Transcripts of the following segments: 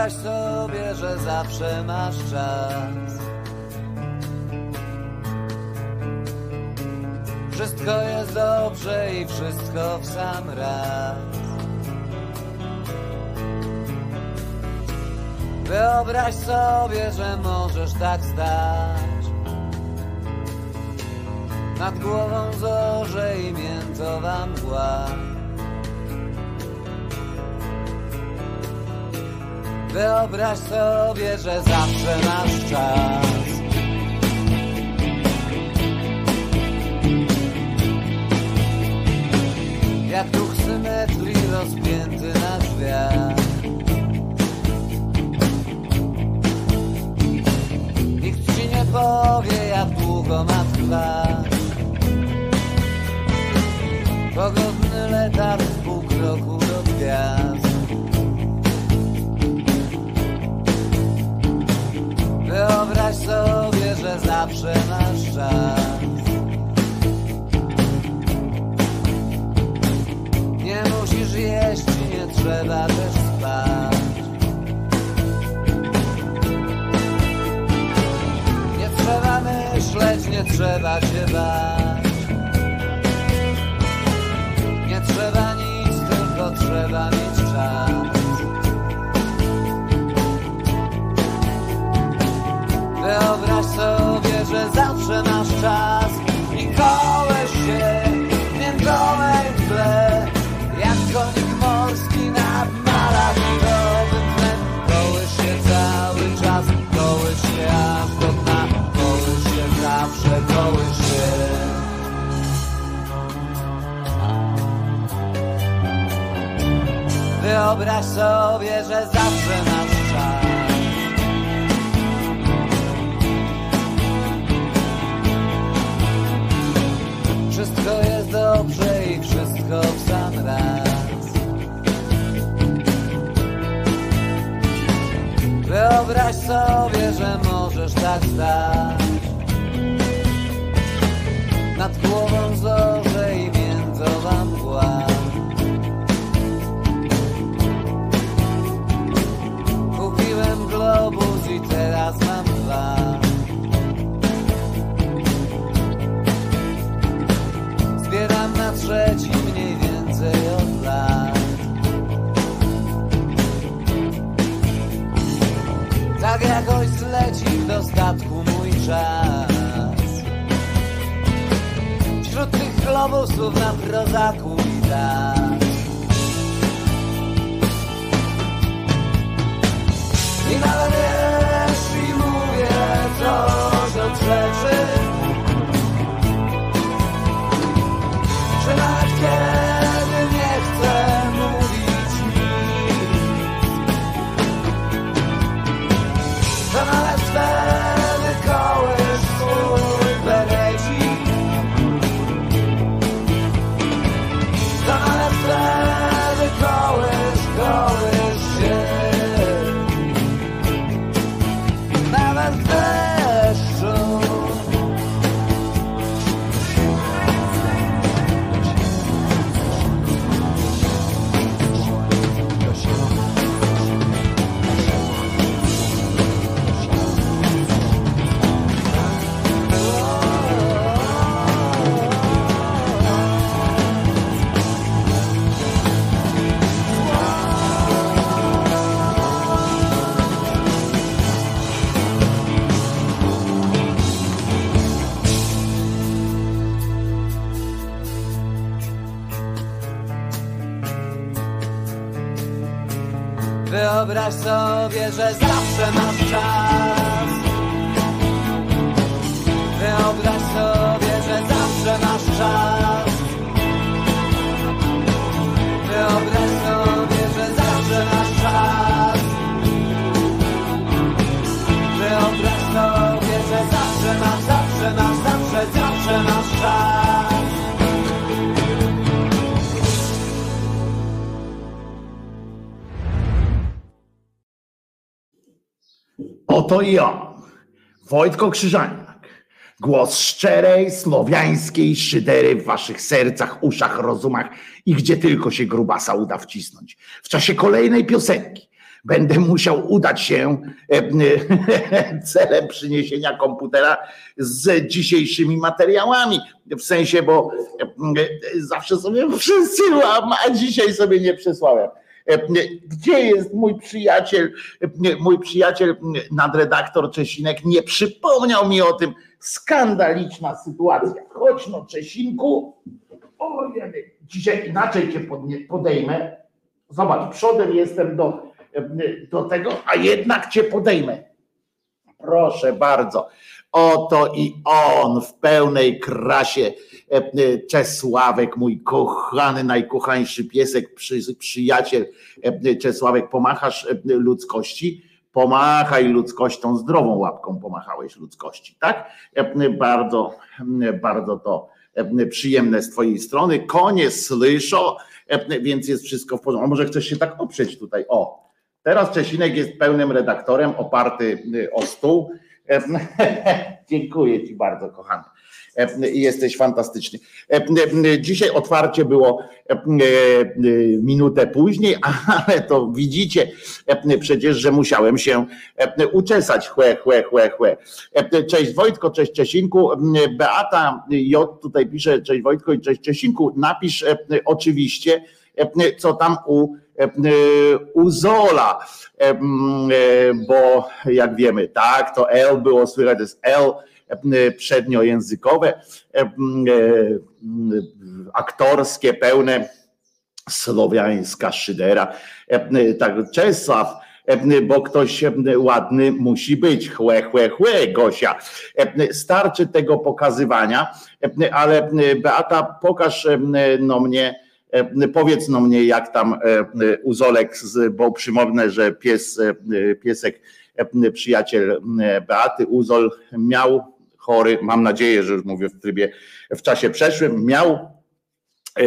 Wyobraź sobie, że zawsze masz czas. Wszystko jest dobrze i wszystko w sam raz. Wyobraź sobie, że możesz tak stać. Nad głową zorze i miętowa mgła. Wyobraź sobie, że zawsze masz czas. Jak duch symetrii rozpięty na drzwiach. Nikt ci nie powie, jak długo ma trwać. Pogodny letarg z pół kroku do gwiazd. Wyobraź sobie, że zawsze masz czas. Nie musisz jeść i nie trzeba też spać. Nie trzeba myśleć, nie trzeba się bać. Nie trzeba nic, tylko trzeba mieć czas. Wyobraź sobie, że zawsze masz czas i kołeś się w miętowej tle, jak konik morski nad malachtowym tlen. Kołeś się cały czas, kołeś się aż do dna, kołeś się zawsze, kołeś się. Wyobraź sobie, że zawsze masz Wyobraź sobie, że możesz tak stać. Nad głową zorze zleci w dostatku mój czas. Wśród tych globusów na prozaku i tak I nawet jeśli mówię coś od rzeczy że nawet kiedy Wyobraź sobie, że zawsze masz czas. Wyobraź sobie, że zawsze masz czas. Wyobraź sobie, że zawsze masz czas. Wyobraź sobie, że zawsze masz, zawsze masz, zawsze, zawsze masz Oto ja, Wojtko Krzyżaniak. Głos szczerej, słowiańskiej szydery w waszych sercach, uszach, rozumach i gdzie tylko się grubasa uda wcisnąć. W czasie kolejnej piosenki będę musiał udać się e, celem przyniesienia komputera z dzisiejszymi materiałami. W sensie, bo e, zawsze sobie przesyłam, a dzisiaj sobie nie przesłałem. E, gdzie jest mój przyjaciel, mój przyjaciel nadredaktor Czesinek nie przypomniał mi o tym. Skandaliczna sytuacja. Chodź no Czesinku. Ojej, dzisiaj inaczej cię podejmę. Zobacz, przodem jestem do, do tego, a jednak cię podejmę. Proszę bardzo. Oto i on w pełnej krasie Czesławek, mój kochany, najkochańszy piesek, przy, przyjaciel Czesławek, pomachasz ludzkości, pomachaj ludzkością, zdrową łapką pomachałeś ludzkości, tak? Bardzo, bardzo to przyjemne z twojej strony. Konie słyszą, więc jest wszystko w porządku. A może chcesz się tak oprzeć tutaj? O, teraz Czesinek jest pełnym redaktorem, oparty o stół. Dziękuję ci bardzo, kochany. E, jesteś fantastyczny. E, dzisiaj otwarcie było e, minutę później, ale to widzicie przecież, że musiałem się uczesać. Chłe, chłe, chłe, chłe. Cześć Wojtko, cześć Czesinku. Beata J tutaj pisze, cześć Wojtko i cześć Czesinku. Napisz oczywiście, co tam u u Zola, bo jak wiemy, tak, to L było słychać, to jest L przedniojęzykowe, e, e, aktorskie, pełne słowiańska szydera. E, tak, Czesław, bo ktoś ładny musi być. Chłe, chłe, chłe, Gosia. Starczy tego pokazywania, ale Beata, pokaż no mnie, powiedz no mnie, jak tam Uzolek, bo przypomnę, że pies, piesek, przyjaciel Beaty, Uzol miał chory, mam nadzieję, że już mówię w trybie w czasie przeszłym, miał e,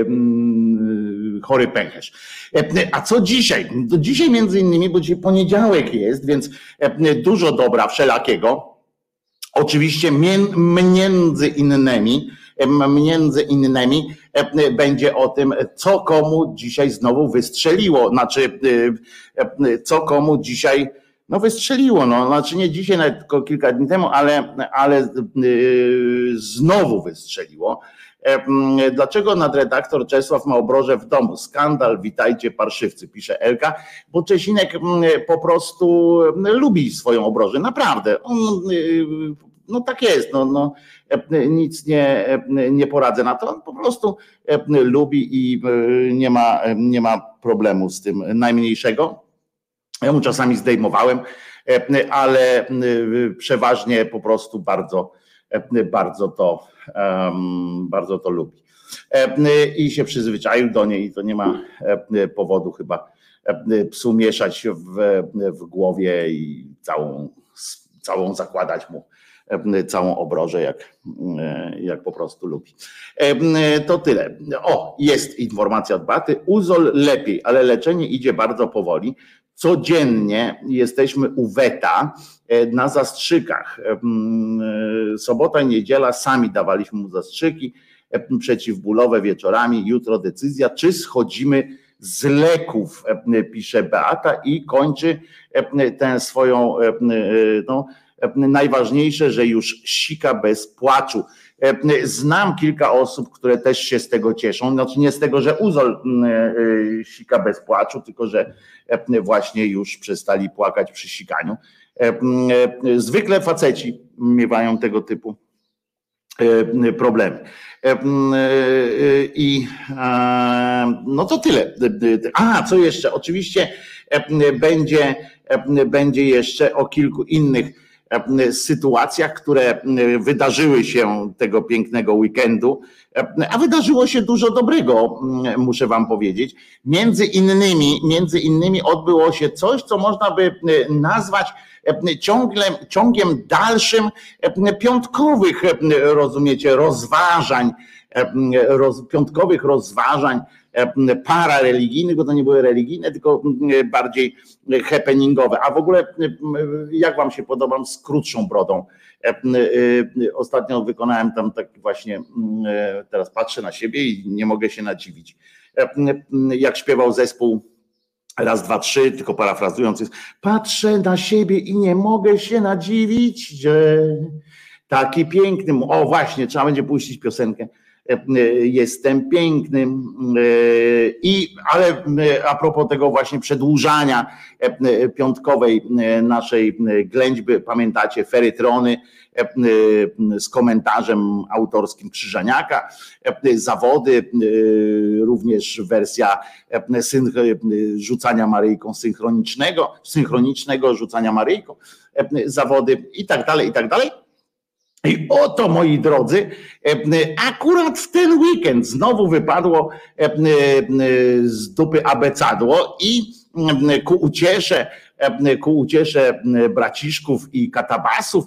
mm, chory pęcherz. E, a co dzisiaj? To dzisiaj między innymi, bo dzisiaj poniedziałek jest, więc e, dużo dobra wszelakiego. Oczywiście między innymi, między innymi będzie o tym, co komu dzisiaj znowu wystrzeliło, znaczy co komu dzisiaj no wystrzeliło, no, znaczy nie dzisiaj, nawet tylko kilka dni temu, ale, ale yy, znowu wystrzeliło. Dlaczego nadredaktor Czesław ma obroże w domu? Skandal, witajcie parszywcy, pisze Elka, bo Czesinek po prostu lubi swoją obrożę, naprawdę. On, y, no tak jest, no, no, nic nie, nie poradzę na to, on po prostu lubi i y, nie ma, nie ma problemu z tym najmniejszego. Ja mu czasami zdejmowałem, e, ale e, przeważnie po prostu bardzo, e, bardzo to, bardzo to lubi. I się przyzwyczaił do niej i to nie ma powodu chyba psu mieszać w, w głowie i całą, całą zakładać mu całą obrożę, jak, jak po prostu lubi. To tyle. O, jest informacja od Baty. Uzol lepiej, ale leczenie idzie bardzo powoli codziennie jesteśmy u Weta e, na zastrzykach. E, e, sobota i niedziela sami dawaliśmy mu zastrzyki przeciwbólowe wieczorami. Jutro decyzja, czy schodzimy z leków, pisze Beata i kończy tę swoją, no, najważniejsze, że już sika bez płaczu. Znam kilka osób, które też się z tego cieszą. Znaczy nie z tego, że uzol sika bez płaczu, tylko że właśnie już przestali płakać przy sikaniu. Zwykle faceci miewają tego typu problemy. I no to tyle. A, co jeszcze? Oczywiście będzie, będzie jeszcze o kilku innych E, sytuacjach, które e, wydarzyły się tego pięknego weekendu, e, a wydarzyło się dużo dobrego, muszę wam powiedzieć. Między innymi, między innymi odbyło się coś, co można by nazwać ciągle, ciągiem dalszym piątkowych, rozumiecie, rozważań, roz, piątkowych rozważań parareligijnych, bo to nie były religijne, tylko bardziej happeningowe. A w ogóle jak wam się podobam z krótszą brodą? Ostatnio wykonałem tam tak właśnie, teraz patrzę na siebie i nie mogę się nadziwić. Jak śpiewał zespół raz, dwa, trzy, tylko parafrazując jest, patrzę na siebie i nie mogę się nadziwić, że taki piękny, o właśnie, trzeba będzie puścić piosenkę, jestem pięknym. I, ale a propos tego właśnie przedłużania piątkowej naszej ględźby, pamiętacie, ferytrony z komentarzem autorskim Krzyżaniaka, zawody, również wersja rzucania Maryjką synchronicznego, synchronicznego rzucania Maryjką, zawody i tak dalej, i tak dalej. I oto, moi drodzy, akurat w ten weekend znowu wypadło z dupy abecadło i ku uciesze, ku uciesze braciszków i katabasów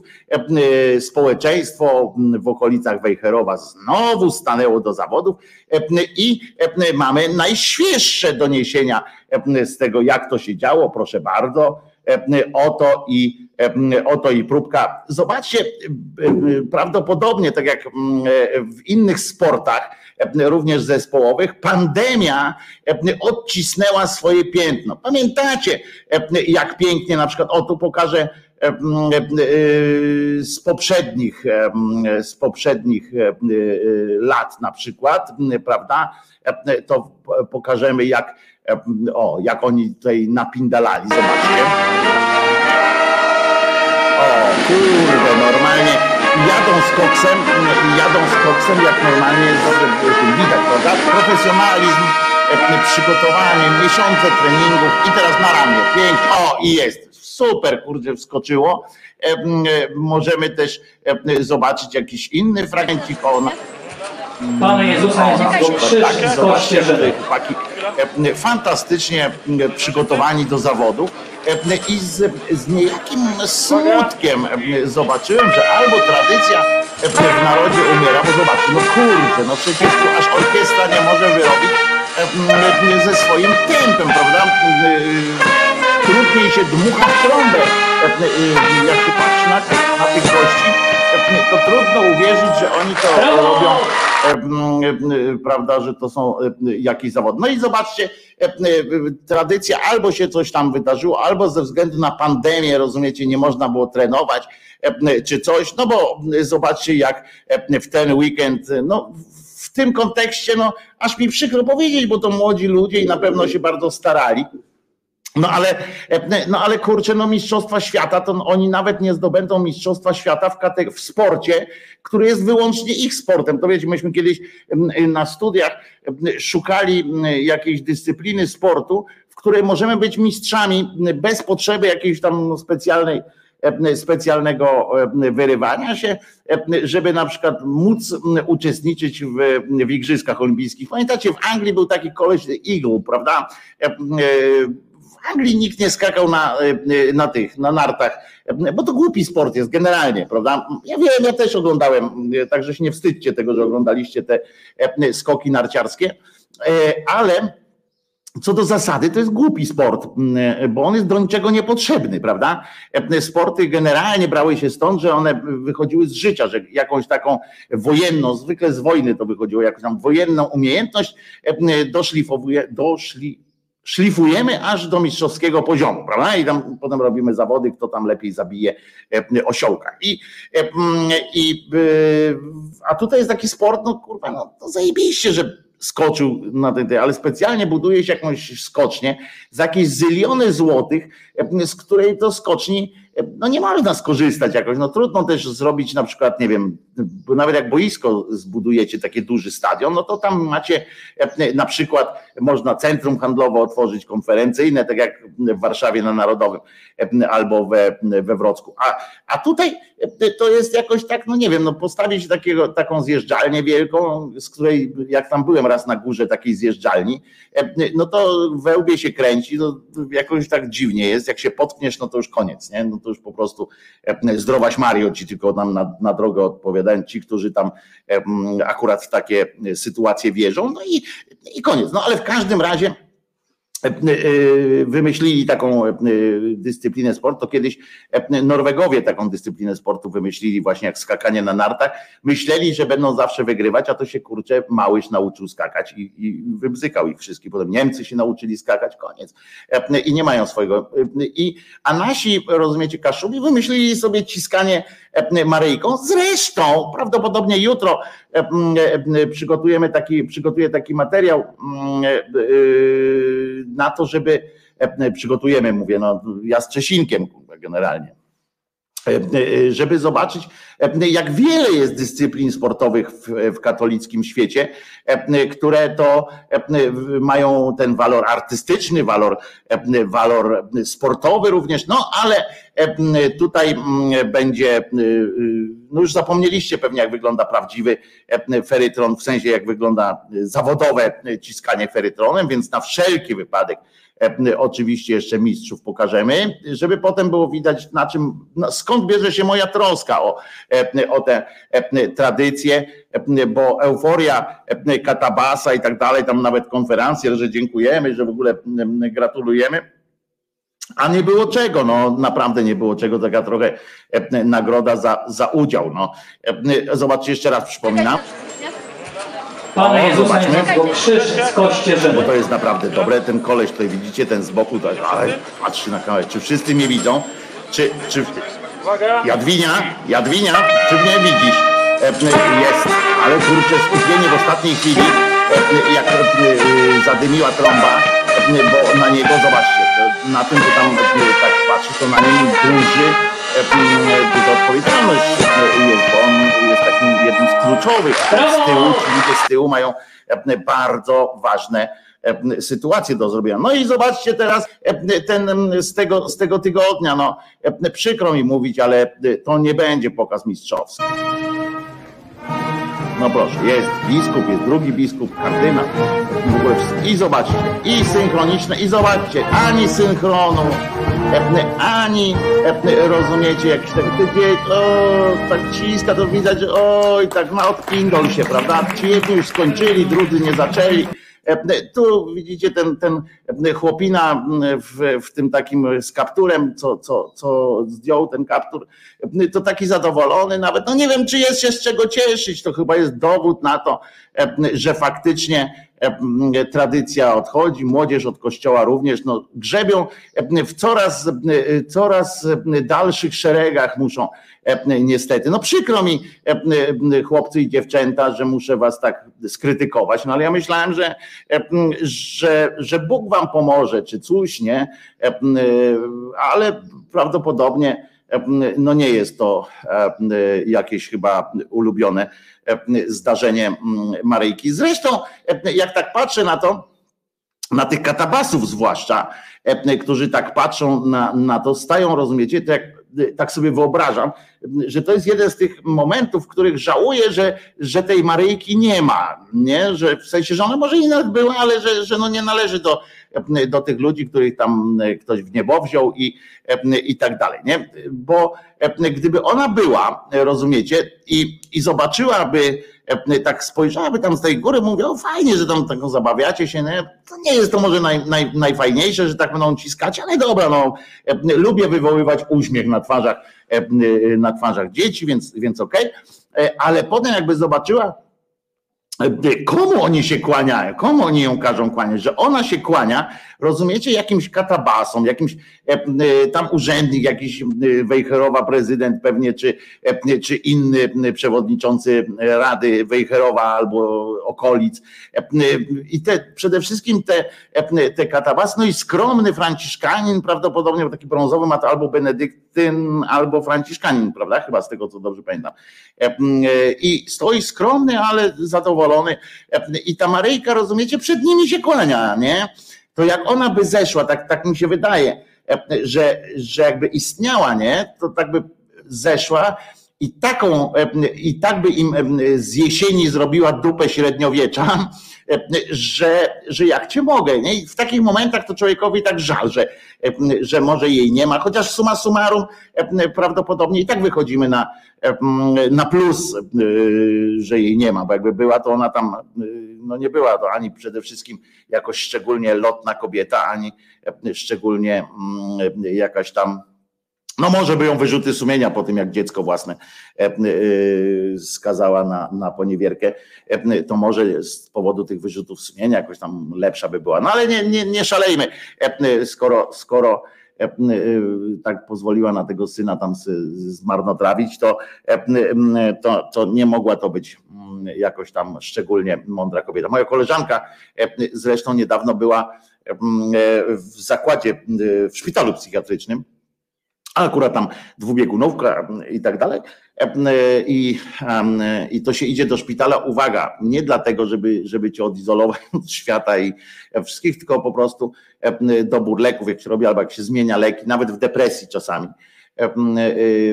społeczeństwo w okolicach Wejherowa znowu stanęło do zawodów i mamy najświeższe doniesienia z tego, jak to się działo. Proszę bardzo, oto i oto i próbka. Zobaczcie, prawdopodobnie tak jak w innych sportach, również zespołowych, pandemia odcisnęła swoje piętno. Pamiętacie, jak pięknie na przykład, o tu pokażę z poprzednich, z poprzednich lat na przykład, prawda? To pokażemy, jak, o, jak oni tutaj napindalali. Zobaczcie. O, kurde, normalnie jadą z koksem, jadą z koksem, jak normalnie widać, prawda? Profesjonalizm, przygotowanie, miesiące treningów i teraz na ramię. Pięknie, o i jest. Super, kurde, wskoczyło. Możemy też zobaczyć jakiś inny fragmencik. O, Pana Jezusa Niebieskiego krzyż, zobaczcie, żeby... Chłopaki fantastycznie przygotowani do zawodu i z, z niejakim smutkiem zobaczyłem, że albo tradycja w narodzie umiera, bo zobaczcie, no kurczę, no przecież tu aż orkiestra nie może wyrobić ze swoim tempem, prawda? Trudniej się dmucha w trąbę, jak się patrzy na, na tych gości, to trudno uwierzyć, że oni to robią prawda, że to są jakieś zawody. No i zobaczcie, tradycja, albo się coś tam wydarzyło, albo ze względu na pandemię, rozumiecie, nie można było trenować, czy coś, no bo zobaczcie, jak w ten weekend, no w tym kontekście, no aż mi przykro powiedzieć, bo to młodzi ludzie i na pewno się bardzo starali. No ale, no ale kurczę, no Mistrzostwa Świata, to oni nawet nie zdobędą Mistrzostwa Świata w, w sporcie, który jest wyłącznie ich sportem. To wiecie, myśmy kiedyś na studiach szukali jakiejś dyscypliny sportu, w której możemy być mistrzami bez potrzeby jakiejś tam specjalnej specjalnego wyrywania się, żeby na przykład móc uczestniczyć w, w Igrzyskach Olimpijskich. Pamiętacie, w Anglii był taki koleś Eagle, prawda? Anglii nikt nie skakał na, na tych, na nartach, bo to głupi sport jest generalnie, prawda? Ja wiem, ja też oglądałem, także się nie wstydźcie tego, że oglądaliście te skoki narciarskie, ale co do zasady, to jest głupi sport, bo on jest do niczego niepotrzebny, prawda? Sporty generalnie brały się stąd, że one wychodziły z życia, że jakąś taką wojenną, zwykle z wojny to wychodziło, jakąś tam wojenną umiejętność doszlifowuje, doszli, szlifujemy aż do mistrzowskiego poziomu, prawda? I tam potem robimy zawody, kto tam lepiej zabije osiołka. I, i, a tutaj jest taki sport, no kurwa, no to zajebiście, że skoczył na ten, ale specjalnie buduje się jakąś skocznię za jakieś zyliony złotych, z której to skoczni no nie można skorzystać jakoś. No trudno też zrobić na przykład, nie wiem, nawet jak boisko zbudujecie taki duży stadion, no to tam macie na przykład można centrum handlowe otworzyć, konferencyjne, tak jak w Warszawie na Narodowym albo we, we Wrocku. A, a tutaj to jest jakoś tak, no nie wiem, no postawić takiego, taką zjeżdżalnię wielką, z której jak tam byłem raz na górze takiej zjeżdżalni, no to wełbie się kręci, no jakoś tak dziwnie jest, jak się potkniesz, no to już koniec, nie? No to już po prostu zdrowaś Mario ci tylko nam na, na drogę odpowiadają, ci, którzy tam akurat w takie sytuacje wierzą, no i i koniec. No ale w każdym razie E, e, wymyślili taką e, dyscyplinę sportu. Kiedyś Norwegowie taką dyscyplinę sportu wymyślili, właśnie jak skakanie na nartach. Myśleli, że będą zawsze wygrywać, a to się kurczę Małyś nauczył skakać i, i wybzykał ich wszystkich. Potem Niemcy się nauczyli skakać, koniec. I nie mają swojego. I, a nasi, rozumiecie, Kaszubi wymyślili sobie ciskanie Maryjką. Zresztą prawdopodobnie jutro przygotujemy taki, przygotuję taki materiał na to, żeby e, przygotujemy, mówię, no ja z Czesinkiem generalnie, e, e, żeby zobaczyć, jak wiele jest dyscyplin sportowych w, w, katolickim świecie, które to mają ten walor artystyczny, walor, walor sportowy również, no ale tutaj będzie, no już zapomnieliście pewnie jak wygląda prawdziwy ferytron, w sensie jak wygląda zawodowe ciskanie ferytronem, więc na wszelki wypadek oczywiście jeszcze mistrzów pokażemy, żeby potem było widać na czym, no skąd bierze się moja troska o, o te tradycje, bo euforia katabasa i tak dalej, tam nawet konferencje, że dziękujemy, że w ogóle gratulujemy a nie było czego, no naprawdę nie było czego, taka trochę e, nagroda za, za udział. No. E, zobaczcie, jeszcze raz przypominam. Pana Jezusa go krzyż z kościerzyny. Bo to jest naprawdę dobre. Ten koleś tutaj widzicie, ten z boku, to, ale patrzy na kamerę. Czy wszyscy mnie widzą? Czy, czy... Jadwinia, Jadwinia, czy mnie widzisz? E, jest, ale kurczę, skupienie w ostatniej chwili, jak zadymiła trąba, bo na niego, zobaczcie, na tym, że tam tak patrzy, to na nim duży, duża odpowiedzialność jest, bo on jest takim jednym z kluczowych. Z tyłu, ci ludzie z tyłu mają bardzo ważne sytuacje do zrobienia. No i zobaczcie teraz ten z tego, z tego tygodnia, no przykro mi mówić, ale to nie będzie pokaz mistrzowski. No proszę, jest biskup, jest drugi biskup, kardynał. I zobaczcie, i synchroniczne, i zobaczcie, ani synchronu, ani rozumiecie, jakiś taki tydzień, o, tak ciska, to widać, oj, tak na odpindol się, prawda? Ci jedni już skończyli, drudzy nie zaczęli. Tu widzicie ten, ten chłopina w, w tym takim z kapturem, co, co, co zdjął ten kaptur, to taki zadowolony nawet. No nie wiem, czy jest się z czego cieszyć. To chyba jest dowód na to, że faktycznie tradycja odchodzi, młodzież od kościoła również, no, grzebią w coraz, coraz dalszych szeregach muszą niestety. No przykro mi chłopcy i dziewczęta, że muszę was tak skrytykować, no ale ja myślałem, że, że, że Bóg wam pomoże, czy coś, nie? Ale prawdopodobnie no nie jest to jakieś chyba ulubione zdarzenie Maryjki. Zresztą, jak tak patrzę na to, na tych katabasów zwłaszcza, którzy tak patrzą na, na to, stają, rozumiecie, to jak tak sobie wyobrażam, że to jest jeden z tych momentów, w których żałuję, że, że tej Maryjki nie ma, nie? Że w sensie, że ona może i nawet była, ale że, że no nie należy do, do tych ludzi, których tam ktoś w niebo wziął i, i tak dalej, nie? Bo gdyby ona była, rozumiecie, i, i zobaczyłaby, tak spojrzałaby tam z tej góry, mówię, o fajnie, że tam tak zabawiacie się, nie? to nie jest to może naj, naj, najfajniejsze, że tak będą ciskać, ale dobra, no, lubię wywoływać uśmiech na twarzach, na twarzach dzieci, więc, więc okej, okay. ale potem jakby zobaczyła, Komu oni się kłaniają? Komu oni ją każą kłaniać? Że ona się kłania, rozumiecie, jakimś katabasom, jakimś e, e, tam urzędnik, jakiś e, Wejherowa prezydent pewnie, czy, czy inny przewodniczący Rady Wejherowa albo okolic. I te, przede wszystkim te, te katabasy, no i skromny Franciszkanin, prawdopodobnie taki brązowy ma to albo Benedyktyn, albo Franciszkanin, prawda? Chyba z tego, co dobrze pamiętam. I stoi skromny, ale zadowolony. I ta Maryjka, rozumiecie, przed nimi się kłania, nie? to jak ona by zeszła, tak, tak mi się wydaje, że, że jakby istniała, nie, to tak by zeszła i taką, i tak by im z jesieni zrobiła dupę średniowiecza, że, że jak cię mogę. Nie? I w takich momentach to człowiekowi tak żal, że, że może jej nie ma, chociaż suma summarum prawdopodobnie i tak wychodzimy na, na plus, że jej nie ma, bo jakby była, to ona tam no nie była to ani przede wszystkim jakoś szczególnie lotna kobieta, ani szczególnie mm, jakaś tam no może by ją wyrzuty sumienia po tym, jak dziecko własne skazała na, na poniewierkę, to może z powodu tych wyrzutów sumienia jakoś tam lepsza by była. No ale nie, nie, nie szalejmy, skoro, skoro E, e, tak pozwoliła na tego syna tam zmarnotrawić, to, e, to, to nie mogła to być jakoś tam szczególnie mądra kobieta. Moja koleżanka zresztą niedawno była w zakładzie, w szpitalu psychiatrycznym, a akurat tam dwubiegunówka i tak dalej. I, I to się idzie do szpitala, uwaga, nie dlatego, żeby, żeby cię odizolować od świata i wszystkich, tylko po prostu dobór leków, jak się robi, albo jak się zmienia leki, nawet w depresji czasami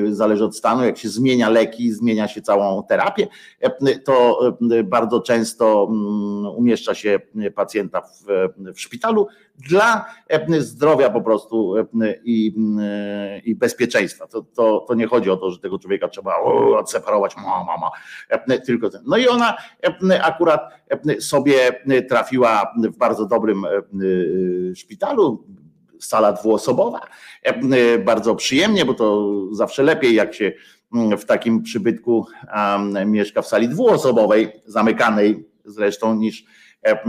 zależy od stanu, jak się zmienia leki, zmienia się całą terapię, to bardzo często umieszcza się pacjenta w, w szpitalu dla zdrowia po prostu i, i bezpieczeństwa. To, to, to nie chodzi o to, że tego człowieka trzeba odseparować, mama, mama, tylko ten. No i ona akurat sobie trafiła w bardzo dobrym szpitalu, sala dwuosobowa. E, e, bardzo przyjemnie, bo to zawsze lepiej, jak się mm, w takim przybytku mieszka w sali dwuosobowej, zamykanej zresztą, niż e,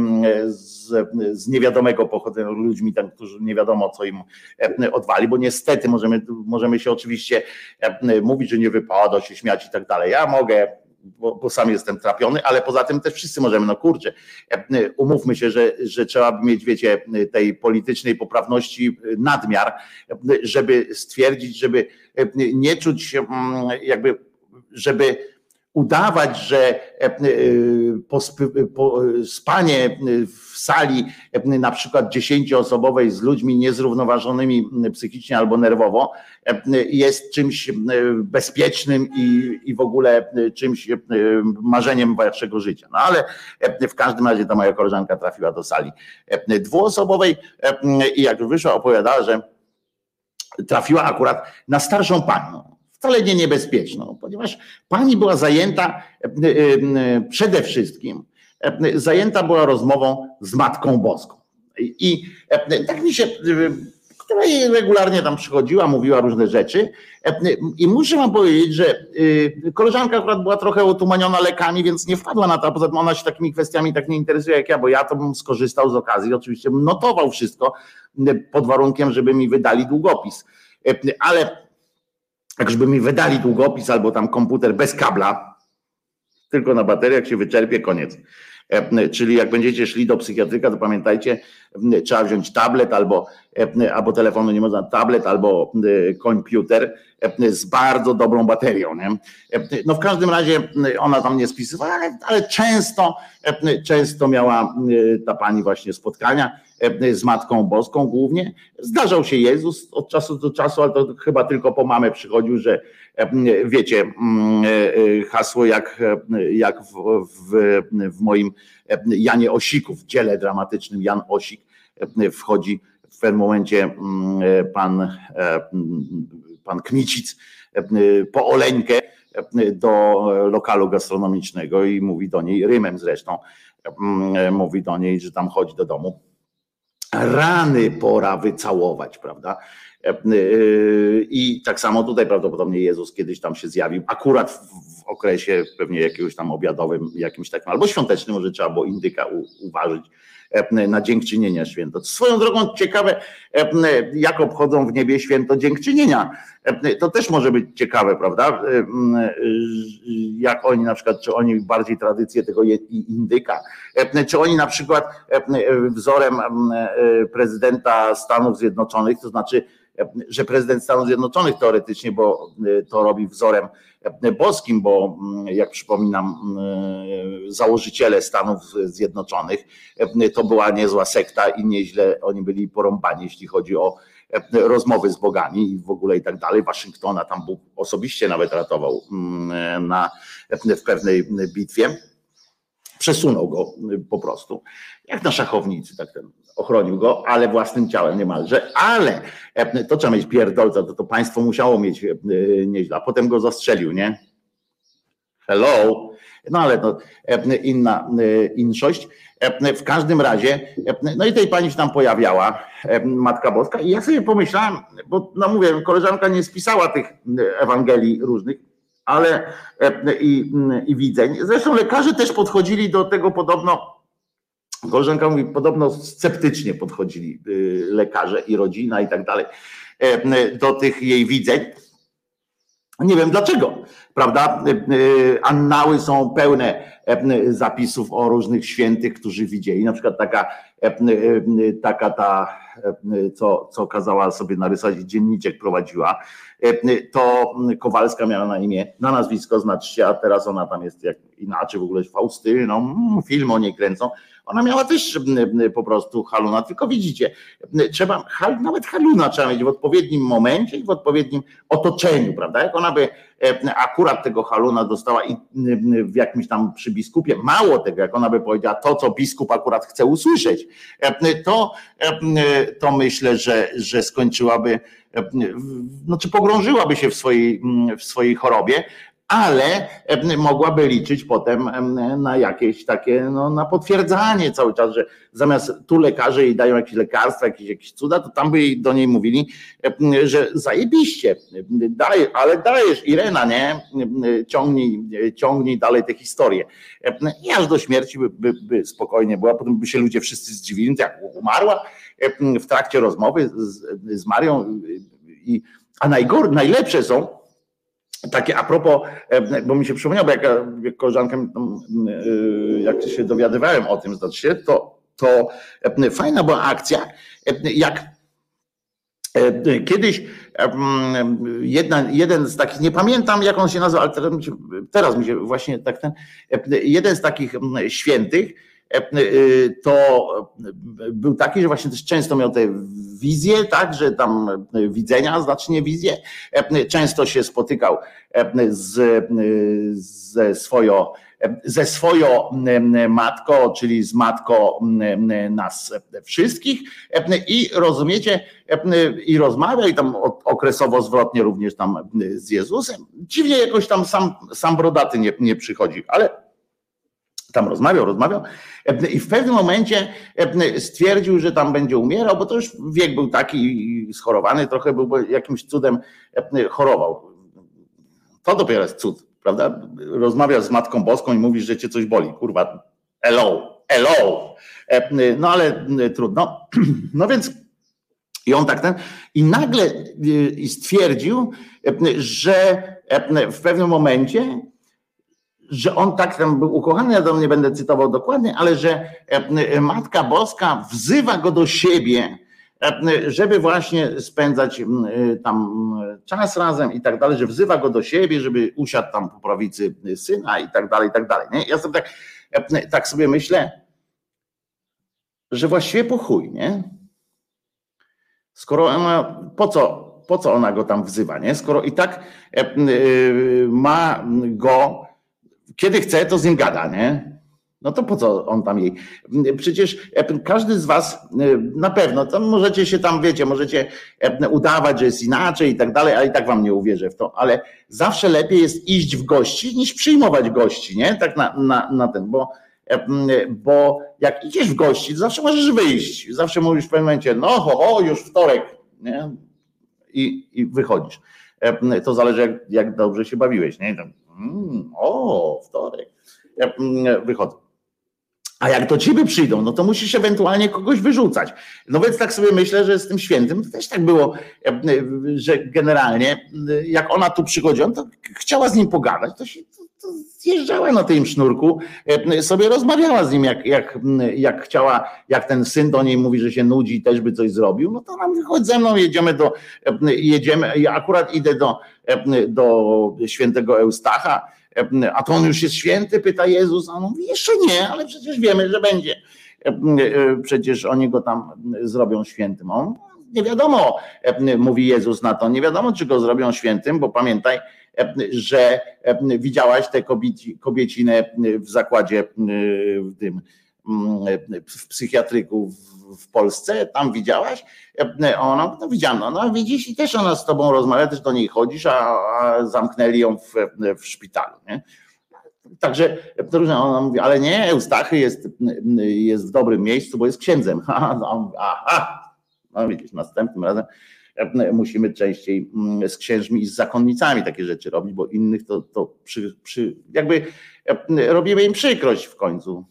z, z niewiadomego pochodzenia ludźmi, tam, którzy nie wiadomo, co im odwali, bo niestety możemy, możemy się oczywiście mówić, że nie wypada się śmiać i tak dalej. Ja mogę bo, bo, sam jestem trapiony, ale poza tym też wszyscy możemy, no kurczę, e, umówmy się, że, że trzeba mieć, wiecie, tej politycznej poprawności nadmiar, żeby stwierdzić, żeby nie czuć mm, jakby, żeby udawać, że e, spanie w sali na przykład dziesięcioosobowej z ludźmi niezrównoważonymi psychicznie albo nerwowo jest czymś bezpiecznym i, i w ogóle czymś marzeniem waszego życia. No ale w każdym razie ta moja koleżanka trafiła do sali dwuosobowej i jak wyszła opowiadała, że trafiła akurat na starszą panią wcale nie niebezpieczną, ponieważ pani była zajęta e, e, przede wszystkim, e, zajęta była rozmową z Matką Boską. I tak mi się, która jej regularnie tam przychodziła, mówiła różne rzeczy. I muszę wam powiedzieć, że koleżanka akurat była trochę otumaniona lekami, więc nie wpadła na to, poza tym ona się takimi kwestiami tak nie interesuje jak ja, bo ja to bym skorzystał z okazji, oczywiście notował wszystko pod warunkiem, żeby mi wydali długopis. Ale jak żeby mi wydali długopis albo tam komputer bez kabla, tylko na baterię, jak się wyczerpie, koniec. E, czyli jak będziecie szli do psychiatryka, to pamiętajcie, trzeba wziąć tablet albo, e, albo telefonu nie można, tablet albo e, komputer z bardzo dobrą baterią. Nie? No w każdym razie ona tam nie spisywała, ale, ale często, często miała ta pani właśnie spotkania z Matką Boską głównie. Zdarzał się Jezus od czasu do czasu, ale to chyba tylko po mamę przychodził, że wiecie, hasło jak, jak w, w, w moim Janie Osiku, w dziele dramatycznym Jan Osik wchodzi w pewnym momencie pan, pan Kmicic po oleńkę do lokalu gastronomicznego i mówi do niej, rymem zresztą, mówi do niej, że tam chodzi do domu rany pora wycałować, prawda? E, e, I tak samo tutaj prawdopodobnie Jezus kiedyś tam się zjawił, akurat w okresie pewnie jakiegoś tam obiadowym, jakimś takim, albo świątecznym, może trzeba było indyka uważać na dziękczynienia święto. Swoją drogą ciekawe, e, jak obchodzą w niebie święto dziękczynienia. E, to też może być ciekawe, prawda? Jak oni na przykład, czy oni bardziej tradycję tego indyka, czy oni na przykład wzorem prezydenta Stanów Zjednoczonych, to znaczy że prezydent Stanów Zjednoczonych teoretycznie, bo to robi wzorem boskim, bo mm, jak przypominam, mm, założyciele Stanów Zjednoczonych to była niezła sekta i nieźle oni byli porąbani, jeśli chodzi o rozmowy z bogami i w ogóle i tak dalej. Waszyngtona tam Bóg osobiście nawet ratował mm, na, w pewnej bitwie. Przesunął go po prostu, jak na szachownicy, tak ten ochronił go, ale własnym ciałem niemalże, ale e, to trzeba mieć pierdolca, to, to państwo musiało mieć e, nieźle, a potem go zastrzelił, nie? Hello, no ale to inna inszość. W każdym razie, no i tej pani się tam pojawiała, Matka Boska, i ja sobie pomyślałem, bo no mówię, koleżanka nie spisała tych Ewangelii różnych, ale i, i widzeń. Zresztą lekarze też podchodzili do tego podobno Koleżanka mówi, podobno sceptycznie podchodzili y, lekarze i rodzina i tak dalej e, do tych jej widzeń. Nie wiem dlaczego, prawda? E, e, annały są pełne zapisów o różnych świętych, którzy widzieli. Na przykład taka, taka ta, co, co kazała sobie narysować, dzienniczek prowadziła, to Kowalska miała na imię, na nazwisko znaczy się, a teraz ona tam jest jak inaczej w ogóle Faustyną, mm, film o niej kręcą ona miała też po prostu haluna, tylko widzicie, trzeba, nawet haluna trzeba mieć w odpowiednim momencie i w odpowiednim otoczeniu, prawda? Jak ona by akurat tego haluna dostała i w jakimś tam przy biskupie, mało tego, jak ona by powiedziała to, co biskup akurat chce usłyszeć, to, to myślę, że, że skończyłaby, znaczy pogrążyłaby się w swojej, w swojej chorobie, ale mogłaby liczyć potem na jakieś takie, no, na potwierdzanie cały czas, że zamiast tu lekarze jej dają jakieś lekarstwa, jakieś, jakieś cuda, to tam by do niej mówili, że zajebiście, daj, ale dajesz Irena, nie? Ciągnij, ciągnij dalej tę historię. I aż do śmierci by, by, by spokojnie była, potem by się ludzie wszyscy zdziwili, jak umarła w trakcie rozmowy z, z Marią i a najgor, najlepsze są, takie a propos, e, bo mi się przypomniało, bo jak, jak koleżanka, e, jak się dowiadywałem o tym, znaczy to, to e, fajna była akcja, jak Kiedyś jedna, jeden z takich, nie pamiętam jak on się nazywa, ale teraz mi się, się właśnie tak ten, jeden z takich świętych, E, e, to był taki, że właśnie też często miał te wizje, tak, że tam widzenia, znacznie wizje. E, często się spotykał z, ze swoją ze swoją matką, czyli z matką nas wszystkich i rozumiecie, i rozmawia i tam okresowo zwrotnie również tam z Jezusem. Dziwnie jakoś tam sam, sam brodaty nie, nie przychodzi, ale tam rozmawiał, rozmawiał i w pewnym momencie stwierdził, że tam będzie umierał, bo to już wiek był taki schorowany, trochę był, jakimś cudem chorował. To dopiero jest cud, prawda? Rozmawiasz z Matką Boską i mówisz, że cię coś boli. Kurwa, hello, hello. No ale trudno. No więc i on tak ten, i nagle stwierdził, że w pewnym momencie że on tak tam był ukochany, ja tam nie będę cytował dokładnie, ale że e, e, Matka Boska wzywa go do siebie, e, żeby właśnie spędzać tam czas razem i tak dalej, że wzywa go do siebie, żeby usiadł tam po prawicy syna i tak dalej, i tak dalej. Nie? Ja sobie tak, tak sobie myślę, że właściwie po chuj, nie? Skoro ona, po co, po co ona go tam wzywa, nie? Skoro i tak ma go kiedy chce, to z nim gada, nie? No to po co on tam jej? Przecież e, każdy z was e, na pewno, to możecie się tam, wiecie, możecie e, udawać, że jest inaczej i tak dalej, ale i tak wam nie uwierzę w to, ale zawsze lepiej jest iść w gości niż przyjmować gości, nie? Tak na, na, na ten, bo, bo jak idziesz w gości, to zawsze możesz wyjść, zawsze mówisz w pewnym momencie, no ho, ho już wtorek, nie? I, i wychodzisz. To zależy jak, jak dobrze się bawiłeś, nie? Mm, o, wtorek. Mm, wychodzę. A jak do ciebie przyjdą, no to musisz ewentualnie kogoś wyrzucać. No więc tak sobie myślę, że z tym świętym też tak było, że generalnie jak ona tu przychodziła, to chciała z nim pogadać, to się to zjeżdżała na tym sznurku, sobie rozmawiała z nim, jak, jak, jak chciała, jak ten syn do niej mówi, że się nudzi, też by coś zrobił, no to nam wychodź ze mną, jedziemy do, jedziemy, ja akurat idę do, do świętego Eustacha, a to on już jest święty, pyta Jezus, a on mówi, jeszcze nie, ale przecież wiemy, że będzie. Przecież oni go tam zrobią świętym. On, nie wiadomo, mówi Jezus na to, nie wiadomo, czy go zrobią świętym, bo pamiętaj, że widziałaś tę kobiecinę w zakładzie w tym w psychiatryku w Polsce, tam widziałaś? Ona, no widziano, no, no widzisz i też ona z tobą rozmawia, też do niej chodzisz, a, a zamknęli ją w, w szpitalu, nie? Także ona mówi, ale nie, Eustachy jest, jest w dobrym miejscu, bo jest księdzem. Aha, no widzisz, następnym razem musimy częściej mm, z księżmi i z zakonnicami takie rzeczy robić, bo innych to, to przy, przy, jakby robimy im przykrość w końcu,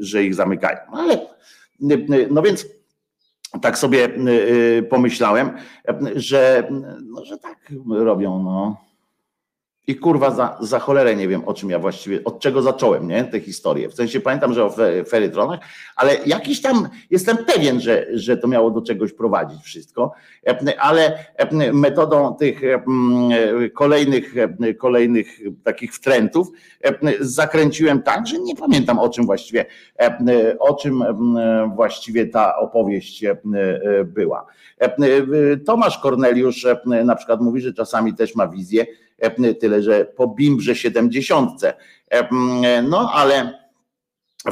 że ich zamykają. Ale no więc tak sobie pomyślałem, że, no, że tak robią. No. I kurwa za, za cholerę nie wiem, o czym ja właściwie, od czego zacząłem, nie, tę historię. W sensie pamiętam, że o ferytronach, ale jakiś tam, jestem pewien, że, że to miało do czegoś prowadzić wszystko, ale metodą tych kolejnych, kolejnych takich wtrętów zakręciłem tak, że nie pamiętam o czym właściwie, o czym właściwie ta opowieść była. Tomasz Korneliusz na przykład mówi, że czasami też ma wizję, tyle że po bimbrze 70. No ale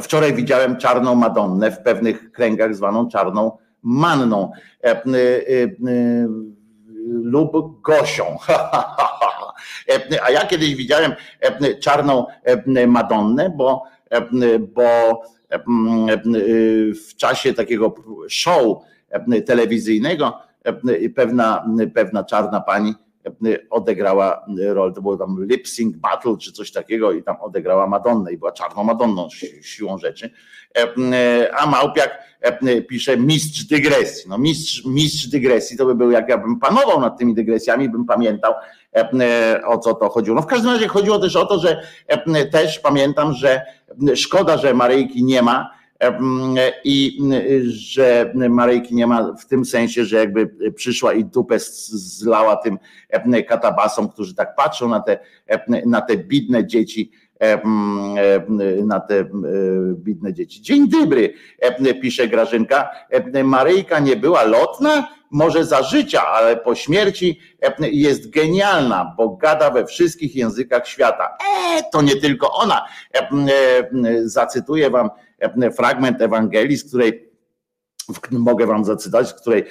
wczoraj widziałem czarną Madonnę w pewnych kręgach zwaną czarną Manną lub Gosią. A ja kiedyś widziałem czarną Madonnę, bo, bo w czasie takiego show telewizyjnego pewna, pewna czarna pani odegrała rolę, to było tam lip sync battle czy coś takiego i tam odegrała Madonnę i była czarną Madonną siłą rzeczy. A Małpiak pisze mistrz dygresji. No mistrz, mistrz dygresji to by był, jak ja bym panował nad tymi dygresjami, bym pamiętał o co to chodziło. No w każdym razie chodziło też o to, że też pamiętam, że szkoda, że Maryjki nie ma, i że Marejki nie ma w tym sensie, że jakby przyszła i dupę zlała tym katabasom, którzy tak patrzą na te, na te bidne dzieci, na te bidne dzieci. Dzień dobry, pisze Grażynka. Maryjka nie była lotna, może za życia, ale po śmierci jest genialna, bo gada we wszystkich językach świata. E, to nie tylko ona. Zacytuję wam fragment Ewangelii, z której mogę wam zacytować, z której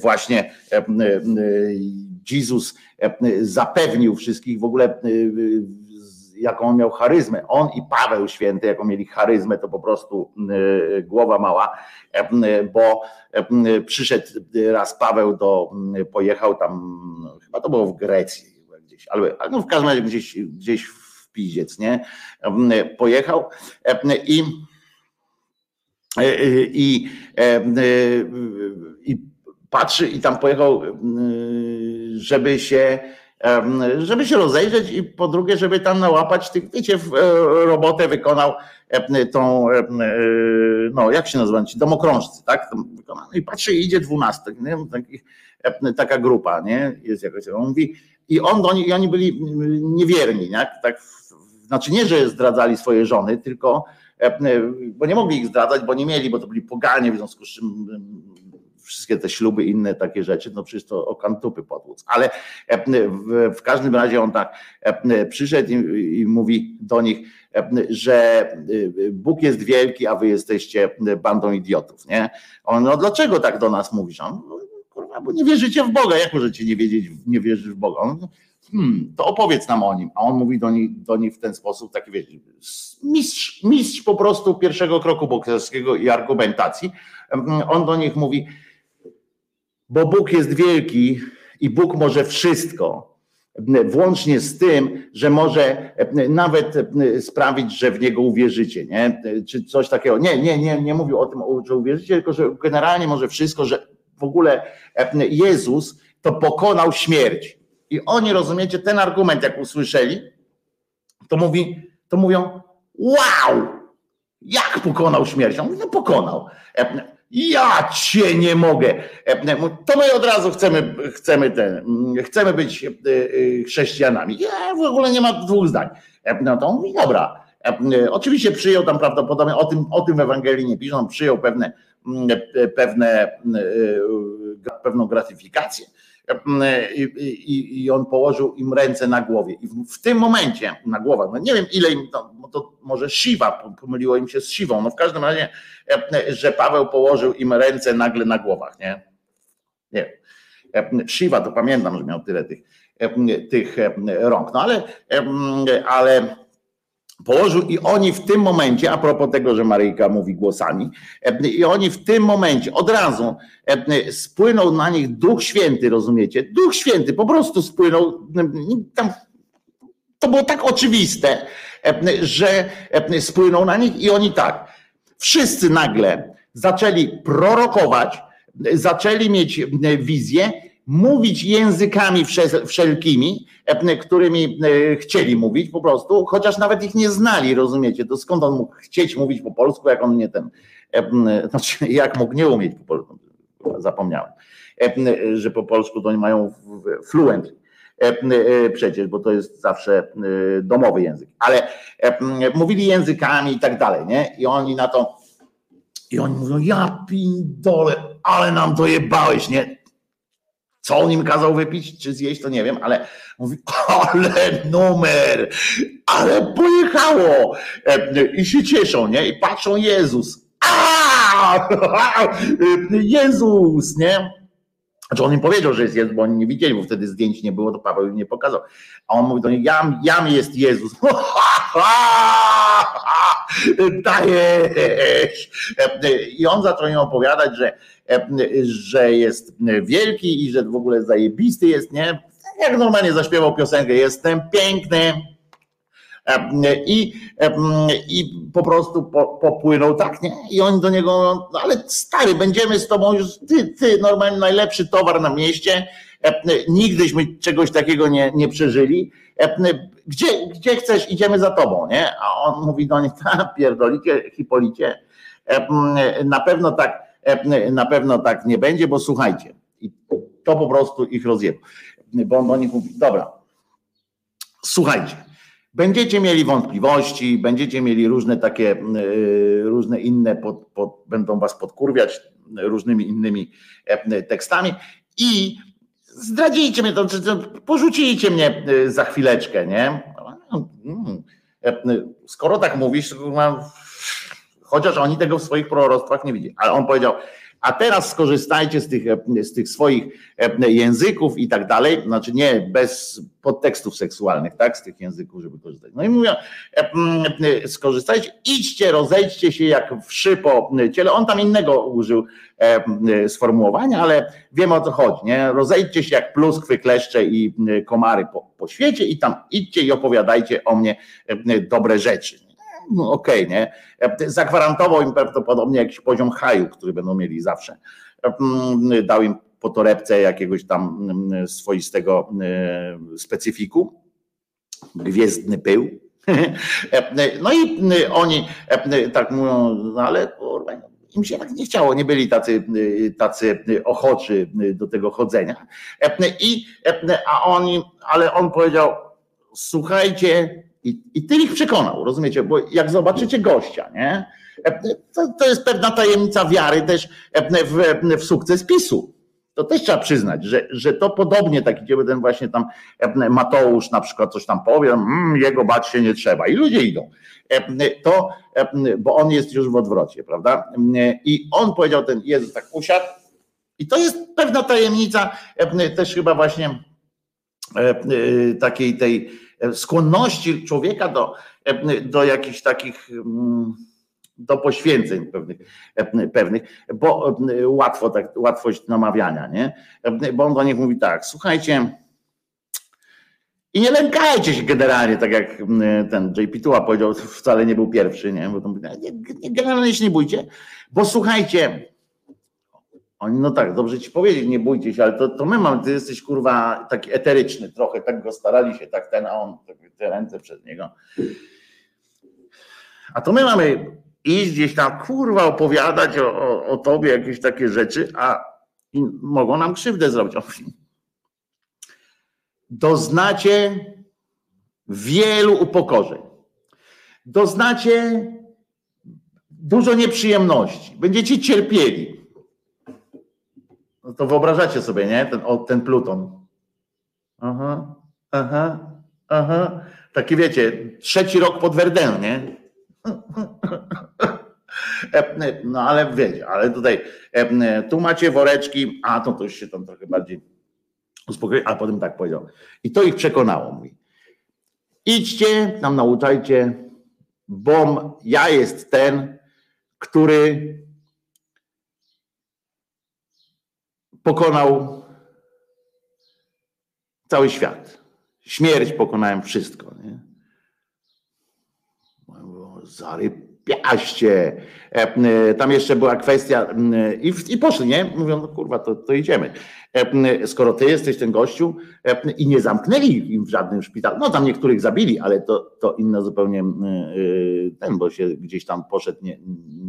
właśnie Jezus zapewnił wszystkich w ogóle jaką on miał charyzmę. On i Paweł Święty, jaką mieli charyzmę, to po prostu głowa mała, bo przyszedł raz Paweł do, pojechał tam, chyba to było w Grecji gdzieś, ale no w każdym razie gdzieś, gdzieś w Piziec, nie? Pojechał i E, e, i, e, i patrzy i tam pojechał, żeby się żeby się rozejrzeć i po drugie, żeby tam nałapać tych, wiecie, robotę wykonał tą, no jak się nazywa, ci domokrążcy, tak? I patrzy idzie dwunastek, taka grupa, nie? Jest jakoś, on mówi, i on do oni byli niewierni, nie? tak? Znaczy nie, że zdradzali swoje żony, tylko E, e, bo nie mogli ich zdradzać, bo nie mieli, bo to byli poganie, w związku z czym wszystkie te śluby, inne takie rzeczy, no przecież to o kantupy. Ale e, w, każdym razie on tak przyszedł i, i mówi do nich, że Bóg jest wielki, a wy jesteście bandą idiotów, nie? On, no dlaczego tak do nas mówisz? On, no, kurwa, bo nie wierzycie w Boga, jak możecie nie wiedzieć, nie wierzyć w Boga? On, hmm, to opowiedz nam o nim. A on mówi do nich, do nich w ten sposób, taki wiecie, mistrz, mistrz po prostu pierwszego kroku bokserskiego i argumentacji. On do nich mówi, bo Bóg jest wielki i Bóg może wszystko, włącznie z tym, że może nawet sprawić, że w Niego uwierzycie, nie? czy coś takiego. Nie, nie, nie, nie mówił o tym, że uwierzycie, tylko że generalnie może wszystko, że w ogóle Jezus to pokonał śmierć. I oni, rozumiecie, ten argument, jak usłyszeli, to, mówi, to mówią: Wow! Jak pokonał śmierć? On mówi, no pokonał. Ja cię nie mogę. To my od razu chcemy, chcemy, ten, chcemy być e, e, chrześcijanami. Ja w ogóle nie ma dwóch zdań. No to mówi, dobra. Oczywiście przyjął tam prawdopodobnie, o tym, o tym w Ewangelii nie piszą, przyjął pewne, pewne, e, pewną gratyfikację i, i on położył im ręce na głowie. I w, w tym momencie na głowach, no nie wiem ile im to, to może Siwa, pomyliło im się z Siwą, no w każdym razie, że Paweł położył im ręce nagle na głowach, nie? Nie. Siwa to pamiętam, że miał tyle tych, tych rąk. No ale, ale położył i oni w tym momencie, a propos tego, że Maryjka mówi głosami, i oni w tym momencie od razu spłynął na nich Duch Święty, rozumiecie? Duch Święty po prostu spłynął, tam, to było tak oczywiste, że spłynął na nich i oni tak, wszyscy nagle zaczęli prorokować, zaczęli mieć wizję, mówić językami wszelkimi, e, którymi e, chcieli mówić po prostu, chociaż nawet ich nie znali, rozumiecie? To skąd on mógł chcieć mówić po polsku, jak on nie ten, e, znaczy jak mógł nie umieć po polsku, zapomniałem, że po polsku to oni mają fluent przecież, bo to jest zawsze domowy język, ale mówili językami i tak dalej, nie? I oni na to, i oni mówią, ja pindole, ale nam to jebałeś, nie? Co on im kazał wypić, czy zjeść, to nie wiem, ale mówi, ale numer, ale pojechało. E, I się cieszą, nie? I patrzą, Jezus. Jezus, nie? Znaczy on im powiedział, że jest Jezus, bo oni nie widzieli, bo wtedy zdjęć nie było, to Paweł im nie pokazał. A on mówi do nich, jam, jam jest Jezus. Dajesz. I on zaczął im opowiadać, że, że jest wielki i że w ogóle zajebisty jest, nie? Jak normalnie zaśpiewał piosenkę, jestem piękny, i, I po prostu popłynął tak, nie? I oni do niego mówią, no ale stary, będziemy z tobą już, ty, ty normalnie najlepszy towar na mieście, nigdyśmy czegoś takiego nie, nie przeżyli. Gdzie, gdzie chcesz, idziemy za tobą, nie? A on mówi do nich, ta pierdolicie, Hipolicie, na pewno tak, na pewno tak nie będzie, bo słuchajcie, i to po prostu ich rozjebał. Bo on do nich mówi, dobra, słuchajcie, Będziecie mieli wątpliwości, będziecie mieli różne takie, y, różne inne, pod, pod, będą was podkurwiać różnymi innymi e, tekstami i zdradzicie mnie, to, porzucijcie mnie y, za chwileczkę, nie? E, skoro tak mówisz, chociaż oni tego w swoich proroctwach nie widzą, ale on powiedział, a teraz skorzystajcie z tych, z tych swoich e, języków i tak dalej, znaczy nie bez podtekstów seksualnych, tak, z tych języków, żeby korzystać. No i mówią, e, e, skorzystajcie, idźcie, rozejdźcie się jak wszy po ciele. On tam innego użył sformułowania, ale wiemy o co chodzi, nie? Rozejdźcie się jak pluskwy, kleszcze i komary po, po świecie i tam idźcie i opowiadajcie o mnie dobre rzeczy no okej, okay, nie? Zagwarantował im prawdopodobnie jakiś poziom haju, który będą mieli zawsze. Mm, dał im po torebce jakiegoś tam mm, swoistego e, specyfiku, gwiezdny pył. No i oni tak mówią, no ale im się tak nie chciało, nie byli tacy, tacy ochoczy do tego chodzenia. I, a oni, ale on powiedział, słuchajcie, i, I ty ich przekonał, rozumiecie? Bo jak zobaczycie gościa, nie? To, to jest pewna tajemnica wiary też w, w sukces PiSu. To też trzeba przyznać, że, że to podobnie taki gdzie ten właśnie tam Mateusz na przykład coś tam powie, mmm, jego bać się nie trzeba i ludzie idą. To, bo on jest już w odwrocie, prawda? I on powiedział, ten Jezus tak usiadł i to jest pewna tajemnica też chyba właśnie takiej tej skłonności człowieka do, do jakichś takich mm, do poświęceń pewnych, pewnych bo łatwo, tak, łatwość namawiania, nie? Bo on do nich mówi tak, słuchajcie, i nie lękajcie się generalnie, tak jak ten JP Tua powiedział, wcale nie był pierwszy, nie? Bo to, nie, generalnie się nie bójcie, bo słuchajcie, oni, no tak, dobrze ci powiedzieć, nie bójcie się, ale to, to my mamy, ty jesteś kurwa taki eteryczny trochę, tak go starali się, tak ten, a on, te ręce przed niego. A to my mamy iść gdzieś tam, kurwa, opowiadać o, o, o tobie jakieś takie rzeczy, a mogą nam krzywdę zrobić. Doznacie wielu upokorzeń. Doznacie dużo nieprzyjemności. Będziecie cierpieli no to wyobrażacie sobie, nie? Ten, o, ten Pluton. Aha, aha, aha. Taki wiecie, trzeci rok pod Verdun, nie? No ale wiecie, ale tutaj tu macie woreczki, a to, to już się tam trochę bardziej uspokoi, a potem tak powiedział. I to ich przekonało, mówi. Idźcie, tam nauczajcie bom ja jest ten, który pokonał cały świat. Śmierć pokonałem wszystko. Nie? Zarypiaście. E, e, tam jeszcze była kwestia i, i poszli, nie? Mówią, no kurwa, to, to idziemy. E, skoro ty jesteś ten gościu i nie zamknęli im w żadnym szpitalu, no tam niektórych zabili, ale to, to inna zupełnie ten, bo się gdzieś tam poszedł nie,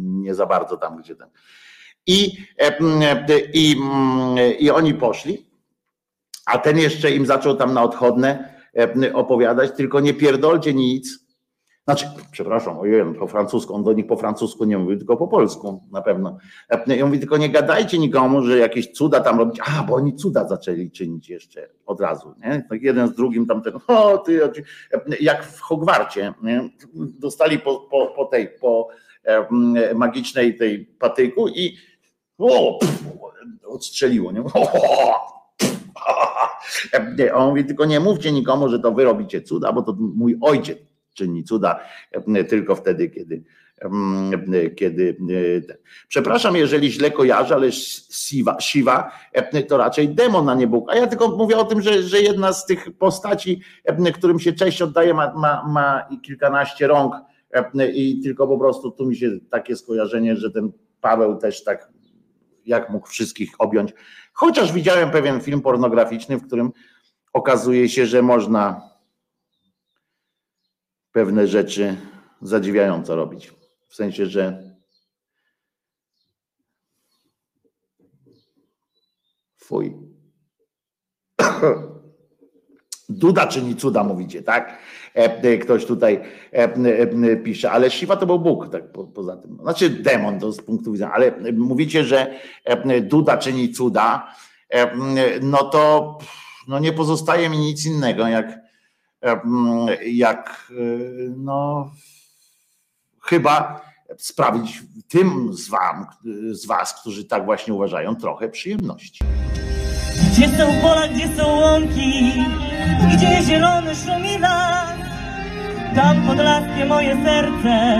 nie za bardzo tam, gdzie ten. I, i, i oni poszli, a ten jeszcze im zaczął tam na odchodne opowiadać, tylko nie pierdolcie nic, znaczy, przepraszam, ojej, po francusku, on do nich po francusku nie mówi, tylko po polsku na pewno. Ja mówię, tylko nie gadajcie nikomu, że jakieś cuda tam robić. A, bo oni cuda zaczęli czynić jeszcze od razu. Nie? Tak jeden z drugim tam ten, o ty, jak w Hogwarcie, nie? dostali po, po, po tej, po magicznej tej patyku i o, odstrzeliło, nie? O, on mówi, tylko nie mówcie nikomu, że to wy robicie cuda, bo to mój ojciec czyni cuda e, tylko wtedy, kiedy. E, kiedy e, Przepraszam, jeżeli źle kojarzę, ale Siwa, Siwa to raczej demon, a nie Bóg. A ja tylko mówię o tym, że, że jedna z tych postaci, którym się cześć oddaje, ma, ma, ma kilkanaście rąk i tylko po prostu tu mi się takie skojarzenie, że ten Paweł też tak jak mógł wszystkich objąć. Chociaż widziałem pewien film pornograficzny, w którym okazuje się, że można pewne rzeczy zadziwiająco robić. W sensie, że fuj. Duda czyni cuda, mówicie, tak? E, e, ktoś tutaj e, pisze, ale Siwa to był Bóg, tak po, poza tym. Znaczy demon to z punktu widzenia, ale mówicie, że Duda czyni cuda, no to no nie pozostaje mi nic innego, jak jak no, chyba sprawić tym z, wam, z was, którzy tak właśnie uważają, trochę przyjemności. Gdzie są pola, gdzie są łąki, gdzie zielony szumi las, tam podlaskie moje serce,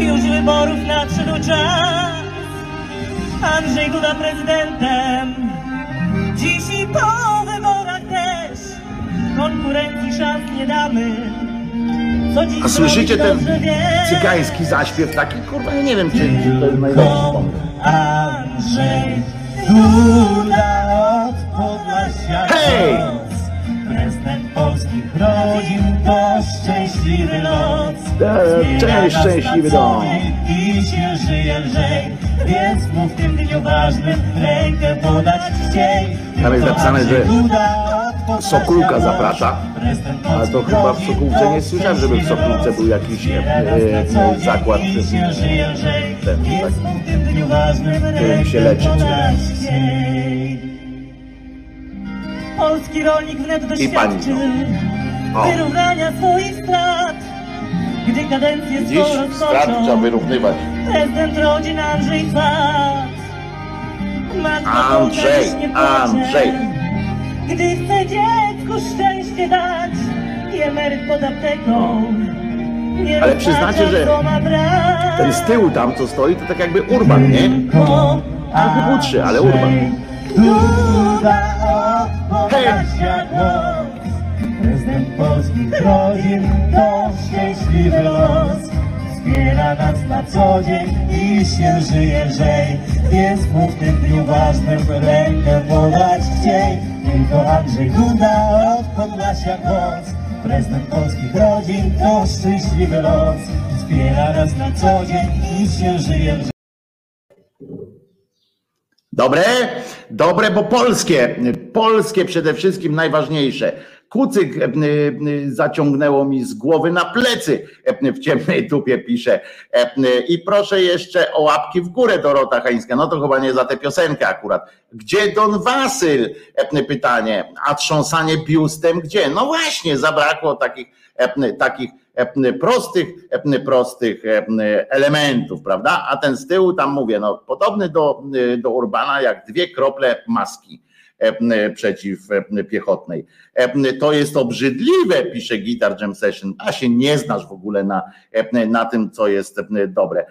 już wyborów nadszedł czas. Andrzej Duda prezydentem, dziś i po wyborach też konkurencji szans nie damy. A słyszycie ten cygański zaśpiew taki? Kurwa, ja nie wiem, czy, czy to jest najlepszy pomysł. Andrzej Duda od Podlasia Hej! Prezydent rodzin to szczęśliwy noc. Cześć, szczęśliwy noc. I się żyje lżej, więc mu w tym dniu ważnym rękę podać chciej. Tam jest napisane, że Sokółka zaprasza, ale to chyba w Sokółce nie słyszałem, żeby w Sokółce był jakiś e, e, zakład ten, tak, którym się leczy. Polski rolnik wnet doświadczył wyrównania swoich strat. Gdy kadencję Dziś strat trzeba wyrównywać. Prezydent rodzin Andrzej Kwat. Andrzej, Andrzej. Gdy chce dziecku szczęście dać i emeryt pod apteką. Ale przyznacie, że ten z tyłu tam, co stoi, to tak jakby urban, nie? Trochę chudszy, ale urban. Hej! Prezydent polskich rodzin to szczęśliwy los wspiera nas na co dzień i się żyje lżej. Więc mu w tym dniu ważnym rękę podać chciej. Tylko Andrzej Duda od Podlasia głos. Prezydent polskich rodzin to szczęśliwy los. Wspiera nas na co dzień i się żyje lżej. Dobre? Dobre, bo polskie. Polskie przede wszystkim najważniejsze. Kucyk e, e, zaciągnęło mi z głowy na plecy e, w ciemnej tupie pisze. I proszę jeszcze o łapki w górę Dorota Hańska. No to chyba nie za tę piosenkę akurat. Gdzie Don Wasyl? Pytanie. A trząsanie biustem gdzie? No właśnie, zabrakło takich, takich prostych, prostych elementów, prawda? A ten z tyłu tam mówię, no podobny do, do Urbana jak dwie krople maski przeciwpiechotnej. To jest obrzydliwe, pisze Guitar Jam Session, a się nie znasz w ogóle na, na tym, co jest dobre.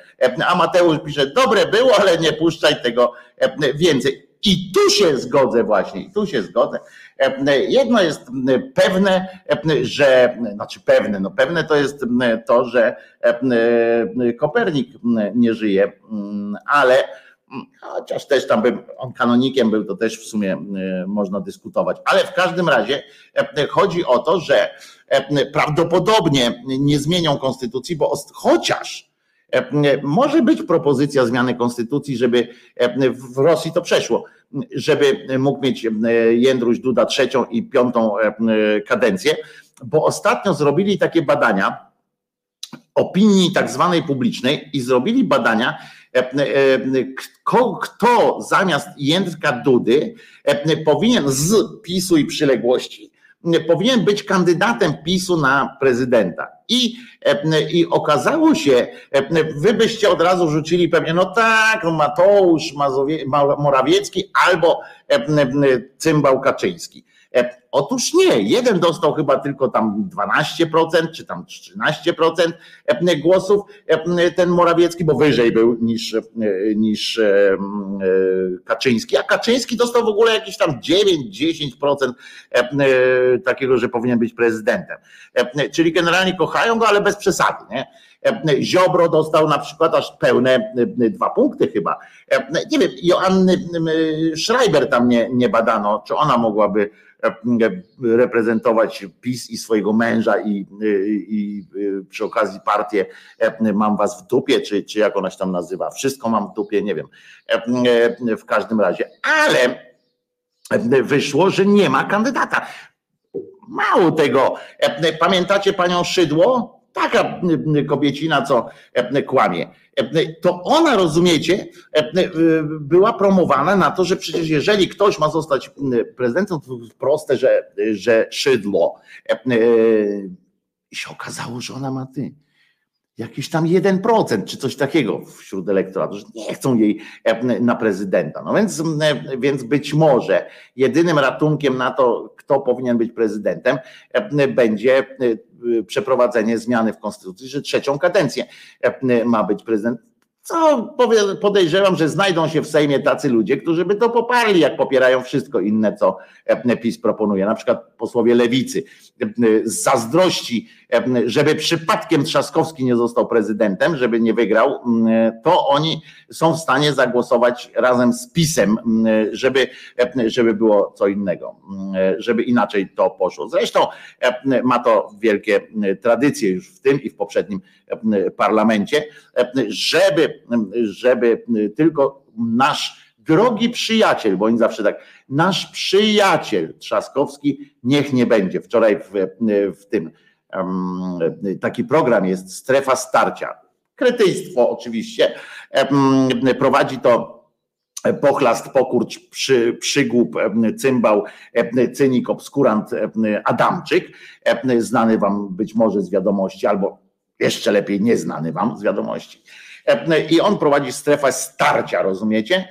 A Mateusz pisze, dobre było, ale nie puszczaj tego więcej. I tu się zgodzę właśnie, i tu się zgodzę. Jedno jest pewne, że, znaczy pewne, no pewne to jest to, że Kopernik nie żyje, ale chociaż też tam bym, on kanonikiem był, to też w sumie można dyskutować, ale w każdym razie chodzi o to, że prawdopodobnie nie zmienią konstytucji, bo chociaż może być propozycja zmiany konstytucji, żeby w Rosji to przeszło, żeby mógł mieć Jędruś Duda trzecią i piątą kadencję, bo ostatnio zrobili takie badania opinii tak zwanej publicznej i zrobili badania, kto zamiast Jędrka Dudy powinien z PiSu i przyległości powinien być kandydatem PiSu na prezydenta. I, I okazało się, wy byście od razu rzucili pewnie, no tak, Mateusz Mazowie, Morawiecki albo Cymbał Kaczyński. Otóż nie, jeden dostał chyba tylko tam 12% czy tam 13% głosów ten Morawiecki, bo wyżej był niż, niż Kaczyński, a Kaczyński dostał w ogóle jakieś tam 9-10% takiego, że powinien być prezydentem. Czyli generalnie kochają go, ale bez przesady. Nie? Ziobro dostał na przykład aż pełne dwa punkty chyba. Nie wiem, Joanny Schreiber tam nie, nie badano, czy ona mogłaby reprezentować PiS i swojego męża i, i, i przy okazji partię mam was w dupie, czy, czy jak ona się tam nazywa, wszystko mam w dupie, nie wiem, w każdym razie, ale wyszło, że nie ma kandydata. Mało tego, pamiętacie panią Szydło? Taka kobiecina, co kłamie to ona, rozumiecie, była promowana na to, że przecież jeżeli ktoś ma zostać prezydentem, to proste, że, że szydło. I się okazało, że ona ma ty. Jakiś tam 1% czy coś takiego wśród elektoratu, że nie chcą jej na prezydenta. No więc, więc być może jedynym ratunkiem na to, kto powinien być prezydentem, będzie przeprowadzenie zmiany w konstytucji, że trzecią kadencję ma być prezydent. Co podejrzewam, że znajdą się w Sejmie tacy ludzie, którzy by to poparli, jak popierają wszystko inne, co PiS proponuje. Na przykład posłowie lewicy z zazdrości, żeby przypadkiem Trzaskowski nie został prezydentem, żeby nie wygrał, to oni są w stanie zagłosować razem z PiSem, żeby, żeby było co innego, żeby inaczej to poszło. Zresztą ma to wielkie tradycje już w tym i w poprzednim parlamencie, żeby, żeby tylko nasz drogi przyjaciel, bo oni zawsze tak, nasz przyjaciel Trzaskowski niech nie będzie. Wczoraj w, w tym taki program jest Strefa Starcia. Kretyństwo oczywiście. Prowadzi to pochlast, pokurcz, przy, przygłup, cymbał, cynik, obskurant Adamczyk, znany wam być może z wiadomości, albo jeszcze lepiej nieznany wam z wiadomości. I on prowadzi strefę starcia, rozumiecie?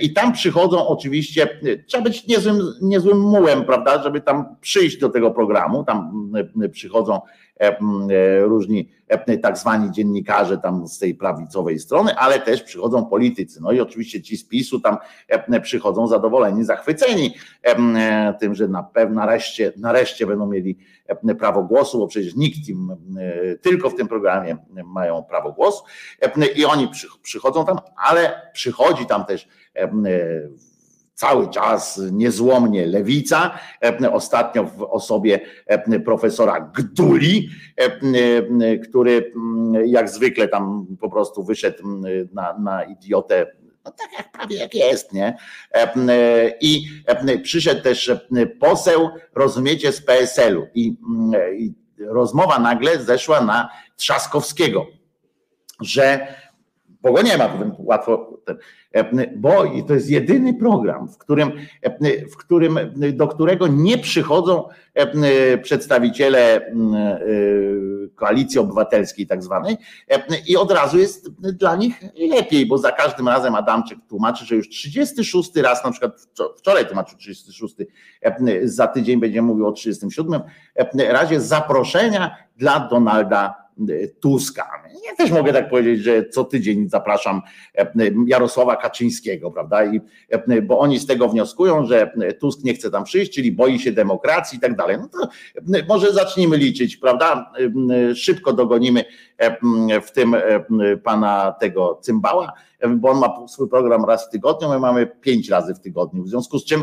I tam przychodzą oczywiście, trzeba być niezłym, niezłym mułem, prawda, żeby tam przyjść do tego programu. Tam przychodzą różni tak zwani dziennikarze tam z tej prawicowej strony, ale też przychodzą politycy. No i oczywiście ci z PiSu tam przychodzą zadowoleni, zachwyceni tym, że na pewno nareszcie, nareszcie będą mieli prawo głosu, bo przecież nikt im, tylko w tym programie mają prawo głosu i oni przychodzą tam, ale przychodzi tam też cały czas niezłomnie lewica, ostatnio w osobie profesora Gduli, który jak zwykle tam po prostu wyszedł na, na idiotę no tak jak prawie jak jest, nie? I przyszedł też poseł, rozumiecie, z PSL-u i, i rozmowa nagle zeszła na Trzaskowskiego, że bo go nie ma, to łatwo, bo to jest jedyny program, w którym, w którym, do którego nie przychodzą przedstawiciele koalicji obywatelskiej tak zwanej i od razu jest dla nich lepiej, bo za każdym razem Adamczyk tłumaczy, że już 36 raz, na przykład wczoraj tłumaczył 36, za tydzień będzie mówił o 37 razie zaproszenia dla Donalda Tuska. Ja też mogę tak powiedzieć, że co tydzień zapraszam Jarosława Kaczyńskiego, prawda? I, bo oni z tego wnioskują, że Tusk nie chce tam przyjść, czyli boi się demokracji i tak dalej. No to może zacznijmy liczyć, prawda? Szybko dogonimy w tym pana tego cymbała, bo on ma swój program raz w tygodniu, my mamy pięć razy w tygodniu. W związku z czym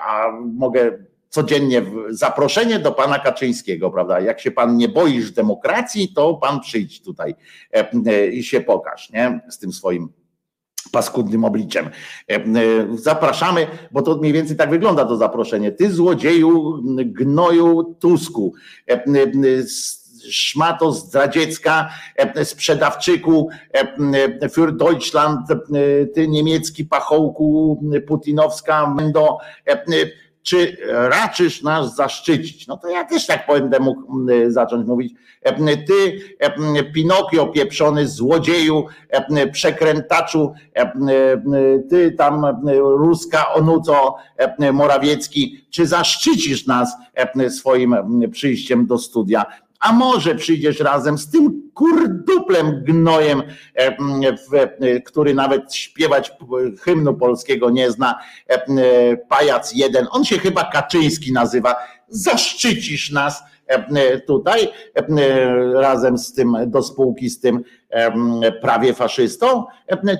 a mogę codziennie zaproszenie do pana Kaczyńskiego, prawda? Jak się pan nie boisz demokracji, to pan przyjdź tutaj e, e, i się pokaż, nie? Z tym swoim paskudnym obliczem. E, zapraszamy, bo to mniej więcej tak wygląda to zaproszenie. Ty złodzieju, gnoju Tusku, szmato zdradziecka, sprzedawczyku für Deutschland, ty niemiecki pachołku putinowska, mendo, czy raczysz nas zaszczycić? No to ja też tak będę mógł zacząć mówić. Ty, Pinokio pieprzony, złodzieju, przekrętaczu, ty tam ruska onuco Morawiecki, czy zaszczycisz nas swoim przyjściem do studia? A może przyjdziesz razem z tym kurduplem gnojem, e, e, który nawet śpiewać hymnu polskiego nie zna, e, pajac jeden, on się chyba Kaczyński nazywa, zaszczycisz nas tutaj razem z tym, do spółki z tym prawie faszystą,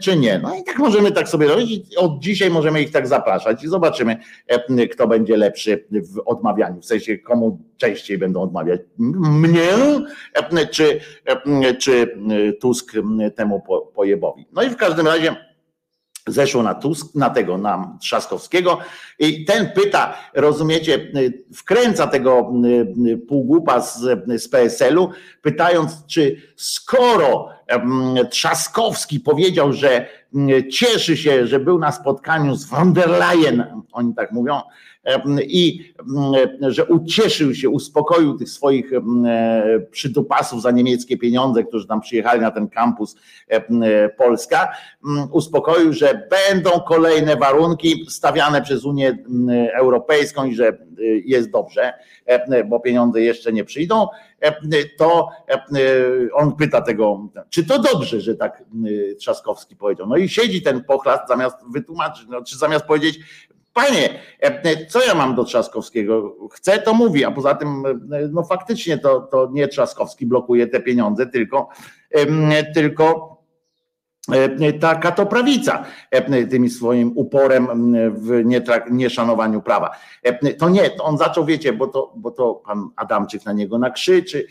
czy nie. No i tak możemy tak sobie robić. Od dzisiaj możemy ich tak zapraszać i zobaczymy, kto będzie lepszy w odmawianiu. W sensie, komu częściej będą odmawiać. Mnie, czy, czy Tusk temu pojebowi. No i w każdym razie zeszło na Tusk, na tego, na Trzaskowskiego. I ten pyta, rozumiecie, wkręca tego półgłupa z, z PSL-u, pytając, czy skoro Trzaskowski powiedział, że cieszy się, że był na spotkaniu z von der Leyen, oni tak mówią, i że ucieszył się, uspokoił tych swoich przydupasów za niemieckie pieniądze, którzy tam przyjechali na ten kampus Polska, uspokoił, że będą kolejne warunki stawiane przez Unię Europejską i że jest dobrze, bo pieniądze jeszcze nie przyjdą, to on pyta tego, czy to dobrze, że tak Trzaskowski powiedział. No i siedzi ten pochlast zamiast wytłumaczyć, no, czy zamiast powiedzieć, Panie, co ja mam do Trzaskowskiego? Chcę, to mówi, a poza tym, no faktycznie to, to nie Trzaskowski blokuje te pieniądze, tylko, tylko taka to prawica tym swoim uporem w nieszanowaniu prawa. To nie, to on zaczął, wiecie, bo to, bo to pan Adamczyk na niego nakrzyczy,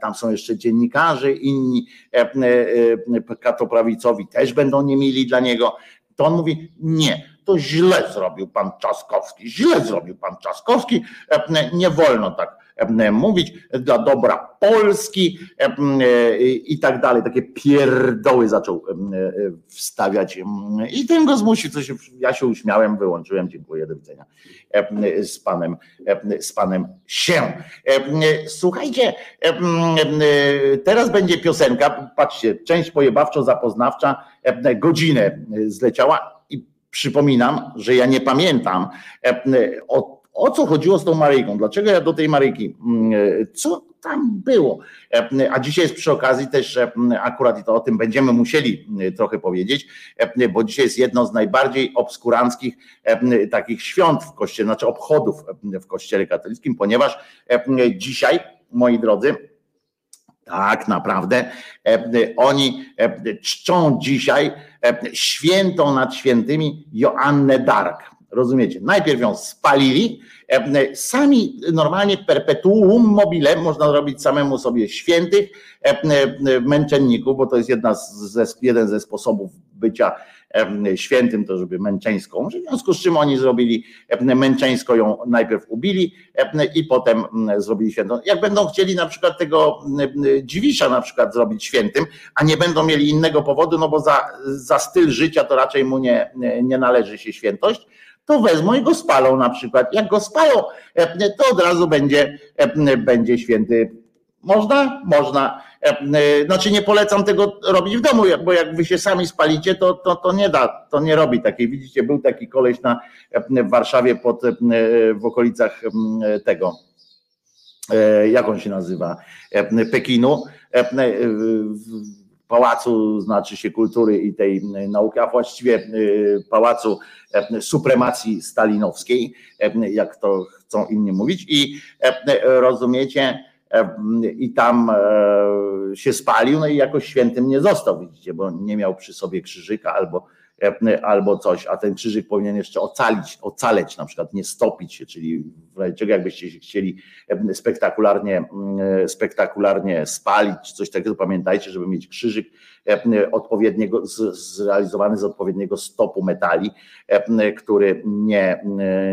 tam są jeszcze dziennikarze, inni katoprawicowi też będą niemili dla niego. To on mówi, nie, to źle zrobił pan Czaskowski, źle zrobił pan Czaskowski, nie wolno tak mówić, dla dobra Polski i tak dalej. Takie pierdoły zaczął wstawiać i ten go zmusił. Coś, ja się uśmiałem, wyłączyłem, dziękuję, do widzenia z panem, z panem się. Słuchajcie, teraz będzie piosenka, patrzcie, część pojebawczo-zapoznawcza, godzinę zleciała przypominam, że ja nie pamiętam o o co chodziło z tą Maryjką? Dlaczego ja do tej Maryjki? Mm, co tam było? A dzisiaj jest przy okazji też akurat i to o tym będziemy musieli trochę powiedzieć, bo dzisiaj jest jedno z najbardziej obskuranckich takich świąt w kościele, znaczy obchodów w kościele katolickim, ponieważ dzisiaj, moi drodzy, tak naprawdę oni czczą dzisiaj świętą nad świętymi Joannę Dark. Rozumiecie? Najpierw ją spalili, e, sami normalnie perpetuum mobile można robić samemu sobie świętych e, e, męczenników, bo to jest jedna ze, jeden ze sposobów bycia świętym, to żeby męczeńską, w związku z czym oni zrobili męczeńsko ją najpierw ubili i potem zrobili świętą. Jak będą chcieli na przykład tego dziwisza na przykład zrobić świętym, a nie będą mieli innego powodu, no bo za, za styl życia to raczej mu nie, nie należy się świętość, to wezmą i go spalą na przykład. Jak go spalą, to od razu będzie, będzie święty. Można? Można. Znaczy nie polecam tego robić w domu, bo jak wy się sami spalicie, to, to, to nie da, to nie robi takiej. Widzicie, był taki koleś na, w Warszawie pod, w okolicach tego, jak on się nazywa, Pekinu, Pałacu znaczy się kultury i tej nauki, a właściwie Pałacu Supremacji Stalinowskiej, jak to chcą inni mówić. I rozumiecie, i tam się spalił, no i jakoś świętym nie został, widzicie, bo nie miał przy sobie krzyżyka albo albo coś, a ten krzyżyk powinien jeszcze ocalić, ocaleć, na przykład nie stopić się, czyli w razie czego jakbyście się chcieli spektakularnie, spektakularnie spalić, coś takiego, pamiętajcie, żeby mieć krzyżyk odpowiedniego, zrealizowany z odpowiedniego stopu metali, który nie,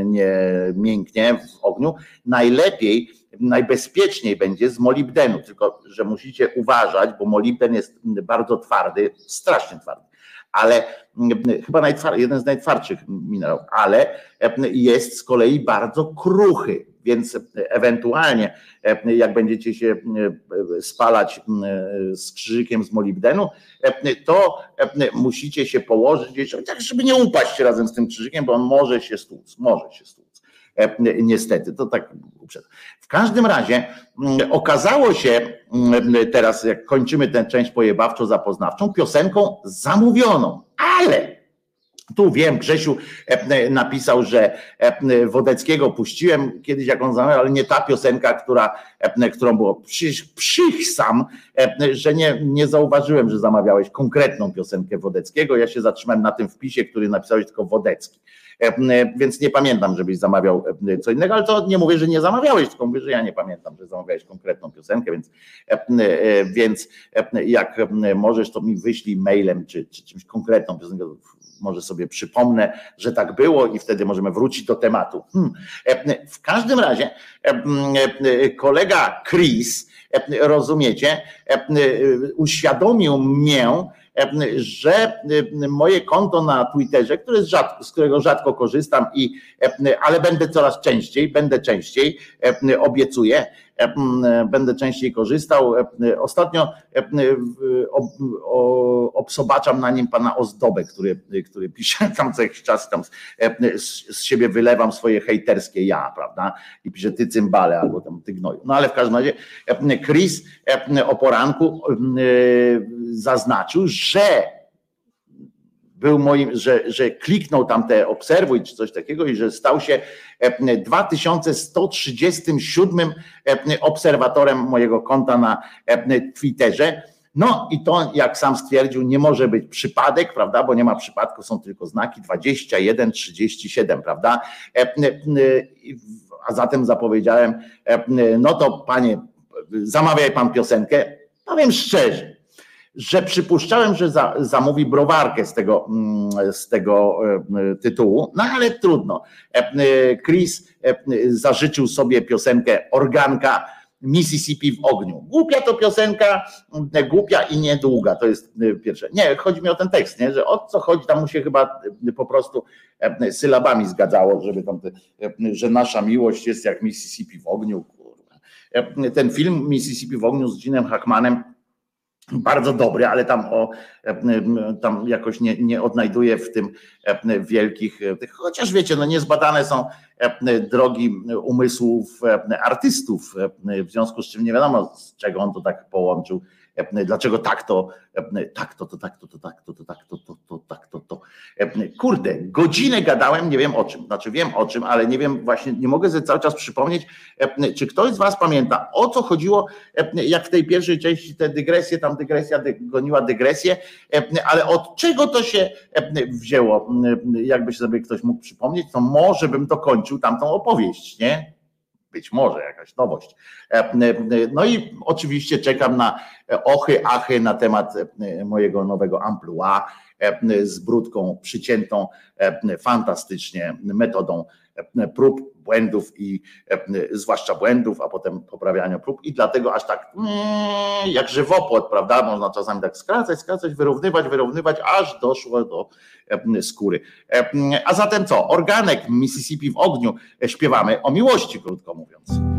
nie mięknie w ogniu. Najlepiej najbezpieczniej będzie z molibdenu, tylko że musicie uważać, bo molibden jest bardzo twardy, strasznie twardy ale mm, chyba jeden z najtwardszych minerałów, ale mm, jest z kolei bardzo kruchy, więc ewentualnie mm, jak będziecie się spalać z krzyżykiem z molibdenu, to musicie się położyć, żeby nie upaść razem z tym krzyżykiem, bo on może się stłuc, może się stłuc. E, niestety, to tak w każdym razie okazało się teraz, jak kończymy tę część pojebawczo-zapoznawczą, piosenką zamówioną, ale tu wiem, Grzesiu e, napisał, że e, Wodeckiego puściłem kiedyś, jak on zamawiał, ale nie ta piosenka, która, którą było. Przychsam, że nie, nie zauważyłem, że zamawiałeś konkretną piosenkę Wodeckiego. Ja się zatrzymałem na tym wpisie, który napisałeś tylko Wodecki. E, więc nie pamiętam, żebyś zamawiał e, co innego, ale to nie mówię, że nie zamawiałeś, tylko mówię, że ja nie pamiętam, że zamawiałeś konkretną piosenkę, więc, e, więc jak możesz, to mi wyślij mailem czy, czy czymś konkretną piosenkę, może sobie przypomnę, że tak było i wtedy możemy wrócić do tematu. Hmm. W każdym razie kolega Chris, rozumiecie, uświadomił mnie, że moje konto na Twitterze, które rzadko, z którego rzadko korzystam, i, ale będę coraz częściej, będę częściej, obiecuję, będę częściej korzystał. Ostatnio obsobaczam na nim pana Ozdobę, który, który pisze tam co jakiś czas tam z siebie wylewam swoje hejterskie ja, prawda? I pisze ty cymbale albo tam ty gnoju. No ale w każdym razie Chris o poranku zaznaczył, że był moim, że, że kliknął tam te obserwuj czy coś takiego i że stał się 2137 e, obserwatorem mojego konta na e, Twitterze. No i to, jak sam stwierdził, nie może być przypadek, prawda, bo nie ma przypadku, są tylko znaki 21, 37, prawda? E, a zatem zapowiedziałem, no to panie, zamawiaj pan piosenkę. Powiem szczerze, że przypuszczałem, że za, zamówi browarkę z tego, mm, z tego e, tytułu, no ale trudno. E, e, Chris zażyczył sobie piosenkę Organka Mississippi w ogniu. Głupia to piosenka, głupia i niedługa, to jest pierwsze. Nie, chodzi mi o ten tekst, nie? że o co chodzi, tam mu się chyba po prostu sylabami zgadzało, żeby tam, że nasza miłość jest jak Mississippi w ogniu. Ten film Mississippi w ogniu z Ginem Hackmanem bardzo dobry, ale tam o tam jakoś nie, nie odnajduję w tym wielkich, chociaż wiecie, no niezbadane są drogi umysłów artystów, w związku z czym nie wiadomo z czego on to tak połączył Dlaczego tak to, tak to, to, tak to, to, tak to, to, tak to, to, to, tak to, to. Kurde, godzinę gadałem, nie wiem o czym, znaczy wiem o czym, ale nie wiem właśnie, nie mogę sobie cały czas przypomnieć, czy ktoś z was pamięta, o co chodziło, jak w tej pierwszej części te dygresje, tam dygresja goniła dygresję, ale od czego to się wzięło, jakby sobie ktoś mógł przypomnieć, to może bym dokończył tamtą opowieść, nie? Być może jakaś nowość. No i oczywiście czekam na ochy, achy na temat mojego nowego amplua z brudką przyciętą fantastycznie metodą prób, błędów i zwłaszcza błędów, a potem poprawiania prób i dlatego aż tak mm, jak żywopłot, prawda? Można czasami tak skracać, skracać, wyrównywać, wyrównywać, aż doszło do skóry. A zatem co? Organek Mississippi w ogniu śpiewamy o miłości, krótko mówiąc.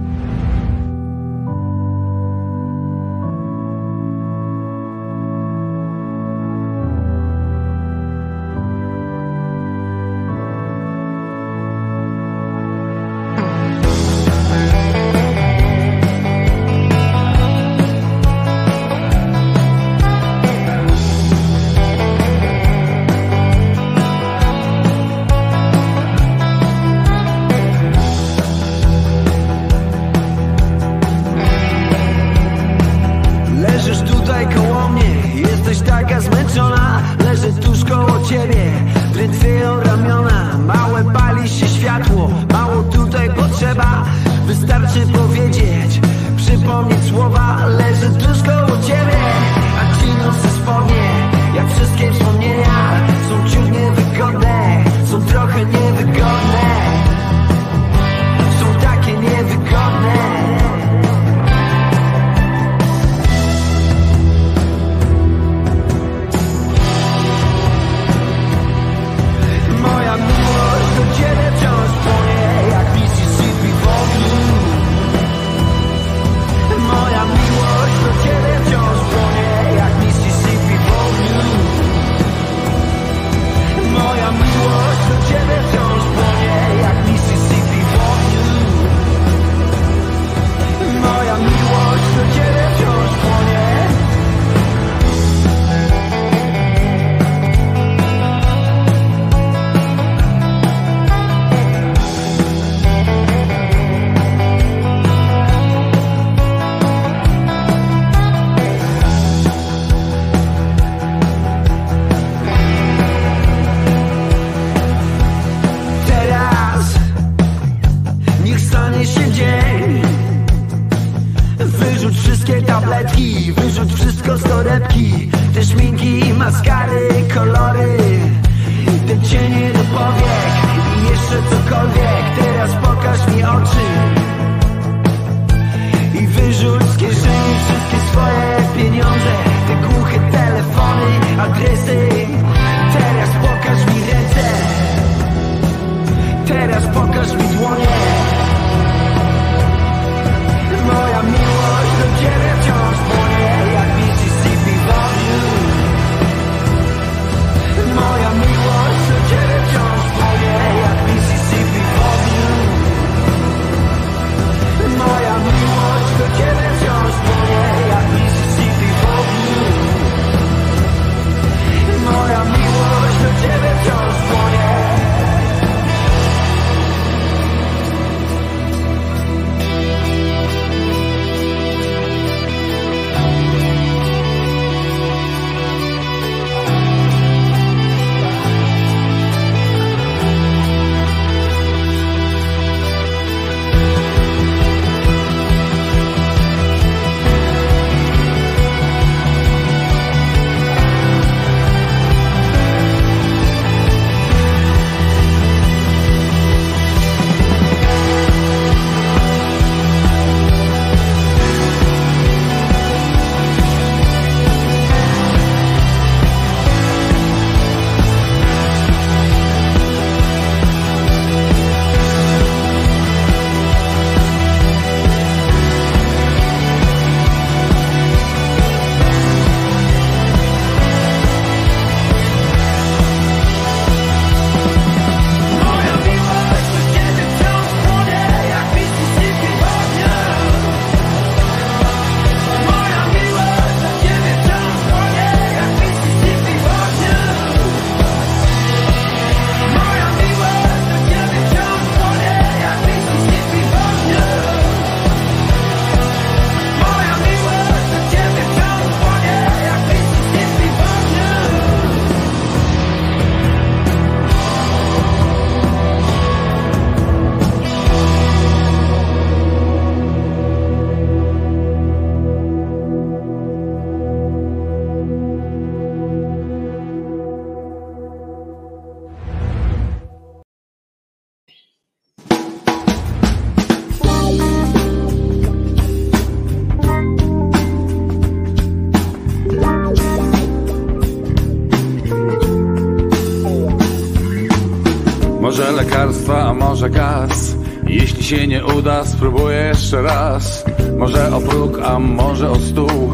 Lekarstwa, a może gaz? Jeśli się nie uda, spróbuję jeszcze raz. Może o próg, a może o stół.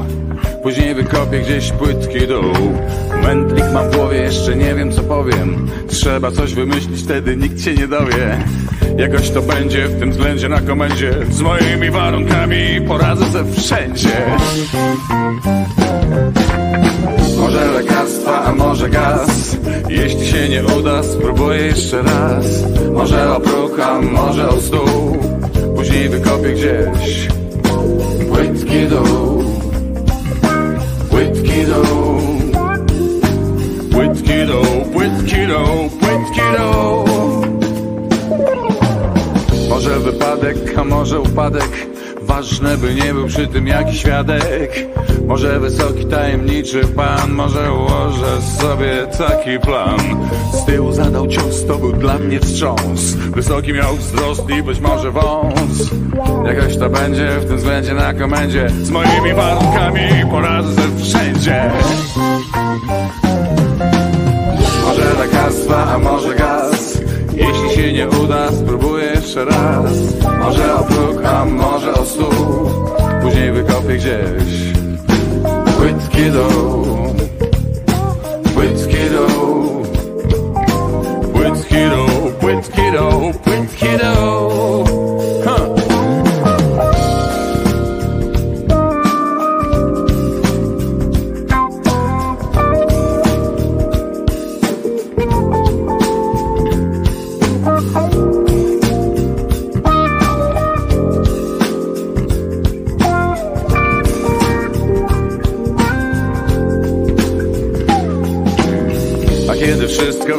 Później wykopię gdzieś płytki dół. Mętlik mam w głowie, jeszcze nie wiem co powiem. Trzeba coś wymyślić, wtedy nikt się nie dowie. Jakoś to będzie w tym względzie na komendzie. Z moimi warunkami poradzę ze wszędzie. Może a może gaz? Jeśli się nie uda, spróbuję jeszcze raz. Może o próg, a może o stół. Później wykopię gdzieś Płytki dół Płytki dół Płytki dół, płytki dół, płytki dół Może wypadek, a może upadek Ważne by nie był przy tym jakiś świadek. Może wysoki tajemniczy pan Może ułożę sobie taki plan. Z tyłu zadał cios, to był dla mnie wstrząs. Wysoki miał wzrost i być może wąs. Jakoś to będzie w tym względzie na komendzie. Z moimi warunkami poradzę wszędzie. Może lekarstwa, a może gaz. Jeśli się nie uda, jeszcze raz. Może o próg, a może o stół Później wykopię gdzieś Płytki dół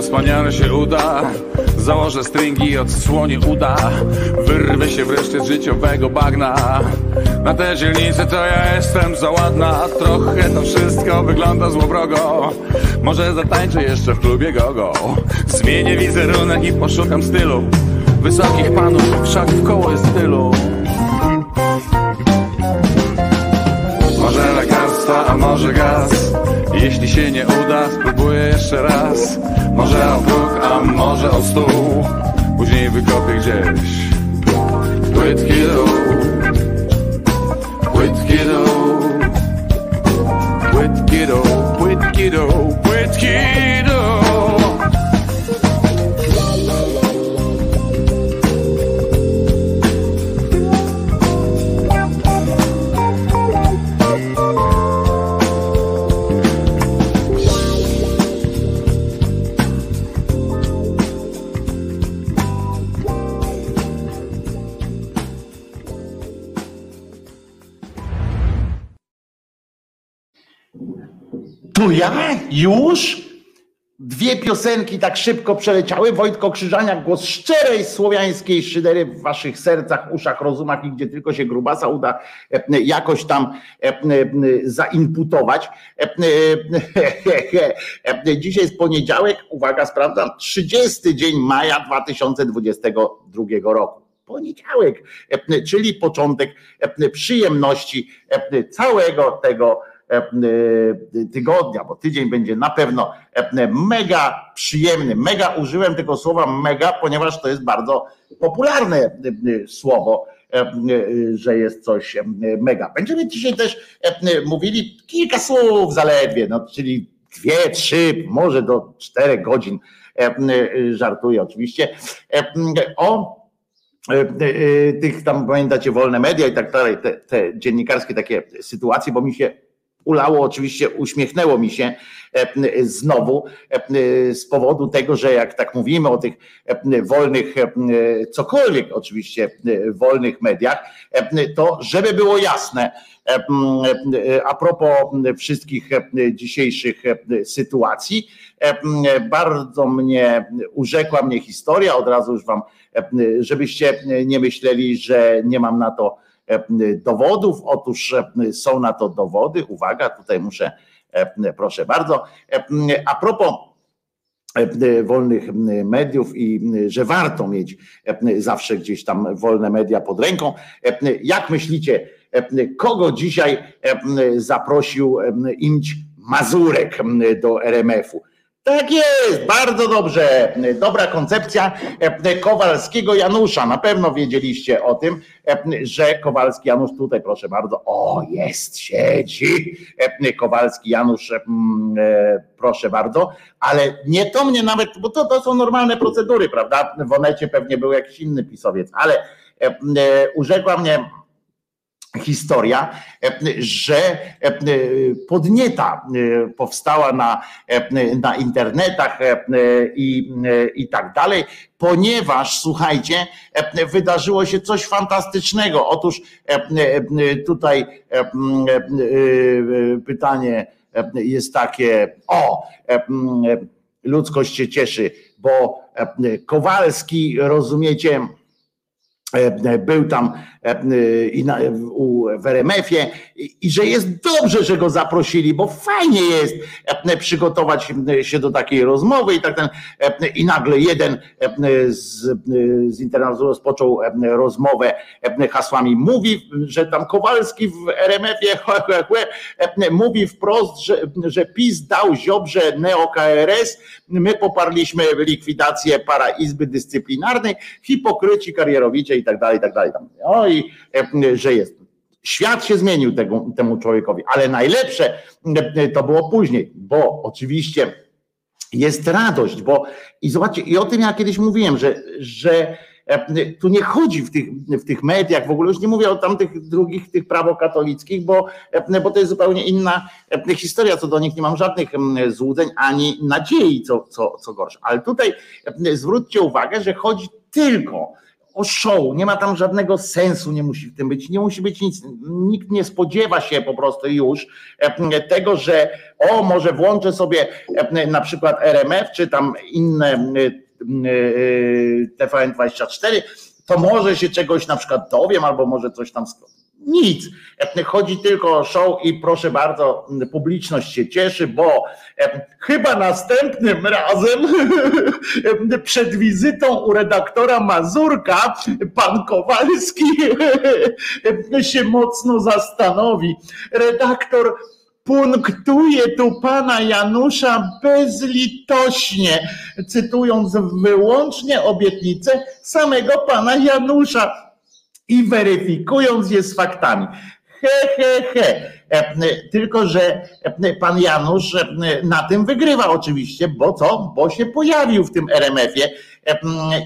wspaniale się uda. Założę stringi odsłonię uda. Wyrwę się wreszcie z życiowego bagna. Na te dzielnice to ja jestem za ładna. Trochę to wszystko wygląda złowrogo. Może zatańczę jeszcze w klubie gogo. Zmienię wizerunek i poszukam stylu. Wysokich panów, wszak w koło jest tylu. Może lekarstwa, a może gaz Jeśli się nie uda, spróbuję jeszcze raz. Może o próg, a może o stół. Później wykopię gdzieś Płytki dół. Płytki dół. Płytki dół, płytki dół, płytki dół ja? Już? Dwie piosenki tak szybko przeleciały. Wojtko Krzyżaniak, głos szczerej słowiańskiej szydery w waszych sercach, uszach, rozumach i gdzie tylko się grubasa uda e, jakoś tam e, e, zainputować. Dzisiaj jest poniedziałek, uwaga, sprawdzam, 30 dzień maja 2022 roku poniedziałek, czyli początek przyjemności całego tego tygodnia, bo tydzień będzie na pewno mega przyjemny. Mega użyłem tego słowa mega, ponieważ to jest bardzo popularne słowo, że jest coś mega. Będziemy dzisiaj też mówili kilka słów zaledwie, no, czyli dwie, trzy, może do czterech godzin, żartuję oczywiście, o tych tam pamiętacie wolne media i tak dalej, te, te dziennikarskie takie sytuacje, bo mi się ulało, oczywiście uśmiechnęło mi się znowu z powodu tego, że jak tak mówimy o tych wolnych, cokolwiek oczywiście wolnych mediach, to żeby było jasne, a propos wszystkich dzisiejszych sytuacji, bardzo mnie urzekła mnie historia, od razu już wam, żebyście nie myśleli, że nie mam na to dowodów. Otóż są na to dowody. Uwaga, tutaj muszę, proszę bardzo. A propos wolnych mediów i że warto mieć zawsze gdzieś tam wolne media pod ręką. Jak myślicie, kogo dzisiaj zaprosił Imć Mazurek do RMF-u? Tak jest, bardzo dobrze. Dobra koncepcja Kowalskiego Janusza. Na pewno wiedzieliście o tym, że Kowalski Janusz tutaj, proszę bardzo, o jest, siedzi. Kowalski Janusz, proszę bardzo, ale nie to mnie nawet, bo to, to są normalne procedury, prawda? W Onecie pewnie był jakiś inny pisowiec, ale urzekła mnie historia, że podnieta powstała na, na internetach i, i tak dalej, ponieważ słuchajcie, wydarzyło się coś fantastycznego. Otóż tutaj pytanie jest takie, o, ludzkość się cieszy, bo Kowalski, rozumiecie, był tam i na, u, w RMF-ie i że jest dobrze, że go zaprosili, bo fajnie jest przygotować się do takiej rozmowy i tak ten, i nagle jeden z, z internatu rozpoczął rozmowę hasłami, mówi, że tam Kowalski w RMF-ie mówi wprost, że, że PiS dał Ziobrze neo-KRS, my poparliśmy likwidację para Izby Dyscyplinarnej, hipokryci, karierowicze i tak dalej, i tak dalej. No i że jest. Świat się zmienił tego, temu człowiekowi, ale najlepsze to było później, bo oczywiście jest radość, bo i zobaczcie, i o tym ja kiedyś mówiłem, że, że tu nie chodzi w tych, w tych mediach, w ogóle już nie mówię o tamtych drugich, tych prawokatolickich, bo, bo to jest zupełnie inna historia, co do nich nie mam żadnych złudzeń ani nadziei, co, co, co gorsze. Ale tutaj zwróćcie uwagę, że chodzi tylko o show, nie ma tam żadnego sensu, nie musi w tym być, nie musi być nic, nikt nie spodziewa się po prostu już e, tego, że o, może włączę sobie e, na przykład RMF, czy tam inne e, TVN24, to może się czegoś na przykład dowiem, albo może coś tam nic. Chodzi tylko o show i proszę bardzo, publiczność się cieszy, bo chyba następnym razem przed wizytą u redaktora Mazurka pan Kowalski się mocno zastanowi. Redaktor punktuje tu pana Janusza bezlitośnie, cytując wyłącznie obietnicę samego pana Janusza i weryfikując je z faktami. He, he, he. Tylko, że pan Janusz na tym wygrywa oczywiście, bo co? Bo się pojawił w tym RMF-ie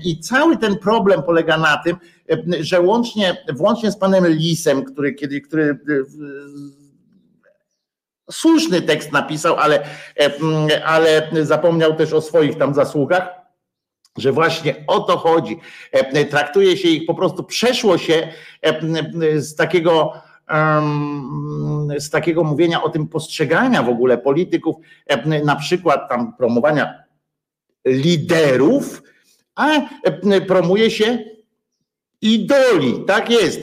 i cały ten problem polega na tym, że łącznie, włącznie z panem Lisem, który kiedy, który słuszny tekst napisał, ale, ale zapomniał też o swoich tam zasługach że właśnie o to chodzi. E, traktuje się ich po prostu, przeszło się e, z takiego z takiego mówienia o tym postrzegania w ogóle polityków, e, na przykład tam promowania liderów, a promuje się idoli. Tak jest.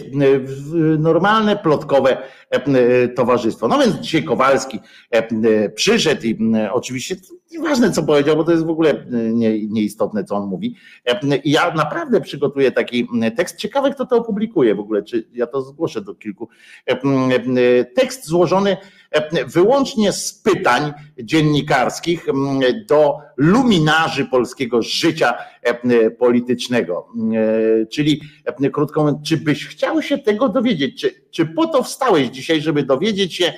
Normalne, plotkowe towarzystwo. No więc dzisiaj Kowalski przyszedł i oczywiście Nieważne, co powiedział, bo to jest w ogóle nie, nieistotne, co on mówi. I ja naprawdę przygotuję taki tekst. Ciekawe, kto to opublikuje w ogóle, czy ja to zgłoszę do kilku. Tekst złożony wyłącznie z pytań dziennikarskich do luminarzy polskiego życia politycznego. Czyli krótko mówiąc, czy byś chciał się tego dowiedzieć? Czy, czy po to wstałeś dzisiaj, żeby dowiedzieć się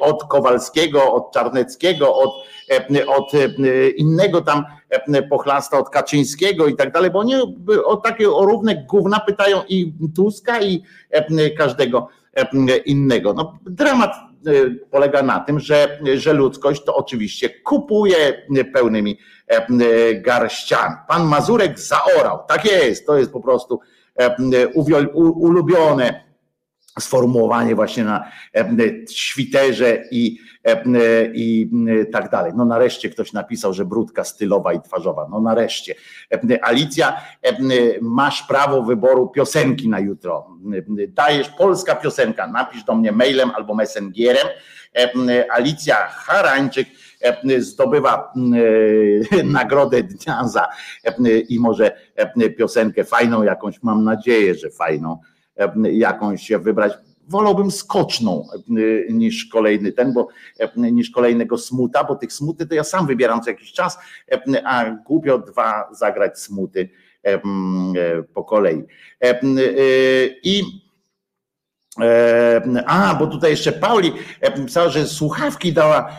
od Kowalskiego, od Czarneckiego, od E, od e, innego tam e, pochlasta, od Kaczyńskiego i tak dalej, bo oni o takie o równe gówna pytają i Tuska i każdego innego. No, dramat polega na tym, że, że ludzkość to oczywiście kupuje pełnymi garściami. Pan Mazurek zaorał, tak jest, to jest po prostu ulubione sformułowanie właśnie na świterze i, i tak dalej. No nareszcie ktoś napisał, że brudka stylowa i twarzowa. No nareszcie. Alicja, masz prawo wyboru piosenki na jutro. Dajesz polska piosenka, napisz do mnie mailem albo messengerem. Alicja Harańczyk zdobywa nagrodę dnia za i może piosenkę fajną jakąś, mam nadzieję, że fajną jakąś wybrać. wolałbym skoczną niż kolejny ten, bo niż kolejnego smuta, bo tych smuty to ja sam wybieram co jakiś czas, a głupio dwa zagrać smuty po kolei. I a, bo tutaj jeszcze Pauli pisała, że słuchawki dała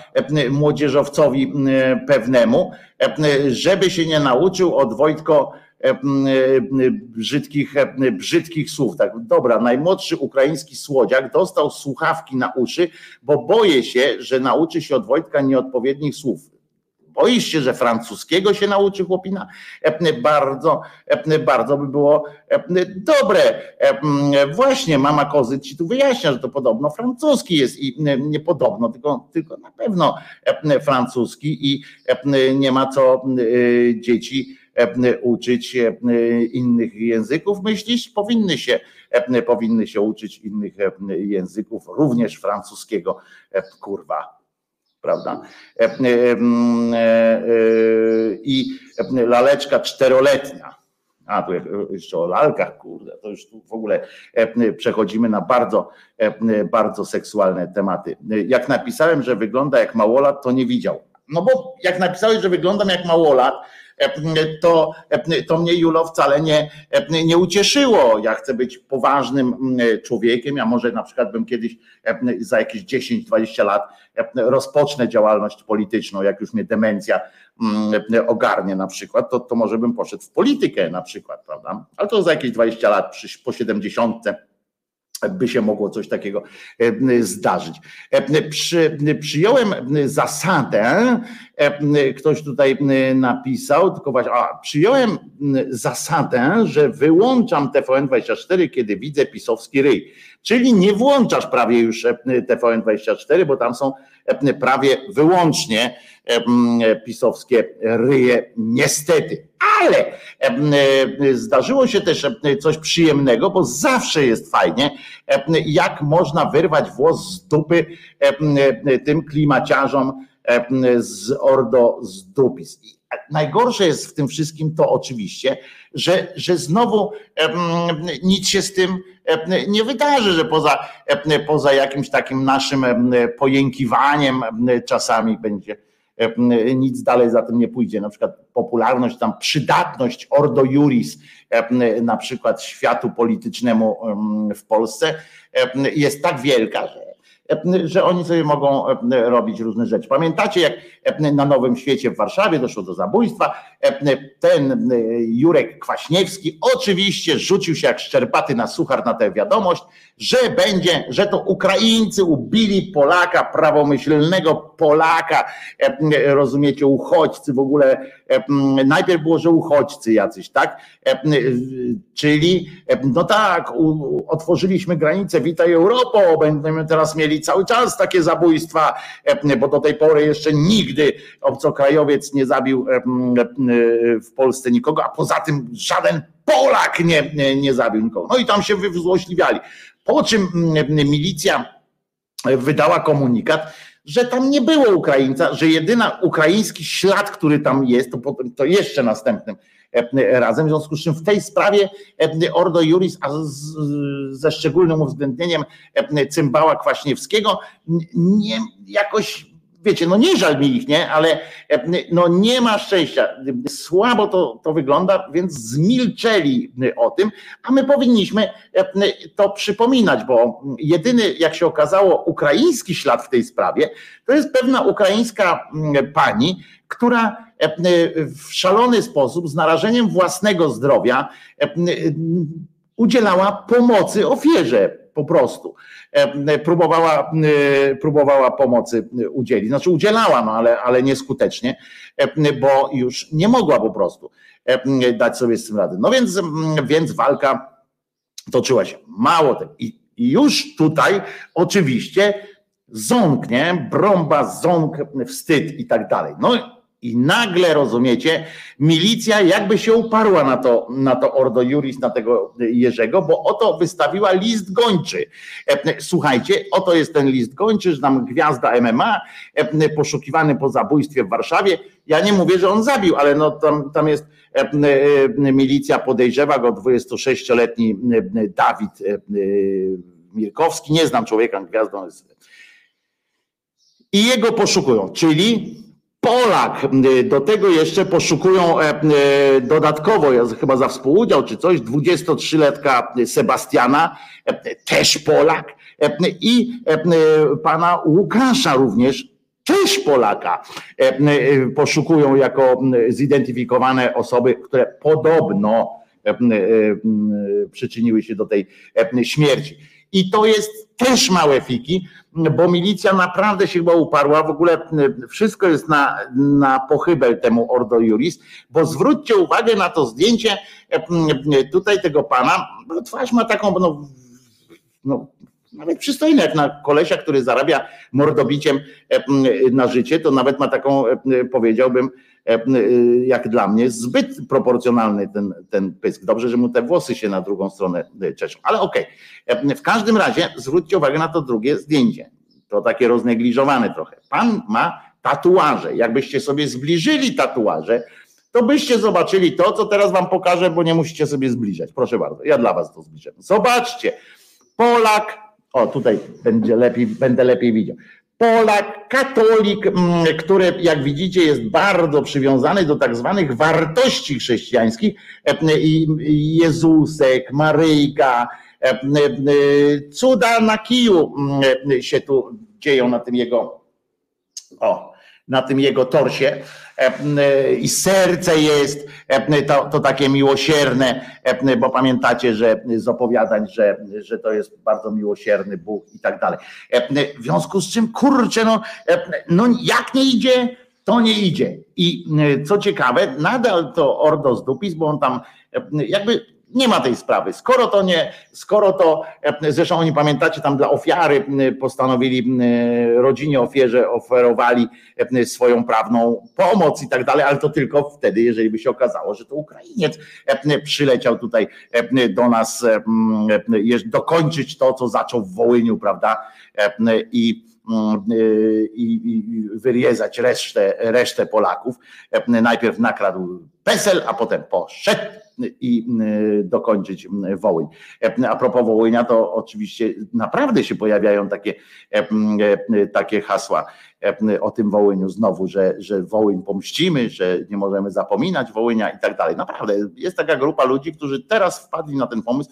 młodzieżowcowi pewnemu, żeby się nie nauczył od Wojtko brzydkich, brzydkich słów. Tak, dobra, najmłodszy ukraiński słodziak dostał słuchawki na uszy, bo boję się, że nauczy się od Wojtka nieodpowiednich słów. Boisz się, że francuskiego się nauczy chłopina? Bardzo, bardzo by było dobre. Właśnie mama Kozy ci tu wyjaśnia, że to podobno francuski jest i nie podobno, tylko, tylko na pewno francuski i nie ma co dzieci uczyć innych języków. Myślisz? Powinny się, powinny się uczyć innych języków, również francuskiego. Kurwa, prawda? E, e, e, I laleczka czteroletnia. A tu jeszcze o lalkach, kurde, to już tu w ogóle przechodzimy na bardzo, bardzo seksualne tematy. Jak napisałem, że wygląda jak małolat, to nie widział. No bo jak napisałeś, że wyglądam jak małolat, to, to mnie Julo wcale nie, nie ucieszyło. Ja chcę być poważnym człowiekiem, a może na przykład bym kiedyś za jakieś 10-20 lat rozpocznę działalność polityczną, jak już mnie demencja ogarnie na przykład, to, to może bym poszedł w politykę na przykład, prawda? Ale to za jakieś 20 lat, po 70 by się mogło coś takiego e, zdarzyć. E, przy, przyjąłem zasadę, e, ktoś tutaj napisał, tylko właśnie, a, przyjąłem zasadę, że wyłączam TVN24, kiedy widzę pisowski ryj. Czyli nie włączasz prawie już TVN24, bo tam są prawie wyłącznie pisowskie ryje, niestety. Ale zdarzyło się też coś przyjemnego, bo zawsze jest fajnie, jak można wyrwać włos z dupy tym klimaciarzom z Ordo z Dupis. Najgorsze jest w tym wszystkim to oczywiście, że, że znowu nic się z tym nie wydarzy, że poza, poza jakimś takim naszym pojękiwaniem czasami będzie nic dalej za tym nie pójdzie. Na przykład popularność, tam przydatność Ordo Juris, na przykład światu politycznemu w Polsce jest tak wielka, że że oni sobie mogą robić różne rzeczy. Pamiętacie, jak na Nowym Świecie w Warszawie doszło do zabójstwa? Ten Jurek Kwaśniewski oczywiście rzucił się jak szczerbaty na suchar na tę wiadomość, że będzie, że to Ukraińcy ubili Polaka, prawomyślnego Polaka, rozumiecie, uchodźcy w ogóle, najpierw było, że uchodźcy jacyś, tak? Czyli, no tak, otworzyliśmy granicę, witaj Europo, będziemy teraz mieli cały czas takie zabójstwa, bo do tej pory jeszcze nigdy obcokrajowiec nie zabił w Polsce nikogo, a poza tym żaden Polak nie, nie, nie zabił nikogo. No i tam się wyzłośliwiali. Po czym milicja wydała komunikat, że tam nie było Ukraińca, że jedyna ukraiński ślad, który tam jest, to, potem, to jeszcze następnym razem. W związku z czym w tej sprawie Ordo Juris, a z, ze szczególnym uwzględnieniem cymbała Kwaśniewskiego, nie jakoś wiecie, no nie żal mi ich, nie, ale no nie ma szczęścia. Słabo to, to wygląda, więc zmilczeli o tym, a my powinniśmy to przypominać, bo jedyny, jak się okazało, ukraiński ślad w tej sprawie, to jest pewna ukraińska pani, która w szalony sposób, z narażeniem własnego zdrowia, udzielała pomocy ofierze po prostu. E, próbowała, e, próbowała pomocy udzielić. Znaczy udzielała, no ale, ale nieskutecznie, e, bo już nie mogła po prostu dać sobie z tym rady. No więc, więc walka toczyła się. Mało tego. I, już tutaj oczywiście ząk, nie? Brąba, ząk, wstyd i tak dalej. No i nagle, rozumiecie, milicja jakby się uparła na to, na to Ordo Juris, na tego Jerzego, bo oto wystawiła list gończy. E, słuchajcie, oto jest ten list gończy, że tam gwiazda MMA, e, poszukiwany po zabójstwie w Warszawie. Ja nie mówię, że on zabił, ale no tam, tam jest e, milicja podejrzewa go 26-letni Dawid Mirkowski, nie znam człowieka, gwiazdą jest. I jego poszukują, czyli Polak. Do tego jeszcze poszukują dodatkowo, chyba za współudział czy coś, 23-letka Sebastiana, też Polak, i pana Łukasza również, też Polaka poszukują jako zidentyfikowane osoby, które podobno przyczyniły się do tej śmierci. I to jest też małe fiki, bo milicja naprawdę się chyba uparła. W ogóle wszystko jest na, na pochybel temu Ordo Juris, bo zwróćcie uwagę na to zdjęcie tutaj tego pana. Twarz ma taką, no, no nawet przystojny, jak na kolesia, który zarabia mordobiciem na życie, to nawet ma taką, powiedziałbym, jak dla mnie, zbyt proporcjonalny ten, ten pysk. Dobrze, że mu te włosy się na drugą stronę czeszą. Ale okej. Okay. W każdym razie zwróćcie uwagę na to drugie zdjęcie. To takie roznegliżowane trochę. Pan ma tatuaże. Jakbyście sobie zbliżyli tatuaże, to byście zobaczyli to, co teraz wam pokażę, bo nie musicie sobie zbliżać. Proszę bardzo, ja dla was to zbliżę. Zobaczcie. Polak, o tutaj będzie lepiej, będę lepiej widział. Polak, katolik, mm, który jak widzicie jest bardzo przywiązany do tak zwanych wartości chrześcijańskich, Jezusek, Maryjka, cuda na kiju mm, się tu dzieją na tym jego, o, na tym jego torsie i serce jest to, to takie miłosierne, bo pamiętacie, że z opowiadań, że, że to jest bardzo miłosierny Bóg i tak dalej. W związku z czym, kurczę, no, no jak nie idzie, to nie idzie. I co ciekawe, nadal to Ordo Dupis, bo on tam jakby nie ma tej sprawy. Skoro to nie, skoro to, e, zresztą oni pamiętacie, tam dla ofiary postanowili rodzinie ofierze oferowali swoją prawną pomoc i tak dalej, ale to tylko wtedy, jeżeli by się okazało, że to Ukrainiec przyleciał tutaj do nas dokończyć to, co zaczął w Wołyniu, prawda? I i, i wyriezać resztę, resztę Polaków. Najpierw nakradł PESEL, a potem poszedł i y, dokończyć y, Wołyń. E, a propos Wołynia, to oczywiście naprawdę się pojawiają takie, e, e, takie hasła o tym Wołyniu znowu, że, że Wołyń pomścimy, że nie możemy zapominać Wołynia i tak dalej. Naprawdę jest taka grupa ludzi, którzy teraz wpadli na ten pomysł,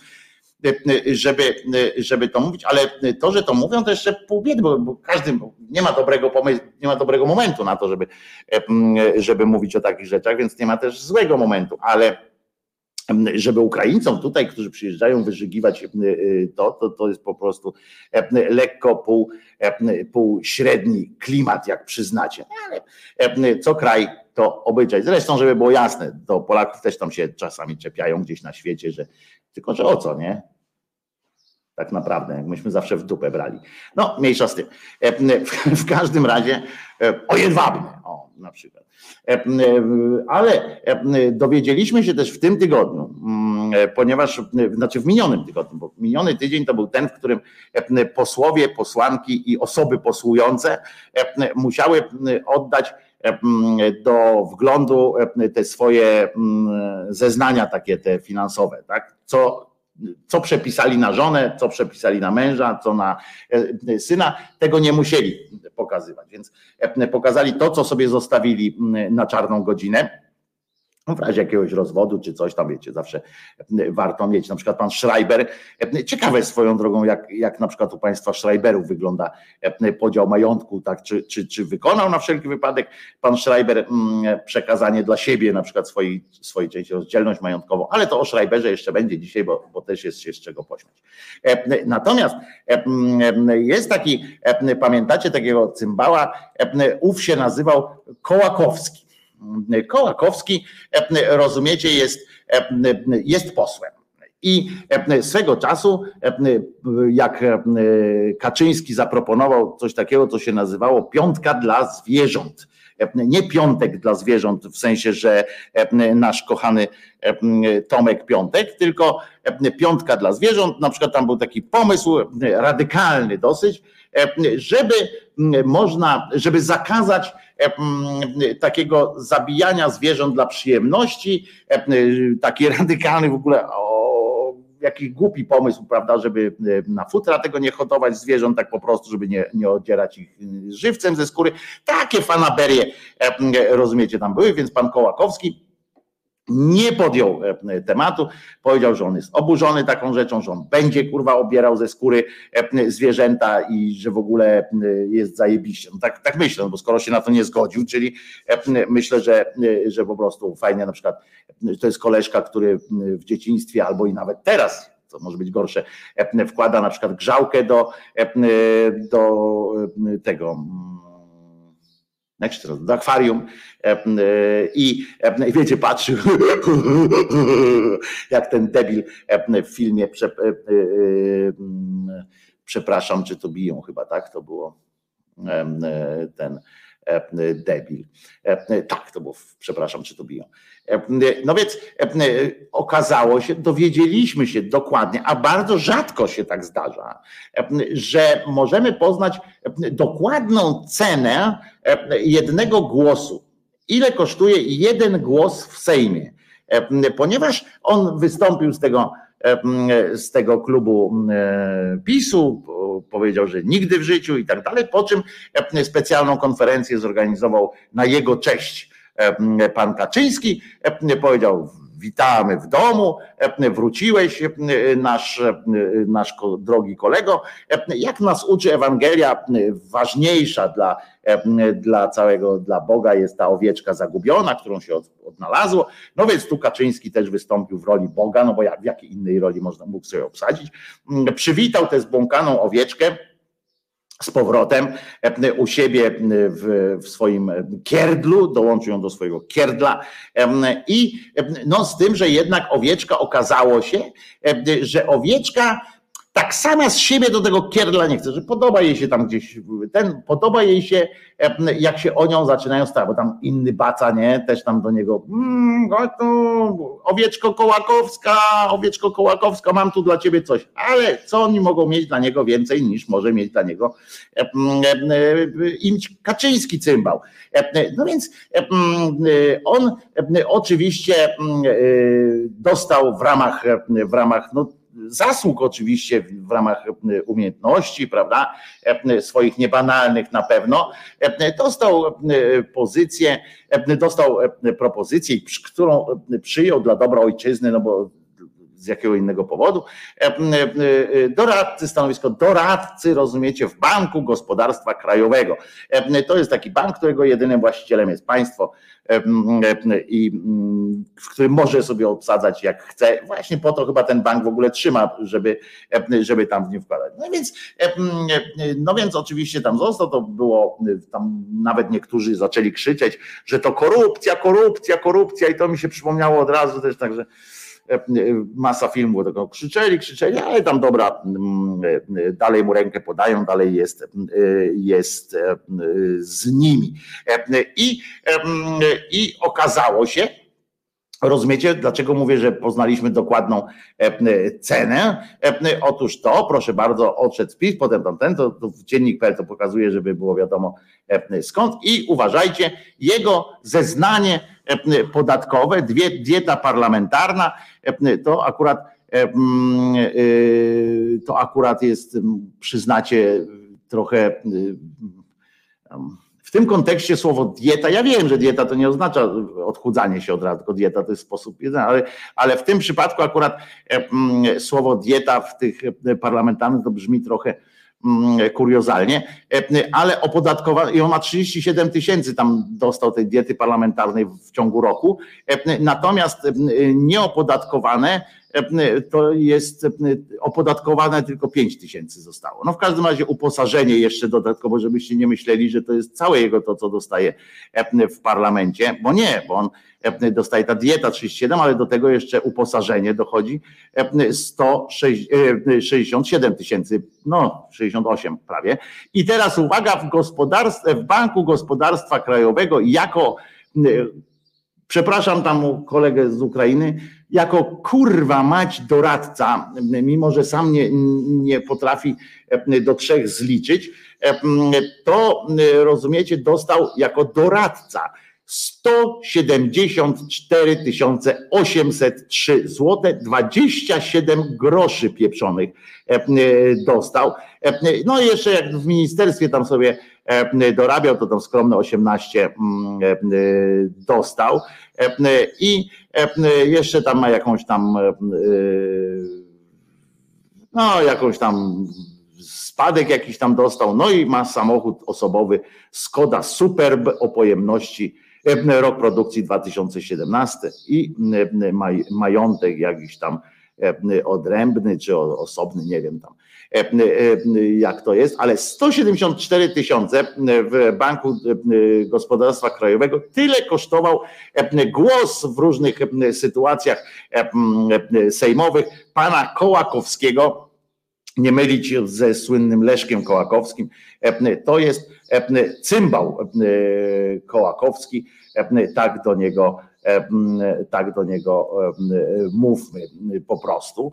żeby, żeby to mówić, ale to, że to mówią, to jeszcze pół biedy, bo, bo każdy nie ma dobrego pomysłu, nie ma dobrego momentu na to, żeby, żeby mówić o takich rzeczach, więc nie ma też złego momentu, ale żeby Ukraińcom tutaj, którzy przyjeżdżają wyżygiwać e, to, to, to jest po prostu e, lekko pół, e, pół średni klimat, jak przyznacie. Ale co kraj to obyczaj. Zresztą, żeby było jasne, do Polaków też tam się czasami czepiają gdzieś na świecie, że tylko, że o co, nie? Tak naprawdę, myśmy zawsze w dupę brali. No, mniejsza z tym. W każdym razie o jedwabne, o, na przykład. E, e, ale e, dowiedzieliśmy się też w tym tygodniu, mm, ponieważ, znaczy w minionym tygodniu, bo miniony tydzień to był ten, w którym posłowie, posłanki i osoby posłujące musiały oddać do wglądu te swoje zeznania takie te finansowe, tak? Co, co przepisali na żonę, co przepisali na męża, co na syna, tego nie musieli pokazywać. Więc e, pokazali to, co sobie zostawili na czarną godzinę w razie jakiegoś rozwodu czy coś tam, wiecie, zawsze warto mieć. Na przykład pan Schreiber, ciekawe swoją drogą, jak, jak na przykład u państwa Schreiberów wygląda podział majątku, tak, czy, czy, czy wykonał na wszelki wypadek pan Schreiber przekazanie dla siebie na przykład swojej, swojej części rozdzielność majątkową, ale to o Schreiberze jeszcze będzie dzisiaj, bo, bo też jest się z czego pośmiać. Natomiast jest taki, pamiętacie takiego cymbała, ów się nazywał Kołakowski Kołakowski, e, rozumiecie, jest, e, jest posłem. I e, swego czasu, jak Kaczyński zaproponował coś takiego, co się nazywało piątka dla zwierząt. Nie piątek dla zwierząt, w sensie, że nasz kochany Tomek Piątek, tylko piątka dla zwierząt. Na przykład tam był taki pomysł radykalny dosyć, żeby można, żeby zakazać takiego zabijania zwierząt dla przyjemności, taki radykalny w ogóle jakiś głupi pomysł, prawda, żeby na futra tego nie hodować zwierząt, tak po prostu, żeby nie, nie odzierać ich żywcem ze skóry. Takie fanaberie, rozumiecie, tam były, więc pan Kołakowski nie podjął e, tematu, powiedział, że on jest oburzony taką rzeczą, że on będzie kurwa obierał ze skóry e, zwierzęta i że w ogóle e, jest zajebiście. No tak, tak myślę, no bo skoro się na to nie zgodził, czyli myślę, że, że po prostu fajnie na przykład to jest koleżka, który w dzieciństwie albo i nawet teraz co może być gorsze, wkłada na przykład grzałkę do, do tego się teraz, do akwarium e, e, i e, wiecie, patrzył jak ten debil w filmie przepraszam, czy to biją chyba, tak? To było ten debil. Tak, to było, przepraszam, czy to biją. No więc okazało się, dowiedzieliśmy się dokładnie, a bardzo rzadko się tak zdarza, że możemy poznać dokładną cenę jednego głosu. Ile kosztuje jeden głos w Sejmie? Ponieważ on wystąpił z tego, z tego klubu PiSu, powiedział, że nigdy w życiu i tak dalej, po czym specjalną konferencję zorganizował na jego cześć pan Kaczyński, powiedział witamy w domu, wróciłeś nasz, nasz drogi kolego. Jak nas uczy Ewangelia, ważniejsza dla, dla całego, dla Boga jest ta owieczka zagubiona, którą się odnalazło. No więc tu Kaczyński też wystąpił w roli Boga, no bo jak, w jakiej innej roli można mógł sobie obsadzić. Przywitał tę zbłąkaną owieczkę, z powrotem e, u siebie e, w, w, swoim kierdlu, dołączył ją do swojego kierdla i no z tym, że jednak owieczka okazało się, że owieczka tak sama z siebie do tego kierdla nie chce, że podoba jej się tam gdzieś, ten, podoba jej się, jak się o nią zaczynają stać, bo tam inny baca, nie, też tam do niego, mmm, owieczko Kołakowska, owieczko Kołakowska, mam tu dla ciebie coś, ale co oni mogą mieć dla niego więcej niż może mieć dla niego imć Kaczyński cymbał. No więc on oczywiście dostał w ramach, w ramach no, zasług oczywiście w ramach e, umiejętności, prawda, e, swoich niebanalnych na pewno, e, dostał pozycję, dostał propozycję, którą przyjął dla dobra ojczyzny, no bo z jakiego innego powodu, doradcy, stanowisko doradcy, rozumiecie, w Banku Gospodarstwa Krajowego. To jest taki bank, którego jedynym właścicielem jest państwo i w którym może sobie obsadzać jak chce. Właśnie po to chyba ten bank w ogóle trzyma, żeby, żeby tam w nie wkładać. No więc, no więc oczywiście tam został, to było, tam nawet niektórzy zaczęli krzyczeć, że to korupcja, korupcja, korupcja i to mi się przypomniało od razu też, także masa filmów tego krzyczeli, krzyczeli, ale tam dobra, dalej mu rękę podają, dalej jest, jest z nimi. I, i okazało się, Rozumiecie, dlaczego mówię, że poznaliśmy dokładną cenę? Otóż to, proszę bardzo, odszedł spis, potem tamten, to, to dziennik.pl to pokazuje, żeby było wiadomo skąd. I uważajcie, jego zeznanie podatkowe, dieta parlamentarna, to akurat to akurat jest, przyznacie, trochę w tym kontekście słowo dieta, ja wiem, że dieta to nie oznacza odchudzanie się od razu, tylko dieta to jest sposób jedzenia, ale, ale w tym przypadku akurat słowo dieta w tych parlamentarnych to brzmi trochę kuriozalnie, e, ale opodatkowane, i on ma 37 tysięcy tam dostał tej diety parlamentarnej w ciągu roku, e, natomiast e, nieopodatkowane to jest opodatkowane tylko 5 tysięcy zostało. No w każdym razie uposażenie jeszcze dodatkowo, żebyście nie myśleli, że to jest całe jego to, co dostaje w parlamencie, bo nie, bo on dostaje ta dieta 37, ale do tego jeszcze uposażenie dochodzi 167 tysięcy, no 68 prawie. I teraz uwaga, w w Banku Gospodarstwa Krajowego jako przepraszam tam kolegę z Ukrainy, jako kurwa mać doradca, mimo że sam nie, nie potrafi do trzech zliczyć, to rozumiecie, dostał jako doradca 174 803 zł 27 groszy pieprzonych dostał. No i jeszcze jak w ministerstwie tam sobie dorabiał, to tam skromne 18 dostał i jeszcze tam ma jakąś tam no jakąś tam spadek jakiś tam dostał, no i ma samochód osobowy Skoda Superb o pojemności rok produkcji 2017 i majątek jakiś tam odrębny czy osobny, nie wiem tam jak to jest, ale 174 tysiące w Banku Gospodarstwa Krajowego. Tyle kosztował głos w różnych sytuacjach sejmowych pana Kołakowskiego, nie mylić ze słynnym Leszkiem Kołakowskim, to jest cymbał Kołakowski, tak do niego tak do niego mówmy po prostu.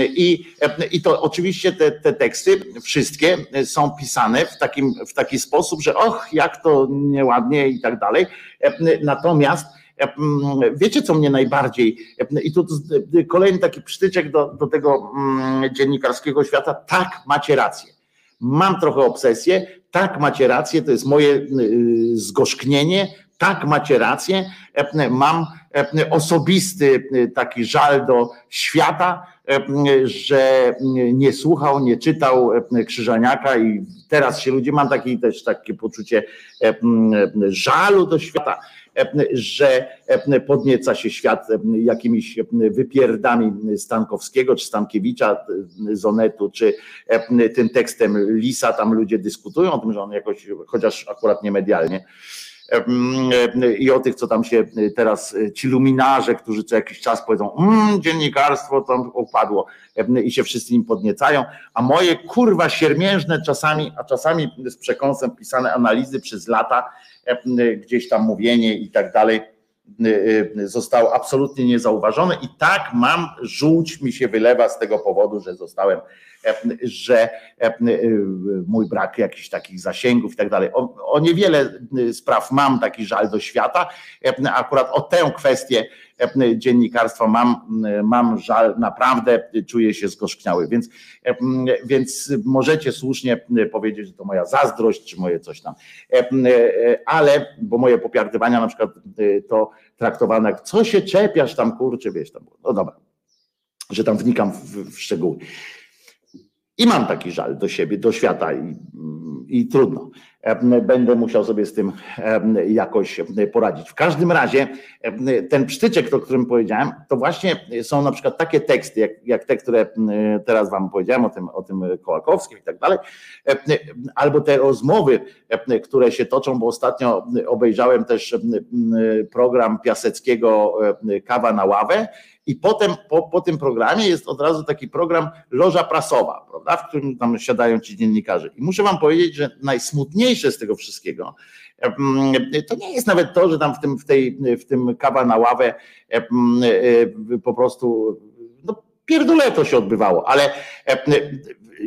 I, i to oczywiście te, te teksty wszystkie są pisane w, takim, w taki sposób, że och, jak to nieładnie i tak dalej. Natomiast Wiecie, co mnie najbardziej, i tu kolejny taki przytyczek do, do tego dziennikarskiego świata, tak, macie rację. Mam trochę obsesję, tak, macie rację, to jest moje zgorzknienie, tak, macie rację. Mam osobisty taki żal do świata, że nie słuchał, nie czytał Krzyżaniaka i teraz się ludzie, mam taki też takie poczucie żalu do świata, że podnieca się świat jakimiś wypierdami Stankowskiego czy Stankiewicza z Onetu, czy tym tekstem Lisa, tam ludzie dyskutują o tym, że on jakoś, chociaż akurat nie medialnie, i o tych, co tam się teraz, ci luminarze, którzy co jakiś czas powiedzą, mmm, dziennikarstwo tam upadło i się wszyscy im podniecają, a moje kurwa siermiężne czasami, a czasami z przekąsem pisane analizy przez lata, gdzieś tam mówienie i tak dalej, zostało absolutnie niezauważone i tak mam, żółć mi się wylewa z tego powodu, że zostałem że mój brak jakichś takich zasięgów i tak dalej. O, o niewiele spraw mam taki żal do świata. Akurat o tę kwestię dziennikarstwa mam, mam żal, naprawdę czuję się zgorzkniały, więc, więc możecie słusznie powiedzieć, że to moja zazdrość, czy moje coś tam, ale, bo moje popiardywania na przykład to traktowane jak co się czepiasz tam, kurczę, wiesz tam, no dobra, że tam wnikam w, w szczegóły. I mam taki żal do siebie, do świata i, i trudno. Będę musiał sobie z tym jakoś poradzić. W każdym razie ten przytyczek, o którym powiedziałem, to właśnie są na przykład takie teksty, jak, jak te, które teraz wam powiedziałem o tym, o tym Kołakowskim i tak dalej, albo te rozmowy, które się toczą, bo ostatnio obejrzałem też program Piaseckiego Kawa na ławę i potem po, po tym programie jest od razu taki program Loża Prasowa, prawda, w którym tam siadają ci dziennikarze. I muszę wam powiedzieć, że najsmutniejsze z tego wszystkiego to nie jest nawet to, że tam w tym, w tej, w tym kawa na ławę po prostu no, pierdolę to się odbywało, ale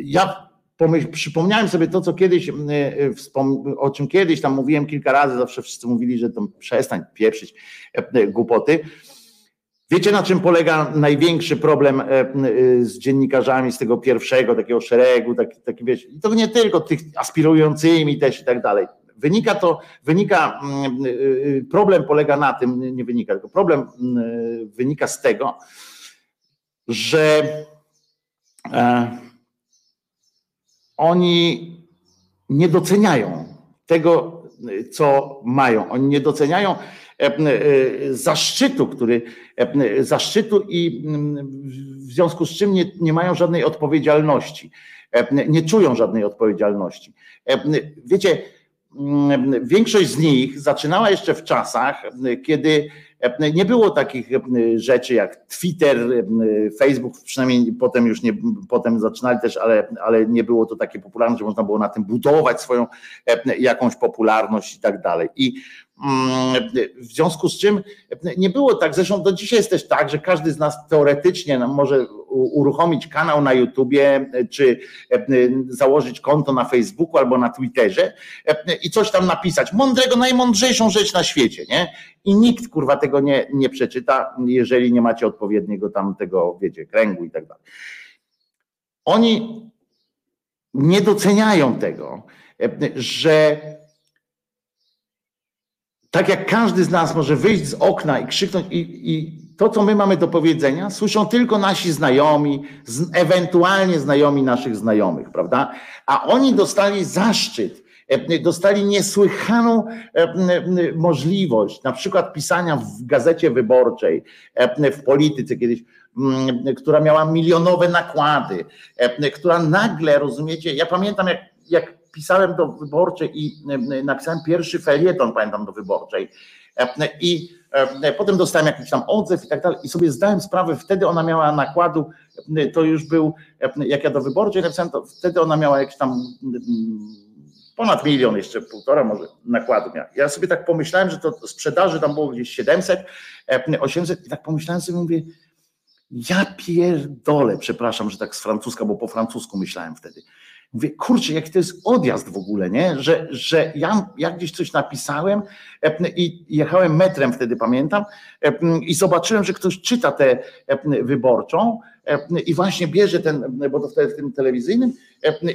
ja pomyśl, przypomniałem sobie to, co kiedyś, o czym kiedyś tam mówiłem kilka razy, zawsze wszyscy mówili, że to przestań pieprzyć głupoty. Wiecie, na czym polega największy problem e, e, z dziennikarzami z tego pierwszego takiego szeregu, taki, taki i to nie tylko tych aspirującymi też i tak dalej. Wynika to, wynika, mm, e, problem polega na tym, nie wynika, tylko problem mm, wynika z tego, że oni nie doceniają tego, co mają. Oni nie doceniają zaszczytu, który E, zaszczytu i mm, w związku z czym nie, nie mają żadnej odpowiedzialności, e, nie czują żadnej odpowiedzialności. E, wiecie, mm, większość z nich zaczynała jeszcze w czasach, kiedy nie było takich rzeczy jak Twitter, Facebook, przynajmniej potem już nie, potem zaczynali też, ale, ale nie było to takie popularne, że można było na tym budować swoją jakąś popularność i tak dalej. I w związku z czym nie było tak, zresztą do dzisiaj jest też tak, że każdy z nas teoretycznie no, może uruchomić kanał na YouTubie, czy założyć konto na Facebooku albo na Twitterze i coś tam napisać. Mądrego, najmądrzejszą rzecz na świecie, nie? I nikt kurwa tego nie, nie przeczyta, jeżeli nie macie odpowiedniego tam tego, wiecie, kręgu i tak dalej. Oni nie doceniają tego, że tak jak każdy z nas może wyjść z okna i krzyknąć, i, i to, co my mamy do powiedzenia, słyszą tylko nasi znajomi, z, ewentualnie znajomi naszych znajomych, prawda? A oni dostali zaszczyt, e, dostali niesłychaną e, możliwość, na przykład pisania w gazecie wyborczej, e, w polityce kiedyś, która miała milionowe nakłady, która nagle, rozumiecie, ja pamiętam jak, jak pisałem do wyborczej i e, napisałem pierwszy felieton, pamiętam, do wyborczej. E, I e, potem dostałem jakiś tam odzew i tak dalej. I sobie zdałem sprawę, wtedy ona miała nakładu, to już był, jak ja do wyborczej napisałem, to wtedy ona miała jakiś tam ponad milion, jeszcze półtora może nakładu miała. Ja sobie tak pomyślałem, że to sprzedaży tam było gdzieś 700, 800 i tak pomyślałem sobie, mówię, ja pierdolę, przepraszam, że tak z francuska, bo po francusku myślałem wtedy. Mówię, kurczę, jaki to jest odjazd w ogóle, nie? Że, że ja, ja gdzieś coś napisałem e, i jechałem metrem wtedy, pamiętam, e, i zobaczyłem, że ktoś czyta tę e, wyborczą i właśnie bierze ten, bo to wtedy w tym telewizyjnym,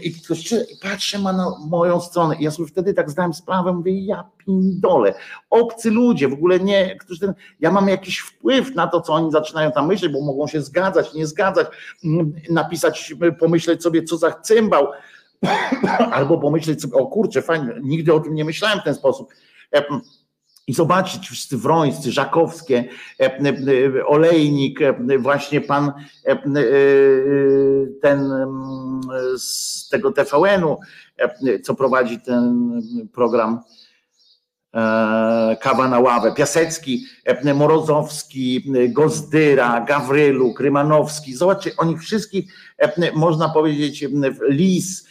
i ktoś czyta i patrzy ma na moją stronę. I ja sobie wtedy tak zdałem sprawę, mówię, ja pindole, obcy ludzie, w ogóle nie, którzy ten, ja mam jakiś wpływ na to, co oni zaczynają tam myśleć, bo mogą się zgadzać, nie zgadzać, napisać, pomyśleć sobie, co za cymbał, albo pomyśleć sobie, o kurczę, fajnie, nigdy o tym nie myślałem w ten sposób i zobaczyć wszyscy wrońscy, Żakowskie, e, e, Olejnik, e, właśnie pan ten mm, z tego TVN-u, co prowadzi ten program Kawa na ławę, Piasecki, Morozowski, Gozdyra, Gawrylu, Krymanowski. Zobaczcie, oni wszystkich, można powiedzieć, Lis,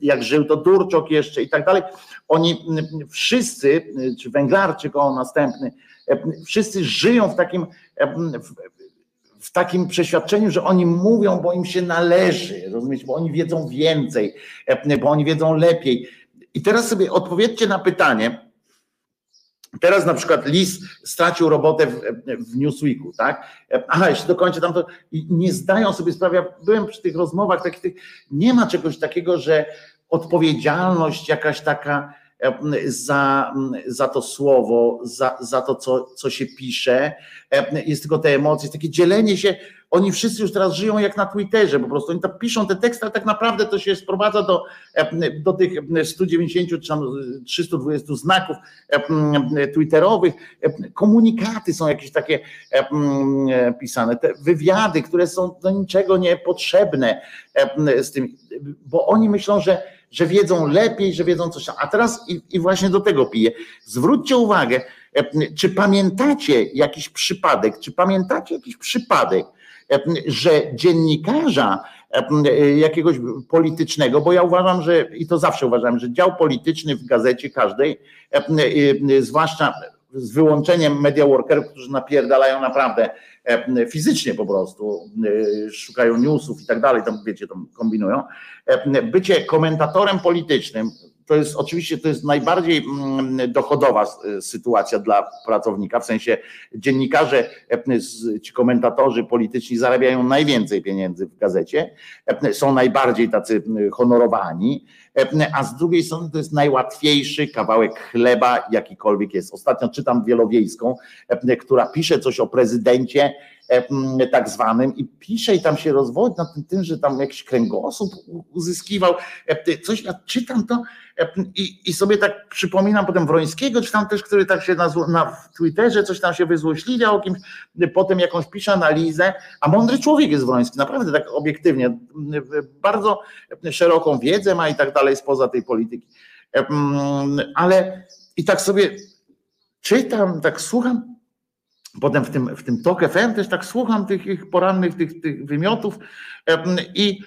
jak żył to Durczok jeszcze i tak dalej. Oni wszyscy, czy Węglarczyk, o następny, wszyscy żyją w takim, w takim przeświadczeniu, że oni mówią, bo im się należy, rozumiecie, bo oni wiedzą więcej, bo oni wiedzą lepiej. I teraz sobie odpowiedzcie na pytanie, Teraz na przykład Lis stracił robotę w, w Newsweeku, tak? Aha, jeśli dokończę tam to i nie zdają sobie sprawy, ja byłem przy tych rozmowach takich, nie ma czegoś takiego, że odpowiedzialność jakaś taka za, za to słowo, za, za to, co, co się pisze, jest tylko te emocje, takie dzielenie się. Oni wszyscy już teraz żyją jak na Twitterze, po prostu oni tam piszą te teksty, ale tak naprawdę to się sprowadza do, do tych 190 czy 320 znaków twitterowych. Komunikaty są jakieś takie pisane, te wywiady, które są do niczego niepotrzebne z tym, bo oni myślą, że że wiedzą lepiej, że wiedzą coś. A teraz i, i właśnie do tego piję. Zwróćcie uwagę, czy pamiętacie jakiś przypadek, czy pamiętacie jakiś przypadek, że dziennikarza jakiegoś politycznego, bo ja uważam, że i to zawsze uważam, że dział polityczny w gazecie każdej, zwłaszcza z wyłączeniem media workerów, którzy napierdalają naprawdę fizycznie po prostu, szukają newsów i tak dalej, tam wiecie, tam kombinują. Bycie komentatorem politycznym, to jest oczywiście to jest najbardziej mm, dochodowa e, sytuacja dla pracownika, w sensie dziennikarze, e, ci komentatorzy polityczni zarabiają najwięcej pieniędzy w gazecie, e, są najbardziej tacy honorowani, a z drugiej strony to jest najłatwiejszy kawałek chleba, jakikolwiek jest. Ostatnio czytam Wielowiejską, która pisze coś o prezydencie, tak zwanym i pisze i tam się rozwodzi na tym, tym, że tam jakiś kręgosłup uzyskiwał. Coś ja czytam to i, i sobie tak przypominam potem Wrońskiego, czy tam też, który tak się na, na Twitterze coś tam się wyzłośliwiał o kimś, potem jakąś pisze analizę, a mądry człowiek jest Wroński, naprawdę tak obiektywnie, bardzo szeroką wiedzę ma i tak dalej spoza tej polityki. Ale i tak sobie czytam, tak słucham, Potem w tym, w tym TOK FM też tak słucham tych ich porannych tych, tych wymiotów i,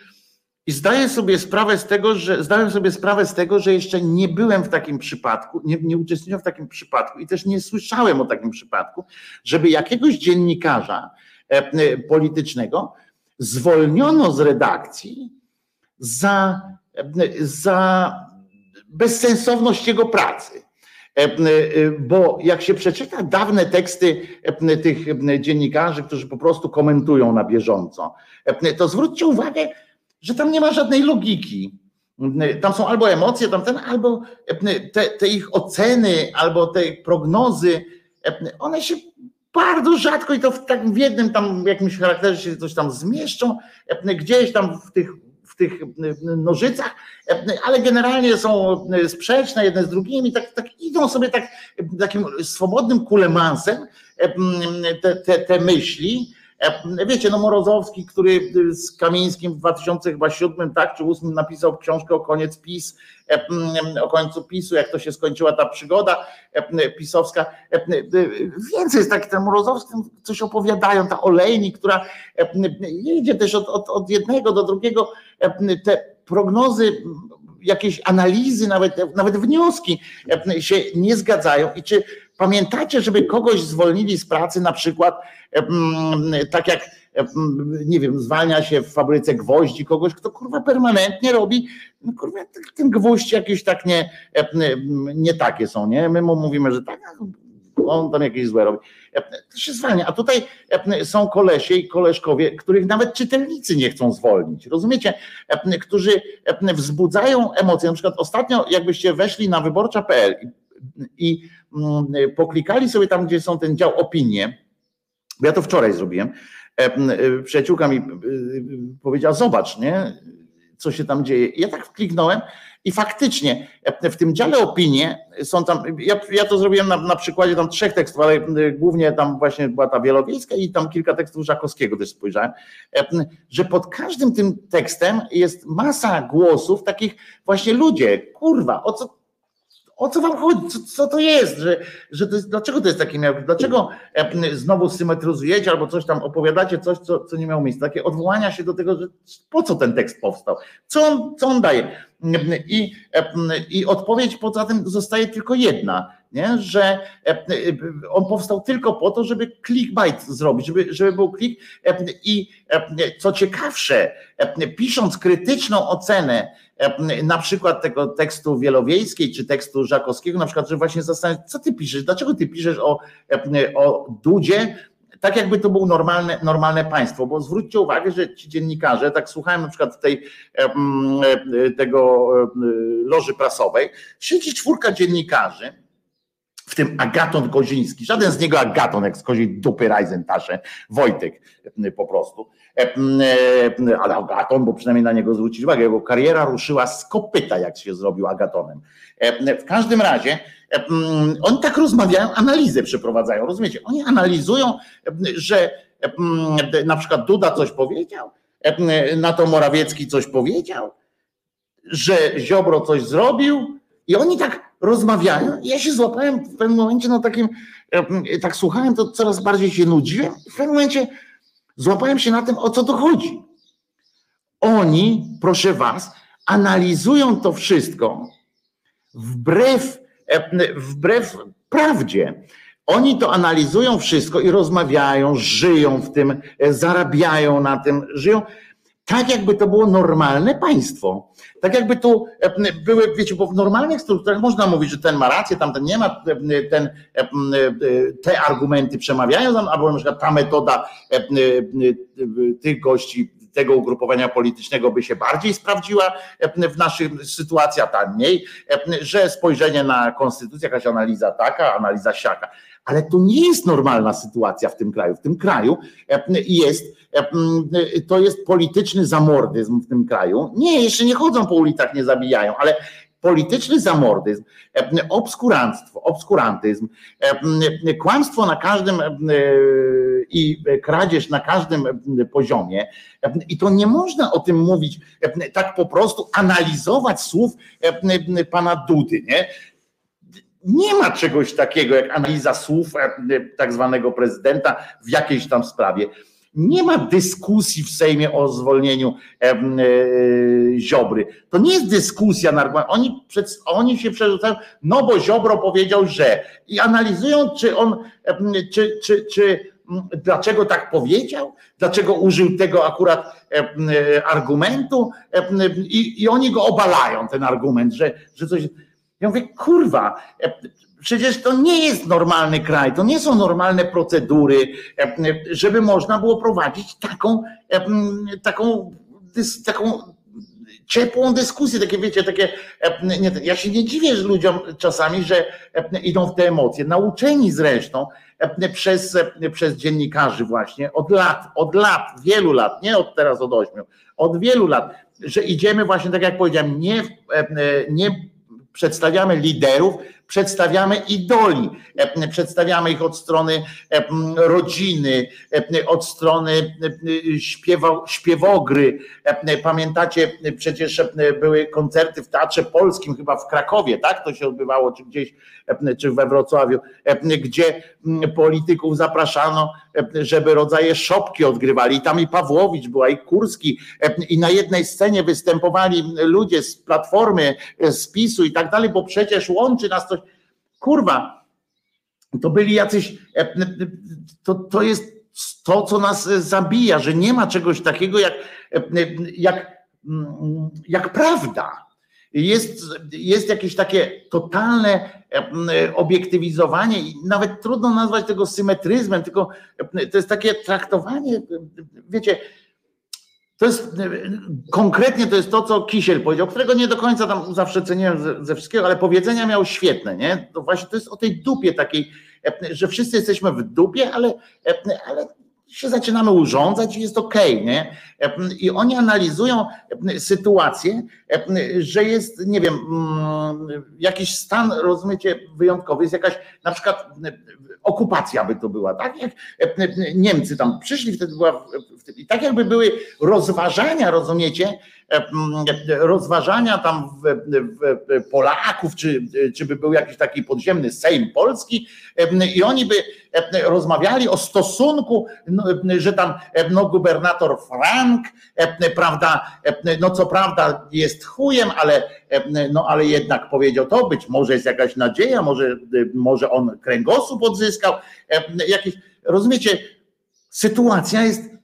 i zdaję sobie sprawę z tego, że zdałem sobie sprawę z tego, że jeszcze nie byłem w takim przypadku, nie, nie uczestniczyłem w takim przypadku i też nie słyszałem o takim przypadku, żeby jakiegoś dziennikarza politycznego zwolniono z redakcji za, za bezsensowność jego pracy. Bo jak się przeczyta dawne teksty tych dziennikarzy, którzy po prostu komentują na bieżąco, to zwróćcie uwagę, że tam nie ma żadnej logiki. Tam są albo emocje, tam ten, albo te, te ich oceny, albo te prognozy, one się bardzo rzadko i to w, w jednym tam jakimś charakterze się coś tam zmieszczą, gdzieś tam w tych, tych nożycach, ale generalnie są sprzeczne jedne z drugimi, tak, tak idą sobie tak takim swobodnym kulemansem te, te, te myśli, E, wiecie, no Morozowski, który z Kamińskim w 2007 tak, czy 2008 napisał książkę o koniec PiS, e, o końcu PiSu, jak to się skończyła ta przygoda e, pisowska. Więcej jest tak, ten Morozowski coś opowiadają, ta olejnik, która idzie też od, od, od jednego do drugiego, te prognozy jakieś analizy, nawet, nawet wnioski się nie zgadzają. I czy pamiętacie, żeby kogoś zwolnili z pracy na przykład tak jak nie wiem, zwalnia się w fabryce gwoździ kogoś, kto kurwa permanentnie robi, no kurwa, ten gwóźdź jakieś tak nie, nie takie są, nie? My mu mówimy, że tak, on tam jakieś złe robi. To się zwalnia. A tutaj są kolesie i koleżkowie, których nawet czytelnicy nie chcą zwolnić. Rozumiecie? Którzy wzbudzają emocje. Na przykład ostatnio, jakbyście weszli na wyborcza.pl i, i poklikali sobie tam, gdzie są ten dział opinie, ja to wczoraj zrobiłem. E, e, przyjaciółka mi e, powiedziała: Zobacz, nie? co się tam dzieje. Ja tak kliknąłem i faktycznie w tym dziale opinie są tam, ja, ja to zrobiłem na, na, przykładzie tam trzech tekstów, ale głównie tam właśnie była ta wielowiejska i tam kilka tekstów Żakowskiego też spojrzałem, że pod każdym tym tekstem jest masa głosów takich właśnie ludzie, kurwa, o co, o co wam chodzi? Co, co to jest? Że, że to jest? Dlaczego to jest takie miało? Dlaczego e, znowu symetryzujecie albo coś tam opowiadacie, coś, co, co nie miało miejsca? Takie odwołania się do tego, że po co ten tekst powstał? Co on, co on daje? I, e, I odpowiedź poza tym zostaje tylko jedna, nie? że e, on powstał tylko po to, żeby clickbait zrobić, żeby, żeby był klik. I co ciekawsze, pisząc krytyczną ocenę, na przykład tego tekstu Wielowiejskiej czy tekstu Żakowskiego, na przykład, że właśnie zastanawiać, co ty piszesz, dlaczego ty piszesz o, e, o Dudzie, tak jakby to było normalne, normalne państwo, bo zwróćcie uwagę, że ci dziennikarze, tak słuchałem na przykład tej, e, tego loży prasowej, siedzi czwórka dziennikarzy, w tym Agaton Koziński, żaden z niego Agaton, jak z dupy Rajzentasze, Wojtek po prostu, E, e, ale Agaton, bo przynajmniej na niego zwrócić uwagę, jego kariera ruszyła z kopyta, jak się zrobił Agatonem. E, w każdym razie oni tak rozmawiają, analizę przeprowadzają, rozumiecie? Oni analizują, że na przykład Duda coś powiedział, na to Morawiecki coś powiedział, że Ziobro coś zrobił i oni tak rozmawiają. Ja się złapałem w pewnym momencie na takim, tak słuchałem, to coraz bardziej się nudziłem i w pewnym momencie złapałem się na tym, o co to chodzi. Oni, proszę was, analizują to wszystko wbrew, e, wbrew prawdzie. Oni to analizują wszystko i rozmawiają, żyją w tym, e, zarabiają na tym, żyją tak, jakby to było normalne państwo. Tak, jakby tu e, były, wiecie, bo w normalnych strukturach można mówić, że ten ma rację, tamten nie ma, e, ten, e, te argumenty przemawiają, albo na przykład ta metoda tych gości tego ugrupowania politycznego by się bardziej sprawdziła w naszych sytuacjach, ta mniej, że spojrzenie na konstytucję, jakaś analiza taka, analiza siaka. Ale to nie jest normalna sytuacja w tym kraju. W tym kraju jest to jest polityczny zamordyzm w tym kraju. Nie, jeszcze nie chodzą po ulicach, nie zabijają, ale polityczny zamordyzm, obskuranstwo, obskurantyzm, kłamstwo na każdym i kradzież na każdym poziomie. I to nie można o tym mówić tak po prostu, analizować słów pana Dudy, nie? Nie ma czegoś takiego jak analiza słów tak zwanego prezydenta w jakiejś tam sprawie. Nie ma dyskusji w Sejmie o zwolnieniu e, e, Ziobry. To nie jest dyskusja normalna. Oni, przed, oni się przerzucają, no bo Ziobro powiedział, że i analizują, czy on, e, czy, czy, czy dlaczego tak powiedział, dlaczego użył tego akurat argumentu i, i oni go obalają, ten argument, że, że coś. Ja mówię, kurwa, Przecież to nie jest normalny kraj, to nie są normalne procedury, żeby można było prowadzić taką, taką, taką ciepłą dyskusję, takie wiecie, takie, nie, ja się nie dziwię że ludziom czasami, że idą w te emocje, nauczeni zresztą przez, przez dziennikarzy właśnie od lat, od lat, wielu lat, nie od teraz od ośmiu, od wielu lat, że idziemy właśnie, tak jak powiedziałem, nie, nie przedstawiamy liderów, przedstawiamy idoli, e, przedstawiamy ich od strony e, rodziny, e, od strony śpiewogry. Pamiętacie, przecież były koncerty w Teatrze Polskim, chyba w Krakowie, tak? To się odbywało, czy gdzieś, czy we Wrocławiu, gdzie polityków zapraszano, żeby rodzaje szopki odgrywali. I tam i Pawłowicz była, i Kurski, i na jednej scenie występowali ludzie z Platformy, z PiSu i tak dalej, bo przecież łączy nas coś kurwa, to byli jacyś, e, e, to, to jest to, co nas zabija, że nie ma czegoś takiego jak, e, jak, mm, jak prawda. Jest, jest jakieś takie totalne obiektywizowanie i nawet trudno nazwać tego symetryzmem, tylko to jest takie traktowanie, wiecie, to jest konkretnie to jest to, co Kisiel powiedział, którego nie do końca tam zawsze ceniłem ze, ze wszystkiego, ale powiedzenia miał świetne, nie? To właśnie to jest o tej dupie takiej, że wszyscy jesteśmy w dupie, ale, ale się zaczynamy urządzać i jest okej, okay, nie? I oni analizują sytuację, że jest, nie wiem, mm, jakiś stan, rozumiecie, wyjątkowy, jest jakaś na przykład okupacja by to była, tak? Jak Niemcy tam przyszli, wtedy była, i tak jakby były rozważania, rozumiecie, rozważania tam w, Polaków, czy, czy by był jakiś taki podziemny Sejm Polski i oni by rozmawiali o stosunku, no, że tam no, gubernator Frank, prawda, no co prawda jest chujem, ale, no, ale jednak powiedział to, być może jest jakaś nadzieja, może, może on kręgosłup odzyskał, jakiś, rozumiecie, sytuacja jest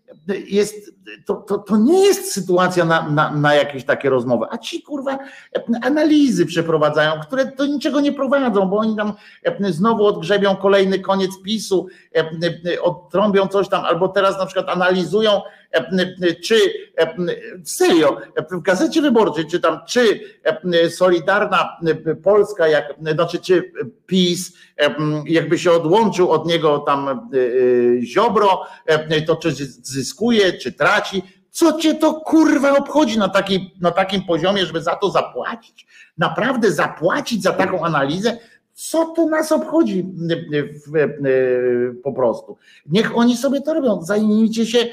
jest, to, to, to nie jest sytuacja na, na, na jakieś takie rozmowy, a ci kurwa analizy przeprowadzają, które do niczego nie prowadzą, bo oni tam znowu odgrzebią kolejny koniec PiSu, odtrąbią coś tam, albo teraz na przykład analizują czy serio, w gazecie wyborczej czytam, czy Solidarna Polska, jak, znaczy czy PiS jakby się odłączył od niego tam e, Ziobro, to czy zyskuje, czy traci, co cię to kurwa obchodzi na, takiej, na takim poziomie, żeby za to zapłacić? Naprawdę zapłacić za taką analizę? Co to nas obchodzi po prostu? Niech oni sobie to robią. Zajmijcie się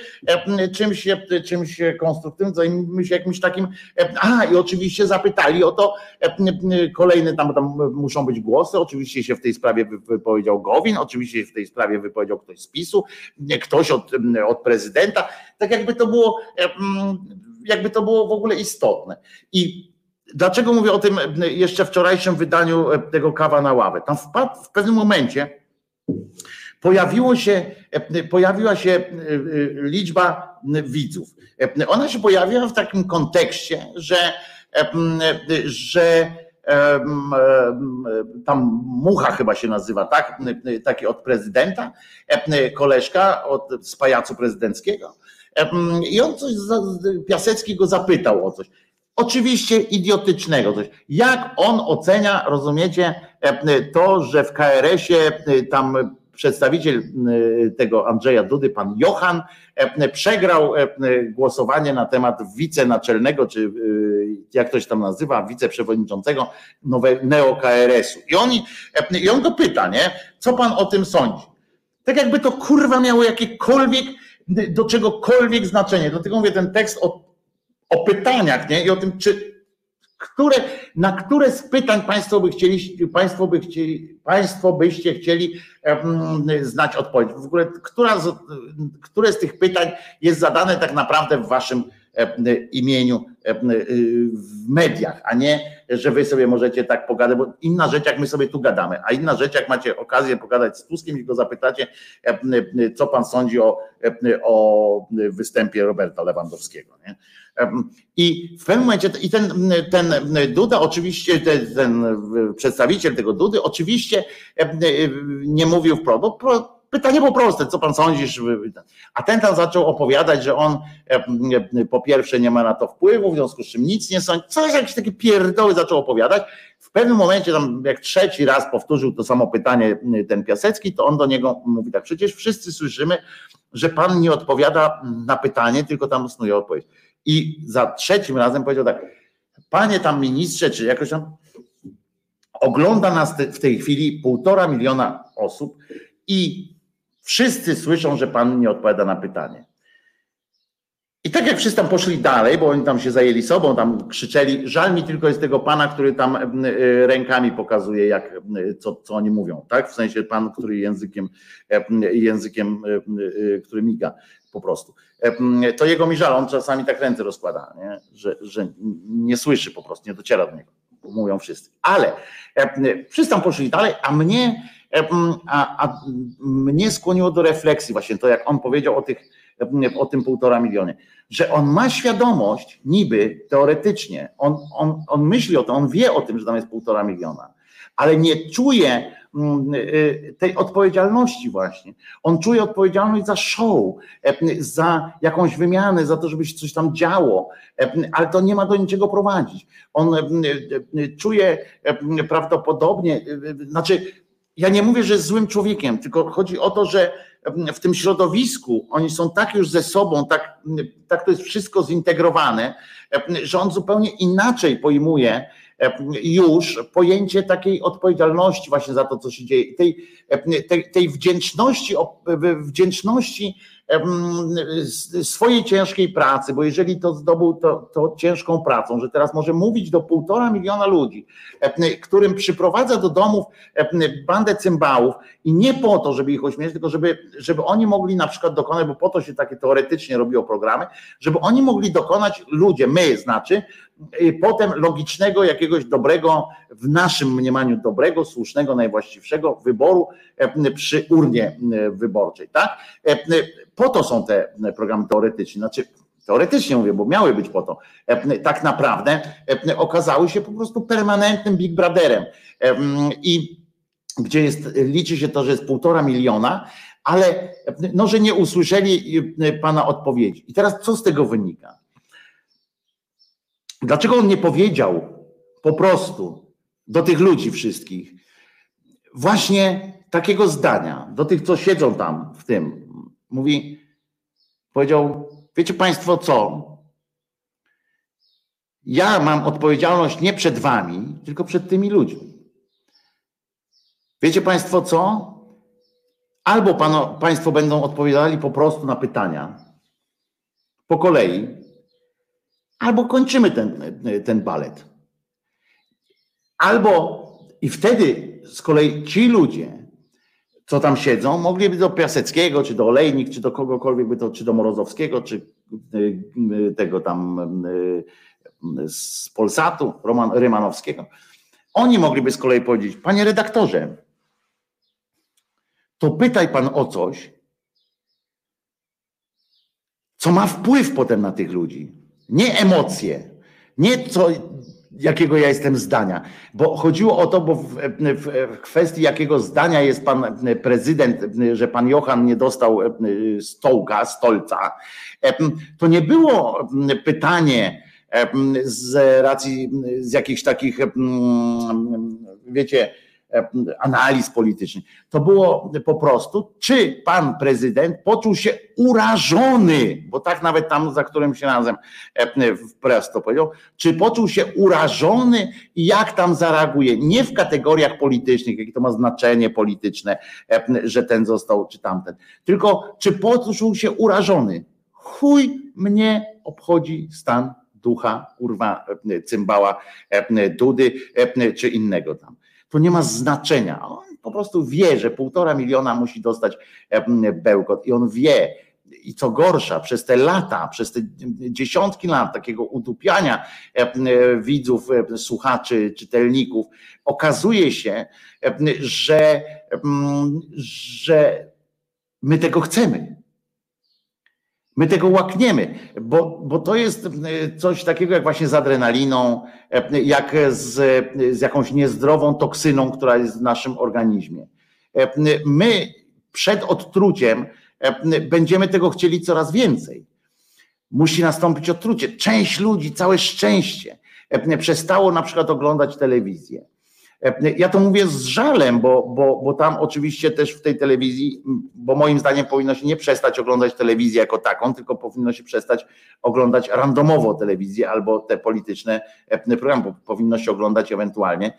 czymś, czymś konstruktywnym, zajmijmy się jakimś takim. A, i oczywiście zapytali o to kolejne, tam, tam muszą być głosy. Oczywiście się w tej sprawie wypowiedział Gowin, oczywiście w tej sprawie wypowiedział ktoś z PiSu, ktoś od, od prezydenta. Tak jakby to było, jakby to było w ogóle istotne. I Dlaczego mówię o tym jeszcze wczorajszym wydaniu tego kawa na ławę? Tam w, w pewnym momencie pojawiło się, pojawiła się e, e, liczba widzów. Ona się pojawiła w takim kontekście, że, że tam Mucha chyba się nazywa, tak? Taki od prezydenta, koleżka od, z pajacu prezydenckiego. I on coś, Piasecki go zapytał o coś. Oczywiście idiotycznego. Coś. Jak on ocenia, rozumiecie, e, to, że w KRS-ie e, tam przedstawiciel e, tego Andrzeja Dudy, pan Johan, przegrał głosowanie na temat wicenaczelnego, czy jak ktoś tam nazywa, wiceprzewodniczącego neo-KRS-u. I, oni, I on go pyta, nie? Co pan o tym sądzi? Tak jakby to kurwa miało jakiekolwiek, do czegokolwiek znaczenie. Dlatego mówię, ten tekst o o pytaniach, nie? I o tym, czy które, na które z pytań Państwo by chcieli, Państwo by chcieli, Państwo byście chcieli znać odpowiedź. W ogóle, która z, które z tych pytań jest zadane tak naprawdę w Waszym imieniu w mediach, a nie, że wy sobie możecie tak pogadać, bo inna rzecz, jak my sobie tu gadamy, a inna rzecz, jak macie okazję pogadać z Tuskiem i go zapytacie, co pan sądzi o, o występie Roberta Lewandowskiego. Nie? I w pewnym momencie, i ten, ten Duda oczywiście, ten, ten przedstawiciel tego Dudy oczywiście nie mówił wprost, bo pytanie było proste, co pan sądzisz? A ten tam zaczął opowiadać, że on po pierwsze nie ma na to wpływu, w związku z czym nic nie sądzi, coś jakieś takie pierdoły zaczął opowiadać. W pewnym momencie, tam jak trzeci raz powtórzył to samo pytanie ten Piasecki, to on do niego mówi tak, przecież wszyscy słyszymy, że pan nie odpowiada na pytanie, tylko tam snuje odpowiedź. I za trzecim razem powiedział tak, panie tam ministrze, czy jakoś tam, ogląda nas w tej chwili półtora miliona osób i wszyscy słyszą, że pan nie odpowiada na pytanie. I tak jak wszyscy tam poszli dalej, bo oni tam się zajęli sobą, tam krzyczeli, żal mi tylko jest tego pana, który tam e, rękami pokazuje, jak, co, co oni mówią, tak? W sensie pan, który językiem, językiem, który miga po prostu. To jego mi żal, on czasami tak ręce rozkłada, nie? Że, że nie słyszy po prostu, nie dociera do niego. Mówią wszyscy. Ale wszyscy tam poszli dalej, a mnie, a, a mnie skłoniło do refleksji właśnie to, jak on powiedział o tych o tym półtora milionie, że on ma świadomość, niby teoretycznie, on, on, on myśli o tym, on wie o tym, że tam jest półtora miliona, ale nie czuje tej odpowiedzialności właśnie. On czuje odpowiedzialność za show, za jakąś wymianę, za to, żeby się coś tam działo, ale to nie ma do niczego prowadzić. On czuje prawdopodobnie, znaczy ja nie mówię, że jest złym człowiekiem, tylko chodzi o to, że w tym środowisku oni są tak już ze sobą, tak, tak to jest wszystko zintegrowane, że on zupełnie inaczej pojmuje już pojęcie takiej odpowiedzialności właśnie za to, co się dzieje, tej, tej, tej wdzięczności, wdzięczności swojej ciężkiej pracy, bo jeżeli to zdobył to, to ciężką pracą, że teraz może mówić do półtora miliona ludzi, którym przyprowadza do domów bandę cymbałów i nie po to, żeby ich ośmieszyć, tylko żeby, żeby oni mogli na przykład dokonać, bo po to się takie teoretycznie robiło programy, żeby oni mogli dokonać, ludzie, my znaczy, potem logicznego, jakiegoś dobrego, w naszym mniemaniu dobrego, słusznego, najwłaściwszego wyboru przy urnie wyborczej. Tak? Po to są te programy teoretyczne. Znaczy, teoretycznie mówię, bo miały być po to, tak naprawdę okazały się po prostu permanentnym Big Brotherem. I gdzie jest, liczy się to, że jest półtora miliona, ale no, że nie usłyszeli pana odpowiedzi. I teraz co z tego wynika? Dlaczego on nie powiedział po prostu do tych ludzi wszystkich właśnie takiego zdania, do tych, co siedzą tam w tym, mówi, powiedział, wiecie Państwo co? Ja mam odpowiedzialność nie przed Wami, tylko przed tymi ludźmi. Wiecie Państwo co? Albo pano, Państwo będą odpowiadali po prostu na pytania po kolei, albo kończymy ten, ten balet. Albo i wtedy z kolei ci ludzie, co tam siedzą, mogliby do Piaseckiego, czy do Olejnik, czy do kogokolwiek by to, czy do Morozowskiego, czy y, y, tego tam y, z Polsatu, Roman, Rymanowskiego. Oni mogliby z kolei powiedzieć, panie redaktorze, to pytaj pan o coś, co ma wpływ potem na tych ludzi. Nie emocje, nie co, jakiego ja jestem zdania, bo chodziło o to, bo w, w, kwestii jakiego zdania jest pan prezydent, że pan Johan nie dostał stołka, stolca, to nie było pytanie z racji z jakichś takich, wiecie, E, analiz politycznych. To było po prostu, czy pan prezydent poczuł się urażony, bo tak nawet tam za którymś razem e, w press to powiedział, czy poczuł się urażony i jak tam zareaguje. Nie w kategoriach politycznych, jakie to ma znaczenie polityczne, że ten został, czy tamten, tylko czy poczuł się urażony. Chuj mnie obchodzi stan ducha, kurwa, cymbała, dudy, czy innego tam to nie ma znaczenia. On po prostu wie, że półtora miliona musi dostać bełkot i on wie, i co gorsza, przez te lata, przez te dziesiątki lat takiego udupiania widzów, słuchaczy, czytelników, okazuje się, że, że my tego chcemy. My tego łakniemy, bo, bo to jest coś takiego jak właśnie z adrenaliną, jak z, z jakąś niezdrową toksyną, która jest w naszym organizmie. My przed odtruciem będziemy tego chcieli coraz więcej. Musi nastąpić odtrucie. Część ludzi, całe szczęście, przestało na przykład oglądać telewizję. Ja to mówię z żalem, bo, bo, bo tam oczywiście też w tej telewizji, bo moim zdaniem powinno się nie przestać oglądać telewizję jako taką, tylko powinno się przestać oglądać randomowo telewizję albo te polityczne programy, bo powinno się oglądać ewentualnie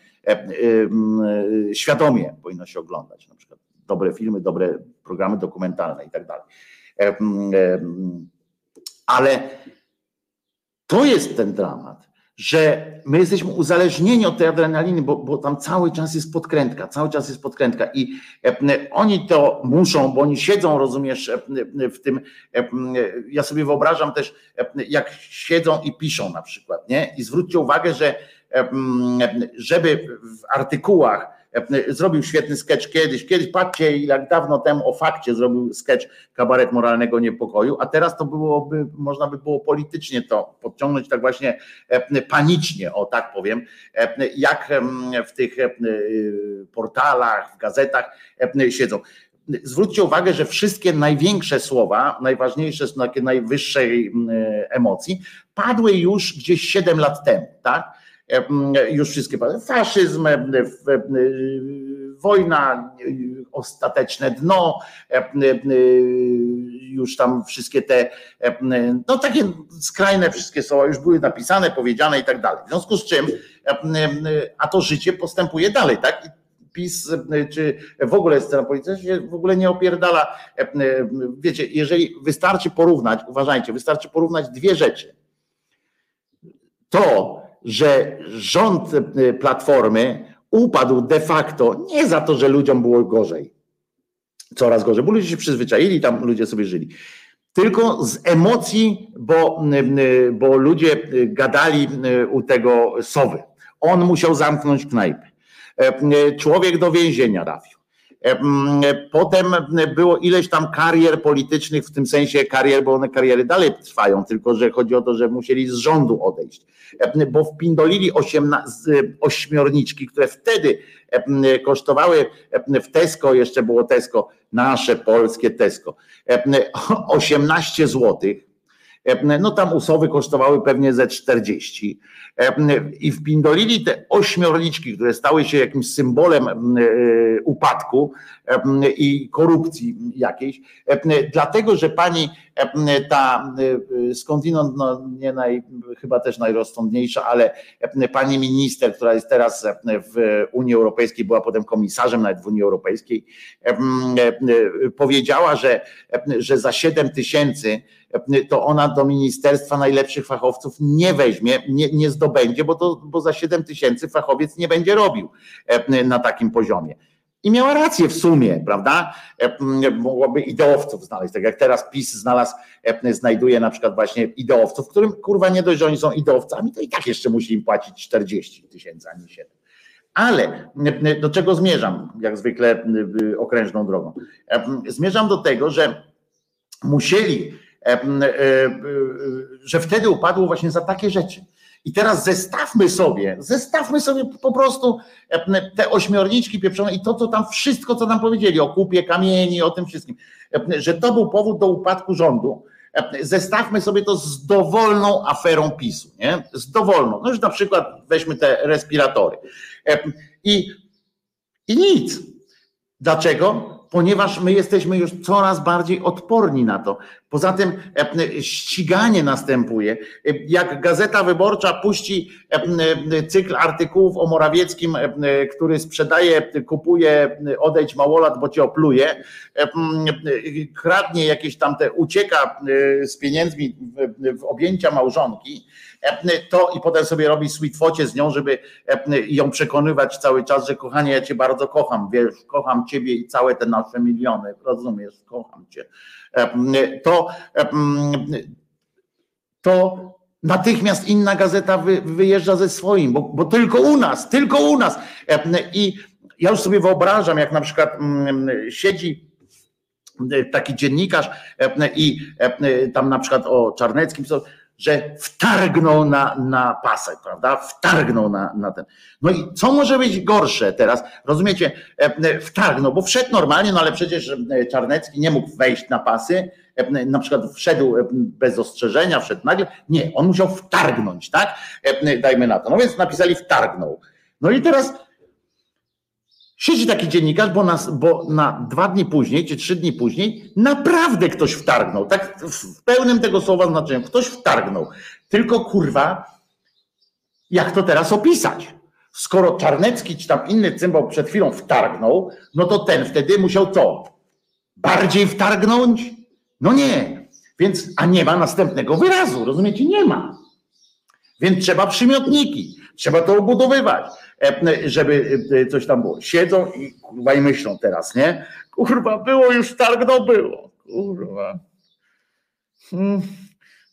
świadomie powinno się oglądać, na przykład dobre filmy, dobre programy dokumentalne i tak dalej. Ale to jest ten dramat że my jesteśmy uzależnieni od tej adrenaliny, bo, bo tam cały czas jest podkrętka, cały czas jest podkrętka i e, oni to muszą, bo oni siedzą, rozumiesz, e, w tym, e, ja sobie wyobrażam też, jak siedzą i piszą na przykład, nie? I zwróćcie uwagę, że żeby w artykułach E, zrobił świetny sketch kiedyś, kiedyś patrzcie jak dawno temu o fakcie zrobił sketch kabaret moralnego niepokoju, a teraz to byłoby, można by było politycznie to podciągnąć tak właśnie e, panicznie, o tak powiem, e, jak w tych portalach, w gazetach siedzą. Zwróćcie uwagę, że wszystkie największe słowa, najważniejsze, takie najwyższej emocji, padły już gdzieś 7 lat temu, tak? E, już wszystkie faszyzm, e, wojna, ostateczne dno, e, już tam wszystkie te, no takie skrajne wszystkie słowa już były napisane, powiedziane i tak dalej. W związku z czym, a to życie postępuje dalej, tak? PiS, czy w ogóle scena polityczna się w ogóle nie opierdala. Wiecie, jeżeli wystarczy porównać, uważajcie, wystarczy porównać dwie rzeczy. To, że rząd e, Platformy upadł de facto nie za to, że ludziom było gorzej, coraz gorzej, bo ludzie się przyzwyczaili, tam ludzie sobie żyli, tylko z emocji, bo, e, bo ludzie gadali e, u tego sowy. On musiał zamknąć knajpę. Człowiek do więzienia trafił. Potem było ileś tam karier politycznych, w tym sensie karier, bo one kariery dalej trwają, tylko że chodzi o to, że musieli z rządu odejść, bo wpindolili ośmiorniczki, które wtedy kosztowały w Tesco, jeszcze było Tesco, nasze polskie Tesco, 18 złotych no tam usowy kosztowały pewnie ze 40 i wpindolili te ośmiorniczki, które stały się jakimś symbolem e, upadku i korupcji jakiejś, dlatego, że pani ta e, skądinąd, no nie naj, chyba też najrozsądniejsza, ale pani minister, która jest teraz w Unii Europejskiej, była potem komisarzem nawet w Unii Europejskiej, powiedziała, że, że za 7 tysięcy to ona do ministerstwa najlepszych fachowców nie weźmie, nie, nie zdobędzie, bo, to, bo za 7 tysięcy fachowiec nie będzie robił e, na takim poziomie. I miała rację w sumie, prawda? E, mogłoby ideowców znaleźć, tak jak teraz PiS znalazł, e, znajduje na przykład właśnie ideowców, którym kurwa nie dość, że oni są ideowcami, to i tak jeszcze musi im płacić 40 tysięcy, a nie 7. Ale do czego zmierzam, jak zwykle okrężną drogą? Zmierzam do tego, że musieli że wtedy upadło właśnie za takie rzeczy. I teraz zestawmy sobie, zestawmy sobie po prostu te ośmiorniczki pieprzone i to, co tam wszystko, co nam powiedzieli o kupie kamieni, o tym wszystkim, że to był powód do upadku rządu. Zestawmy sobie to z dowolną aferą PiSu, nie? Z dowolną. No już na przykład weźmy te respiratory. I, i nic. Dlaczego? ponieważ my jesteśmy już coraz bardziej odporni na to. Poza tym e, ściganie następuje. Jak Gazeta Wyborcza puści e, cykl artykułów o Morawieckim, e, który sprzedaje, kupuje, odejdź małolat, bo cię opluje, kradnie jakieś tam te, ucieka z pieniędzmi w objęcia małżonki, to i potem sobie robi sweet focie z nią, żeby ją przekonywać cały czas, że kochanie, ja cię bardzo kocham, wiesz, kocham ciebie i całe te nasze miliony, rozumiesz, kocham cię. To to, to natychmiast inna gazeta wy, wyjeżdża ze swoim, bo, bo tylko u nas, tylko u nas. I ja już sobie wyobrażam, jak na przykład siedzi taki dziennikarz i tam na przykład o Czarneckim, że wtargnął na, na pasek, prawda? Wtargnął na, na ten. No i co może być gorsze teraz? Rozumiecie? Wtargnął, bo wszedł normalnie, no ale przecież Czarnecki nie mógł wejść na pasy, na przykład wszedł bez ostrzeżenia, wszedł nagle. Nie, on musiał wtargnąć, tak? Dajmy na to. No więc napisali wtargnął. No i teraz Siedzi taki dziennikarz, bo na, bo na dwa dni później, czy trzy dni później, naprawdę ktoś wtargnął. Tak w pełnym tego słowa znaczeniu. Ktoś wtargnął. Tylko kurwa, jak to teraz opisać? Skoro Czarnecki czy tam inny cymbał przed chwilą wtargnął, no to ten wtedy musiał co? Bardziej wtargnąć? No nie. Więc, a nie ma następnego wyrazu, rozumiecie? Nie ma. Więc trzeba przymiotniki, trzeba to obudowywać. E, żeby e, coś tam było. Siedzą i kurwa i myślą teraz, nie? Kurwa, było już tak, no było. Kurwa. Hmm.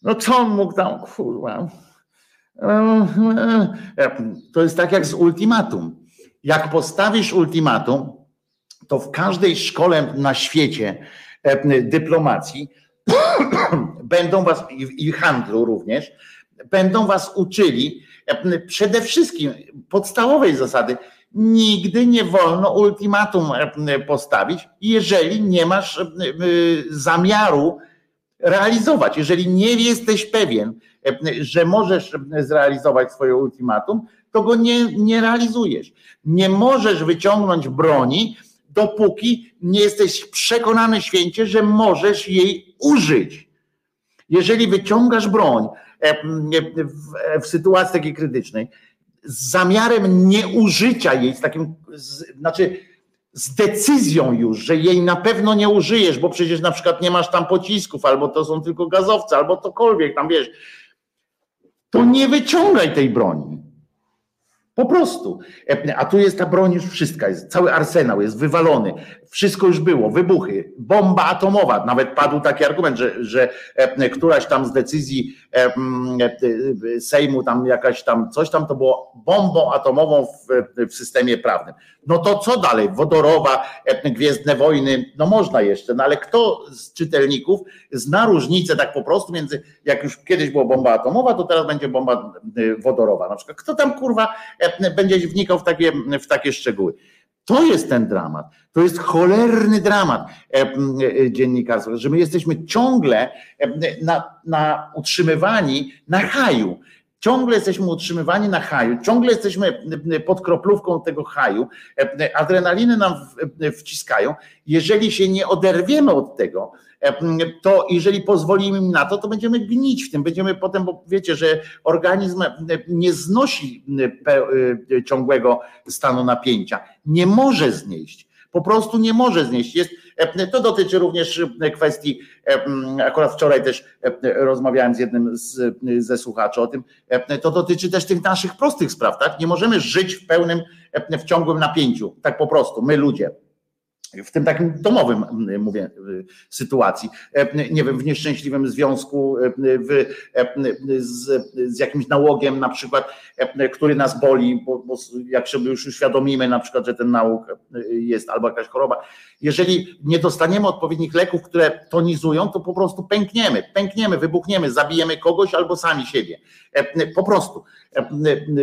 No co on mógł tam, kurwa. E, to jest tak jak z ultimatum. Jak postawisz ultimatum, to w każdej szkole na świecie dyplomacji będą was i handlu również, będą was uczyli, przede wszystkim podstawowej zasady. Nigdy nie wolno ultimatum postawić, jeżeli nie masz zamiaru realizować. Jeżeli nie jesteś pewien, że możesz zrealizować swoje ultimatum, to go nie, nie realizujesz. Nie możesz wyciągnąć broni, dopóki nie jesteś przekonany święcie, że możesz jej użyć. Jeżeli wyciągasz broń, w, w sytuacji takiej krytycznej z zamiarem nieużycia jej, z takim, z, znaczy z decyzją już, że jej na pewno nie użyjesz, bo przecież na przykład nie masz tam pocisków, albo to są tylko gazowce, albo cokolwiek tam wiesz, to nie wyciągaj tej broni. Po prostu. A tu jest ta broń już wszystka, jest cały arsenał, jest wywalony. Wszystko już było, wybuchy, bomba atomowa. Nawet padł taki argument, że, że któraś tam z decyzji Sejmu, tam jakaś tam coś tam to było bombą atomową w, w systemie prawnym. No to co dalej? Wodorowa, Gwiezdne Wojny, no można jeszcze, no ale kto z czytelników zna różnicę tak po prostu między, jak już kiedyś była bomba atomowa, to teraz będzie bomba wodorowa. Na przykład kto tam kurwa będzie wnikał w takie, w takie szczegóły. To jest ten dramat. To jest cholerny dramat dziennikarstwa, że my jesteśmy ciągle na, na utrzymywani na haju. Ciągle jesteśmy utrzymywani na haju, ciągle jesteśmy pod kroplówką tego haju, adrenaliny nam wciskają. Jeżeli się nie oderwiemy od tego, to jeżeli pozwolimy im na to, to będziemy gnić w tym, będziemy potem, bo wiecie, że organizm nie znosi ciągłego stanu napięcia, nie może znieść, po prostu nie może znieść. Jest, to dotyczy również kwestii, akurat wczoraj też rozmawiałem z jednym z, ze słuchaczy o tym, to dotyczy też tych naszych prostych spraw, tak? Nie możemy żyć w pełnym, w ciągłym napięciu, tak po prostu, my ludzie w tym takim domowym, mówię, sytuacji, nie wiem, w nieszczęśliwym związku w, z, z jakimś nałogiem na przykład, który nas boli, bo, bo jak sobie już uświadomimy na przykład, że ten nałóg jest albo jakaś choroba, jeżeli nie dostaniemy odpowiednich leków, które tonizują, to po prostu pękniemy, pękniemy, wybuchniemy, zabijemy kogoś albo sami siebie. Po prostu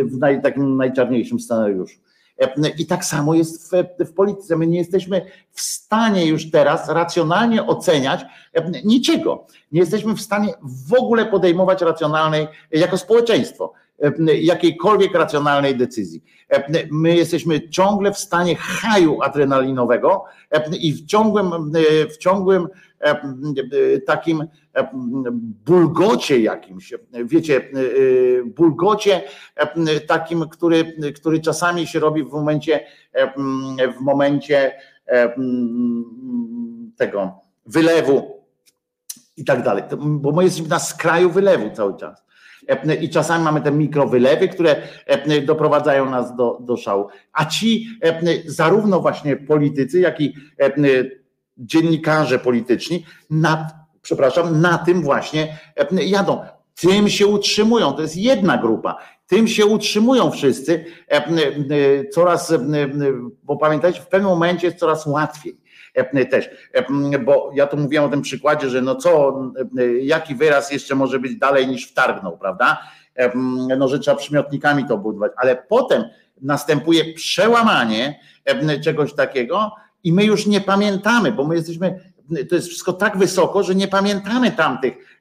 w naj, takim najczarniejszym scenariuszu. I tak samo jest w, w polityce. My nie jesteśmy w stanie już teraz racjonalnie oceniać niczego. Nie jesteśmy w stanie w ogóle podejmować racjonalnej, jako społeczeństwo, jakiejkolwiek racjonalnej decyzji. My jesteśmy ciągle w stanie haju adrenalinowego i w ciągłym, w ciągłym takim bulgocie jakimś, wiecie, bulgocie takim, który, który czasami się robi w momencie, w momencie tego wylewu i tak dalej, bo my jesteśmy na skraju wylewu cały czas. I czasami mamy te mikrowylewy, które doprowadzają nas do, do szału. A ci zarówno właśnie politycy, jak i dziennikarze polityczni przepraszam, na tym właśnie jadą. Tym się utrzymują, to jest jedna grupa. Tym się utrzymują wszyscy coraz, bo pamiętajcie, w pewnym momencie jest coraz łatwiej też, bo ja tu mówiłem o tym przykładzie, że no co, jaki wyraz jeszcze może być dalej niż wtargnął, prawda? No, że trzeba przymiotnikami to budować, ale potem następuje przełamanie czegoś takiego i my już nie pamiętamy, bo my jesteśmy to jest wszystko tak wysoko, że nie pamiętamy tamtych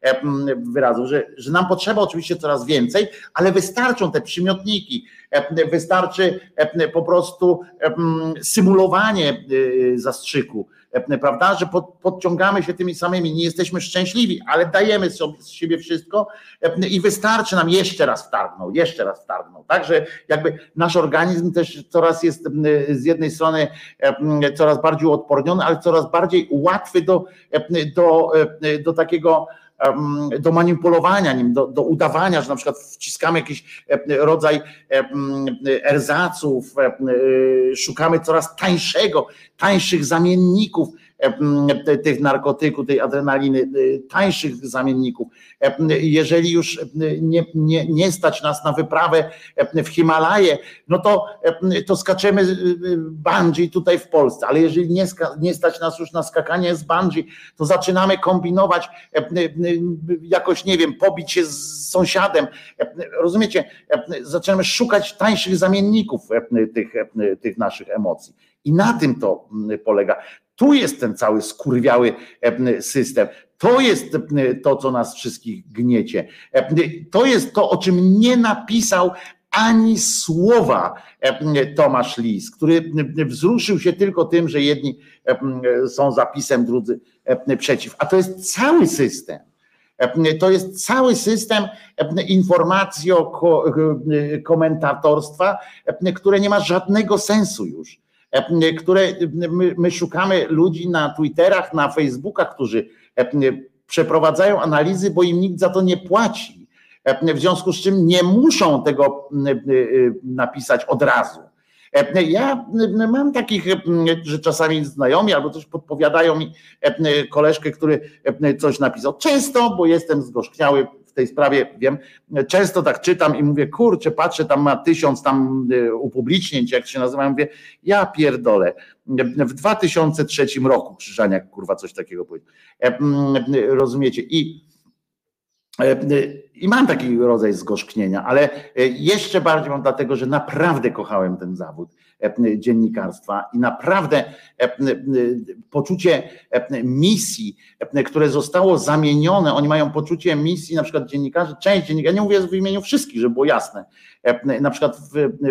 wyrazów, że, że nam potrzeba oczywiście coraz więcej, ale wystarczą te przymiotniki, wystarczy po prostu symulowanie y, zastrzyku, prawda, że pod, podciągamy się tymi samymi, nie jesteśmy szczęśliwi, ale dajemy sobie z siebie wszystko i wystarczy nam jeszcze raz wtargnął, jeszcze raz wtargnął. Także jakby nasz organizm też coraz jest z jednej strony coraz bardziej odporniony, ale coraz bardziej łatwy do, do, do takiego do manipulowania nim, do, do udawania, że na przykład wciskamy jakiś rodzaj erzaców, szukamy coraz tańszego, tańszych zamienników tych narkotyków, tej adrenaliny, y, tańszych zamienników. Jeżeli już nie, nie, nie stać nas na wyprawę w Himalaje, no to, to skaczemy bungee tutaj w Polsce, ale jeżeli nie, nie stać nas już na skakanie z bungee, to zaczynamy kombinować, jakoś nie wiem, pobić się z sąsiadem. Rozumiecie? Zaczynamy szukać tańszych zamienników tych, tych naszych emocji. I na tym to polega. Tu jest ten cały skurwiały system. To jest to, co nas wszystkich gniecie. To jest to, o czym nie napisał ani słowa Tomasz Lis, który wzruszył się tylko tym, że jedni są zapisem, drudzy przeciw. A to jest cały system. To jest cały system informacji o komentatorstwa, które nie ma żadnego sensu już. E, które my, my szukamy ludzi na Twitterach, na Facebookach, którzy e, przeprowadzają analizy, bo im nikt za to nie płaci. E, w związku z czym nie muszą tego napisać od razu. Ja mam takich, że czasami znajomi albo coś podpowiadają mi koleżkę, który coś napisał. Często, bo jestem zgorzkniały tej sprawie wiem, często tak czytam i mówię, kurczę, patrzę, tam ma tysiąc tam y, upublicznień, jak się nazywa, mówię, ja pierdolę. W 2003 roku Krzyżaniak, kurwa, coś takiego powiedział. E, rozumiecie? I e, i mam taki rodzaj zgorzknienia, ale e, jeszcze bardziej mam dlatego, że naprawdę kochałem ten zawód dziennikarstwa. I naprawdę e, poczucie e, misji, które zostało zamienione, oni mają poczucie misji, na przykład dziennikarzy, część dziennikarzy, nie mówię w imieniu wszystkich, żeby było jasne, na przykład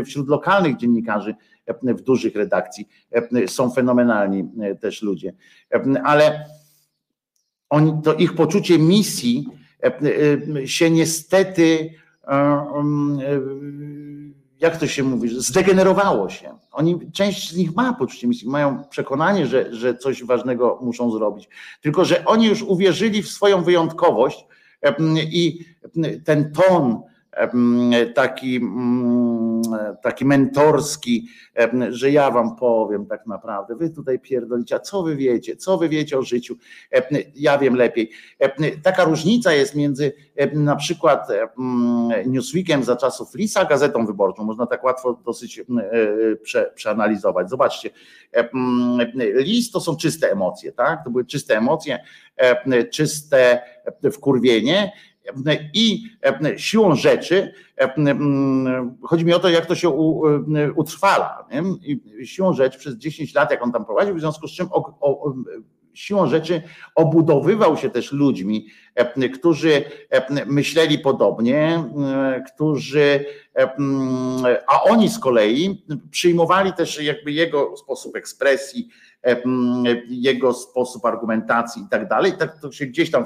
wśród lokalnych dziennikarzy, w dużych redakcji są fenomenalni też ludzie, ale oni, to ich poczucie misji się niestety jak to się mówi, zdegenerowało się. Oni, część z nich ma poczucie misji, mają przekonanie, że, że coś ważnego muszą zrobić. Tylko, że oni już uwierzyli w swoją wyjątkowość i ten ton, taki, mm, taki mentorski, że ja wam powiem tak naprawdę, wy tutaj pierdolicie, a co wy wiecie, co wy wiecie o życiu, ja wiem lepiej. Taka różnica jest między na przykład Newsweekiem za czasów Lisa, Gazetą Wyborczą, można tak łatwo dosyć prze, przeanalizować. Zobaczcie, list to są czyste emocje, tak? To były czyste emocje, czyste wkurwienie, i e, siłą rzeczy, e, chodzi mi o to, jak to się utrwala. I siłą rzeczy przez 10 lat, jak on tam prowadził, w związku z czym o, o, siłą rzeczy obudowywał się też ludźmi, e, którzy myśleli podobnie, którzy, a oni z kolei przyjmowali też jakby jego sposób ekspresji, jego sposób argumentacji i tak dalej. Tak to się gdzieś tam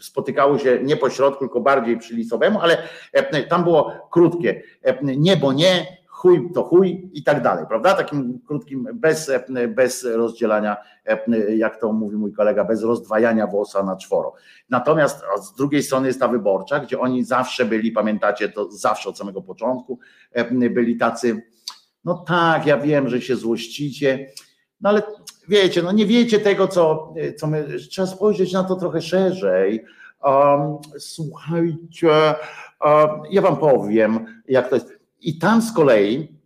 spotykały się nie po środku, tylko bardziej przy Lisowemu, ale e, tam było krótkie, e, nie bo nie, chuj to chuj i tak dalej, prawda? Takim krótkim, bez, e, bez rozdzielania, jak to mówi mój kolega, bez rozdwajania włosa na czworo. Natomiast z drugiej strony jest ta wyborcza, gdzie oni zawsze byli, pamiętacie to zawsze od samego początku, byli tacy, no tak, ja wiem, że się złościcie, no ale wiecie, no nie wiecie tego, co, co my, trzeba spojrzeć na to trochę szerzej. Um, słuchajcie, um, ja wam powiem, jak to jest. I tam z kolei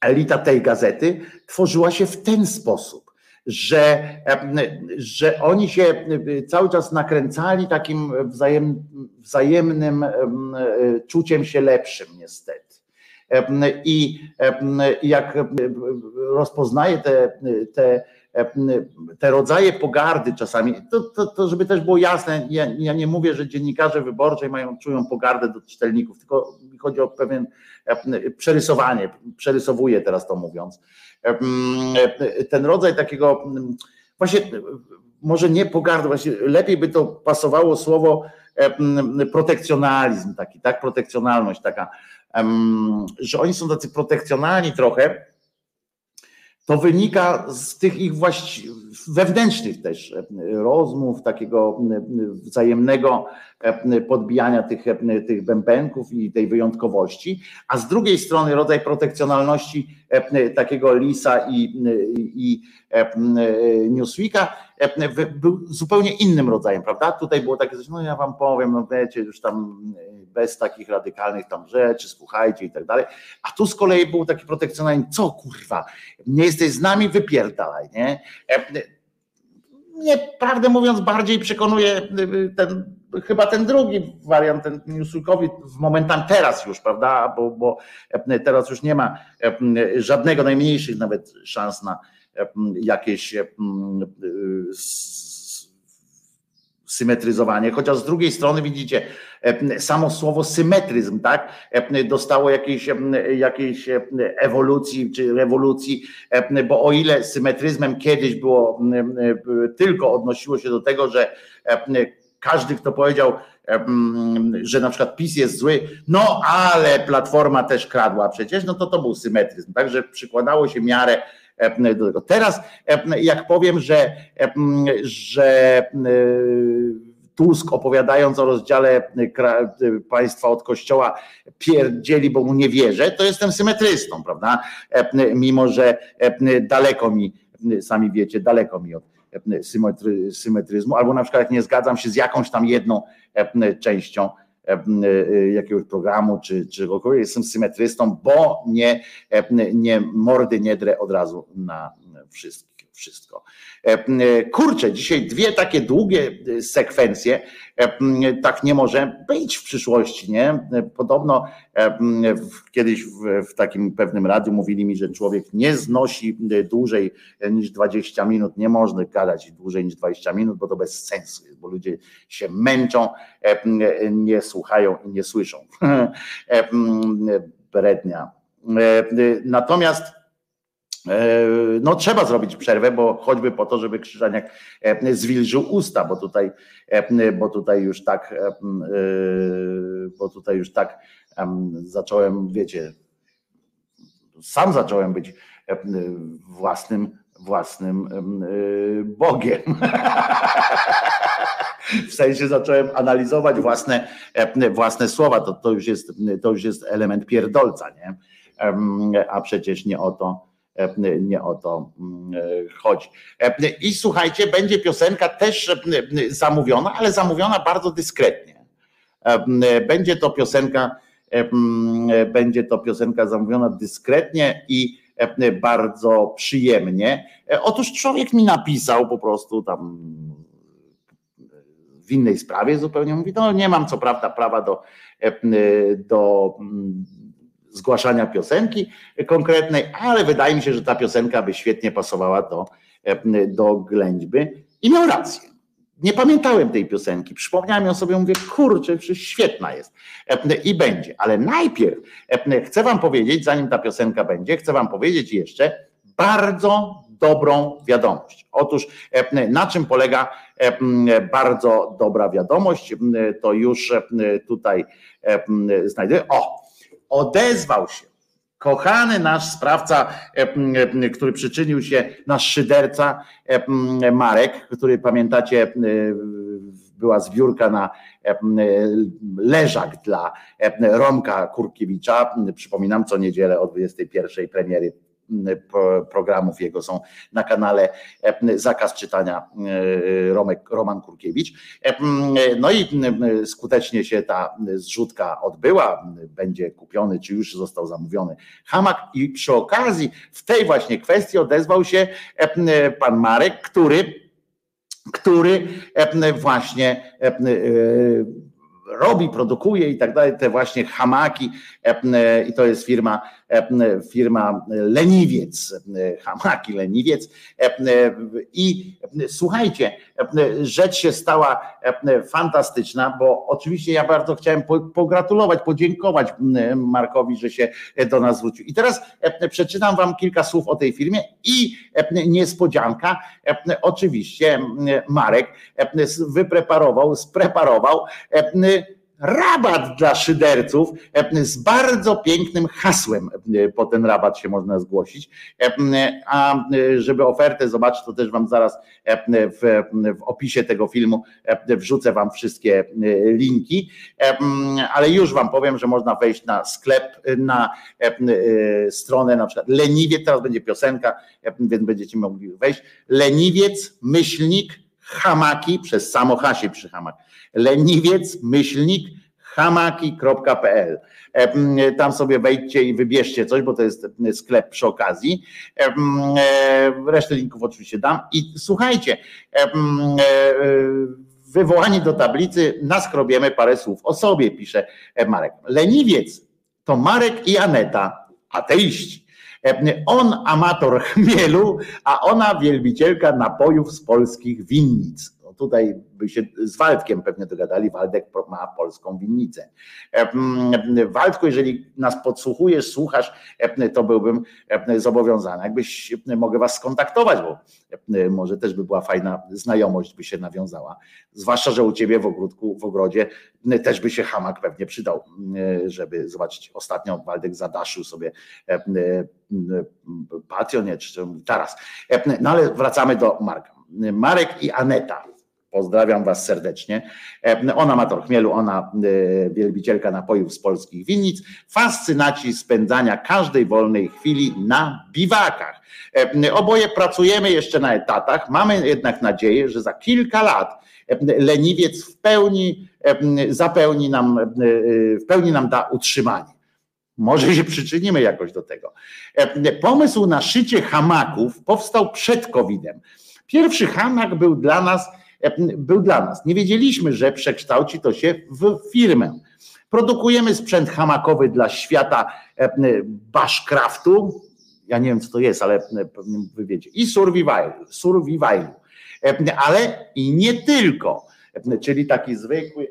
elita tej gazety tworzyła się w ten sposób, że, że oni się cały czas nakręcali takim wzajem, wzajemnym czuciem się lepszym, niestety. I jak rozpoznaje te, te te rodzaje pogardy czasami, to, to, to, żeby też było jasne, ja, ja nie mówię, że dziennikarze wyborczej mają, czują pogardę do czytelników, tylko chodzi o pewien przerysowanie, przerysowuję teraz to mówiąc. Ten rodzaj takiego, właśnie może nie pogardy, właśnie lepiej by to pasowało słowo protekcjonalizm taki, tak, protekcjonalność taka, że oni są tacy protekcjonalni trochę, to wynika z tych ich właści- wewnętrznych też e, rozmów, takiego e, wzajemnego e, podbijania tych, tych bębenków i tej wyjątkowości, a z drugiej strony rodzaj protekcjonalności takiego Lisa i, i Newsweeka był zupełnie innym rodzajem, prawda? Tutaj było takie no ja wam powiem, no wiecie, już tam bez takich radykalnych tam rzeczy, słuchajcie i tak dalej. A tu z kolei był taki protekcjonalizm, co kurwa, nie jesteś z nami, wypierdalaj, nie? Mnie, prawdę mówiąc, bardziej przekonuje ten, chyba ten drugi wariant, ten Newsweekowi w momentach teraz już, prawda, bo, bo teraz już nie ma żadnego, najmniejszych nawet szans na jakieś symetryzowanie, chociaż z drugiej strony widzicie, samo słowo symetryzm, tak, dostało jakiejś, jakiejś ewolucji czy rewolucji, bo o ile symetryzmem kiedyś było, tylko odnosiło się do tego, że każdy, kto powiedział, że na przykład PiS jest zły, no ale Platforma też kradła przecież, no to to był symetryzm, także przykładało się miarę do tego. Teraz jak powiem, że, że Tusk opowiadając o rozdziale państwa od kościoła pierdzieli, bo mu nie wierzę, to jestem symetrystą, prawda? Mimo, że daleko mi, sami wiecie, daleko mi od symetryzmu, albo na przykład jak nie zgadzam się z jakąś tam jedną częścią jakiegoś programu czy, kogoś, jestem symetrystą, bo nie, nie mordy nie drę od razu na wszystko wszystko. Kurczę, dzisiaj dwie takie długie sekwencje, tak nie może być w przyszłości, nie? Podobno kiedyś w, takim pewnym radiu mówili mi, że człowiek nie znosi dłużej niż 20 minut, nie można gadać dłużej niż 20 minut, bo to bez sensu bo ludzie się męczą, nie słuchają i nie słyszą. Brednia. Natomiast no trzeba zrobić przerwę, bo choćby po to, żeby Krzyżaniak zwilżył usta, bo tutaj, bo tutaj już tak, bo tutaj już tak zacząłem, wiecie, sam zacząłem być własnym, własnym Bogiem. W sensie zacząłem analizować własne, własne słowa. To, to, już jest, to już jest element pierdolca, nie? A przecież nie o to nie o to chodzi. I słuchajcie, będzie piosenka też zamówiona, ale zamówiona bardzo dyskretnie. Będzie to piosenka, będzie to piosenka zamówiona dyskretnie i bardzo przyjemnie. Otóż człowiek mi napisał po prostu tam w innej sprawie zupełnie mówi, no nie mam co prawda prawa do, do zgłaszania piosenki konkretnej, ale wydaje mi się, że ta piosenka by świetnie pasowała do, do ględźby i miał rację. Nie pamiętałem tej piosenki, przypomniałem ją sobie, mówię, kurczę, przecież świetna jest i będzie, ale najpierw chcę wam powiedzieć, zanim ta piosenka będzie, chcę wam powiedzieć jeszcze bardzo dobrą wiadomość. Otóż na czym polega bardzo dobra wiadomość, to już tutaj znajdę. O, odezwał się kochany nasz sprawca, który przyczynił się, nasz szyderca Marek, który pamiętacie, była zbiórka na leżak dla Romka Kurkiewicza. Przypominam, co niedzielę o 21 premiery programów jego są na kanale Zakaz Czytania Romek, Roman Kurkiewicz. No i skutecznie się ta zrzutka odbyła, będzie kupiony, czy już został zamówiony hamak i przy okazji w tej właśnie kwestii odezwał się pan Marek, który który właśnie robi, produkuje i tak dalej, te właśnie hamaki i to jest firma, firma Leniwiec, hamaki Leniwiec i słuchajcie, rzecz się stała fantastyczna, bo oczywiście ja bardzo chciałem pogratulować, podziękować Markowi, że się do nas zwrócił. I teraz przeczytam wam kilka słów o tej firmie i niespodzianka, oczywiście Marek wypreparował, spreparował rabat dla szyderców e, z bardzo pięknym hasłem. E, po ten rabat się można zgłosić. E, a żeby ofertę zobaczyć, to też Wam zaraz w, w opisie tego filmu wrzucę Wam wszystkie linki, ale już Wam powiem, że można wejść na sklep, na stronę na przykład Leniwiec, teraz będzie piosenka, więc będziecie mogli wejść. Leniwiec, myślnik, hamaki, przez samo hasie przy hamak leniwiec, myślnik, hamaki.pl. E, tam sobie wejdźcie i wybierzcie coś, bo to jest sklep przy okazji. E, resztę linków oczywiście dam. I słuchajcie, e, wywołani do tablicy, naskrobiemy parę słów o sobie, pisze Marek. Leniwiec to Marek i Aneta, ateiści. On amator chmielu, a ona wielbicielka napojów z polskich winnic tutaj by się z Waldkiem pewnie dogadali, Waldek ma polską winnicę. Waldku, jeżeli nas podsłuchujesz, słuchasz, to byłbym zobowiązany. Jakbyś, mogę was skontaktować, bo może też by była fajna znajomość, by się nawiązała. Zwłaszcza, że u ciebie w ogródku, w ogrodzie też by się hamak pewnie przydał, żeby zobaczyć. Ostatnio Waldek zadaszył sobie patio, nie, czy taras. No ale wracamy do Marka. Marek i Aneta Pozdrawiam Was serdecznie. E, ona ma chmielu, ona e, wielbicielka napojów z polskich winnic. Fascynaci spędzania każdej wolnej chwili na biwakach. E, oboje pracujemy jeszcze na etatach. Mamy jednak nadzieję, że za kilka lat leniwiec w pełni zapełni nam, w pełni nam da utrzymanie. Może się przyczynimy jakoś do tego. Pomysł na szycie hamaków powstał przed COVID-em. Pierwszy hamak był dla nas był dla nas. Nie wiedzieliśmy, że przekształci to się w firmę. Produkujemy sprzęt hamakowy dla świata e, bashcraftu. Ja nie wiem, co to jest, ale e, pewnie wy. I survival, survivalu. Ale i nie tylko. Czyli taki zwykły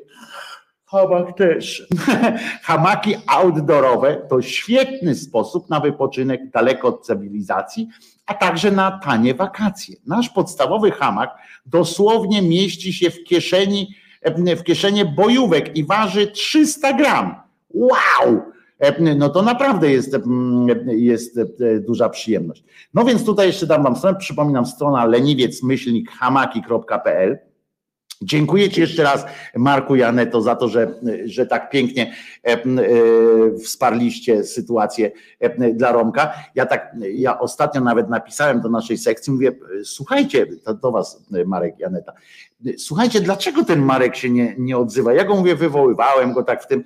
hamak też. Hamaki outdoorowe to świetny sposób na wypoczynek daleko od cywilizacji, a także na tanie wakacje. Nasz podstawowy hamak dosłownie mieści się w kieszeni, w kieszeni bojówek i waży 300 gram. Wow! No to naprawdę jest, jest duża przyjemność. No więc tutaj jeszcze dam wam stronę, przypominam strona leniwiec-hamaki.pl Dziękuję Ci jeszcze raz, Marku Janeto, za to, że, że tak pięknie e, e, wsparliście sytuację e, dla Romka. Ja tak, ja ostatnio nawet napisałem do naszej sekcji, mówię, słuchajcie, to do Was, Marek Janeta, Słuchajcie, dlaczego ten Marek się nie, nie odzywa? Ja go mówię, wywoływałem go tak w tym.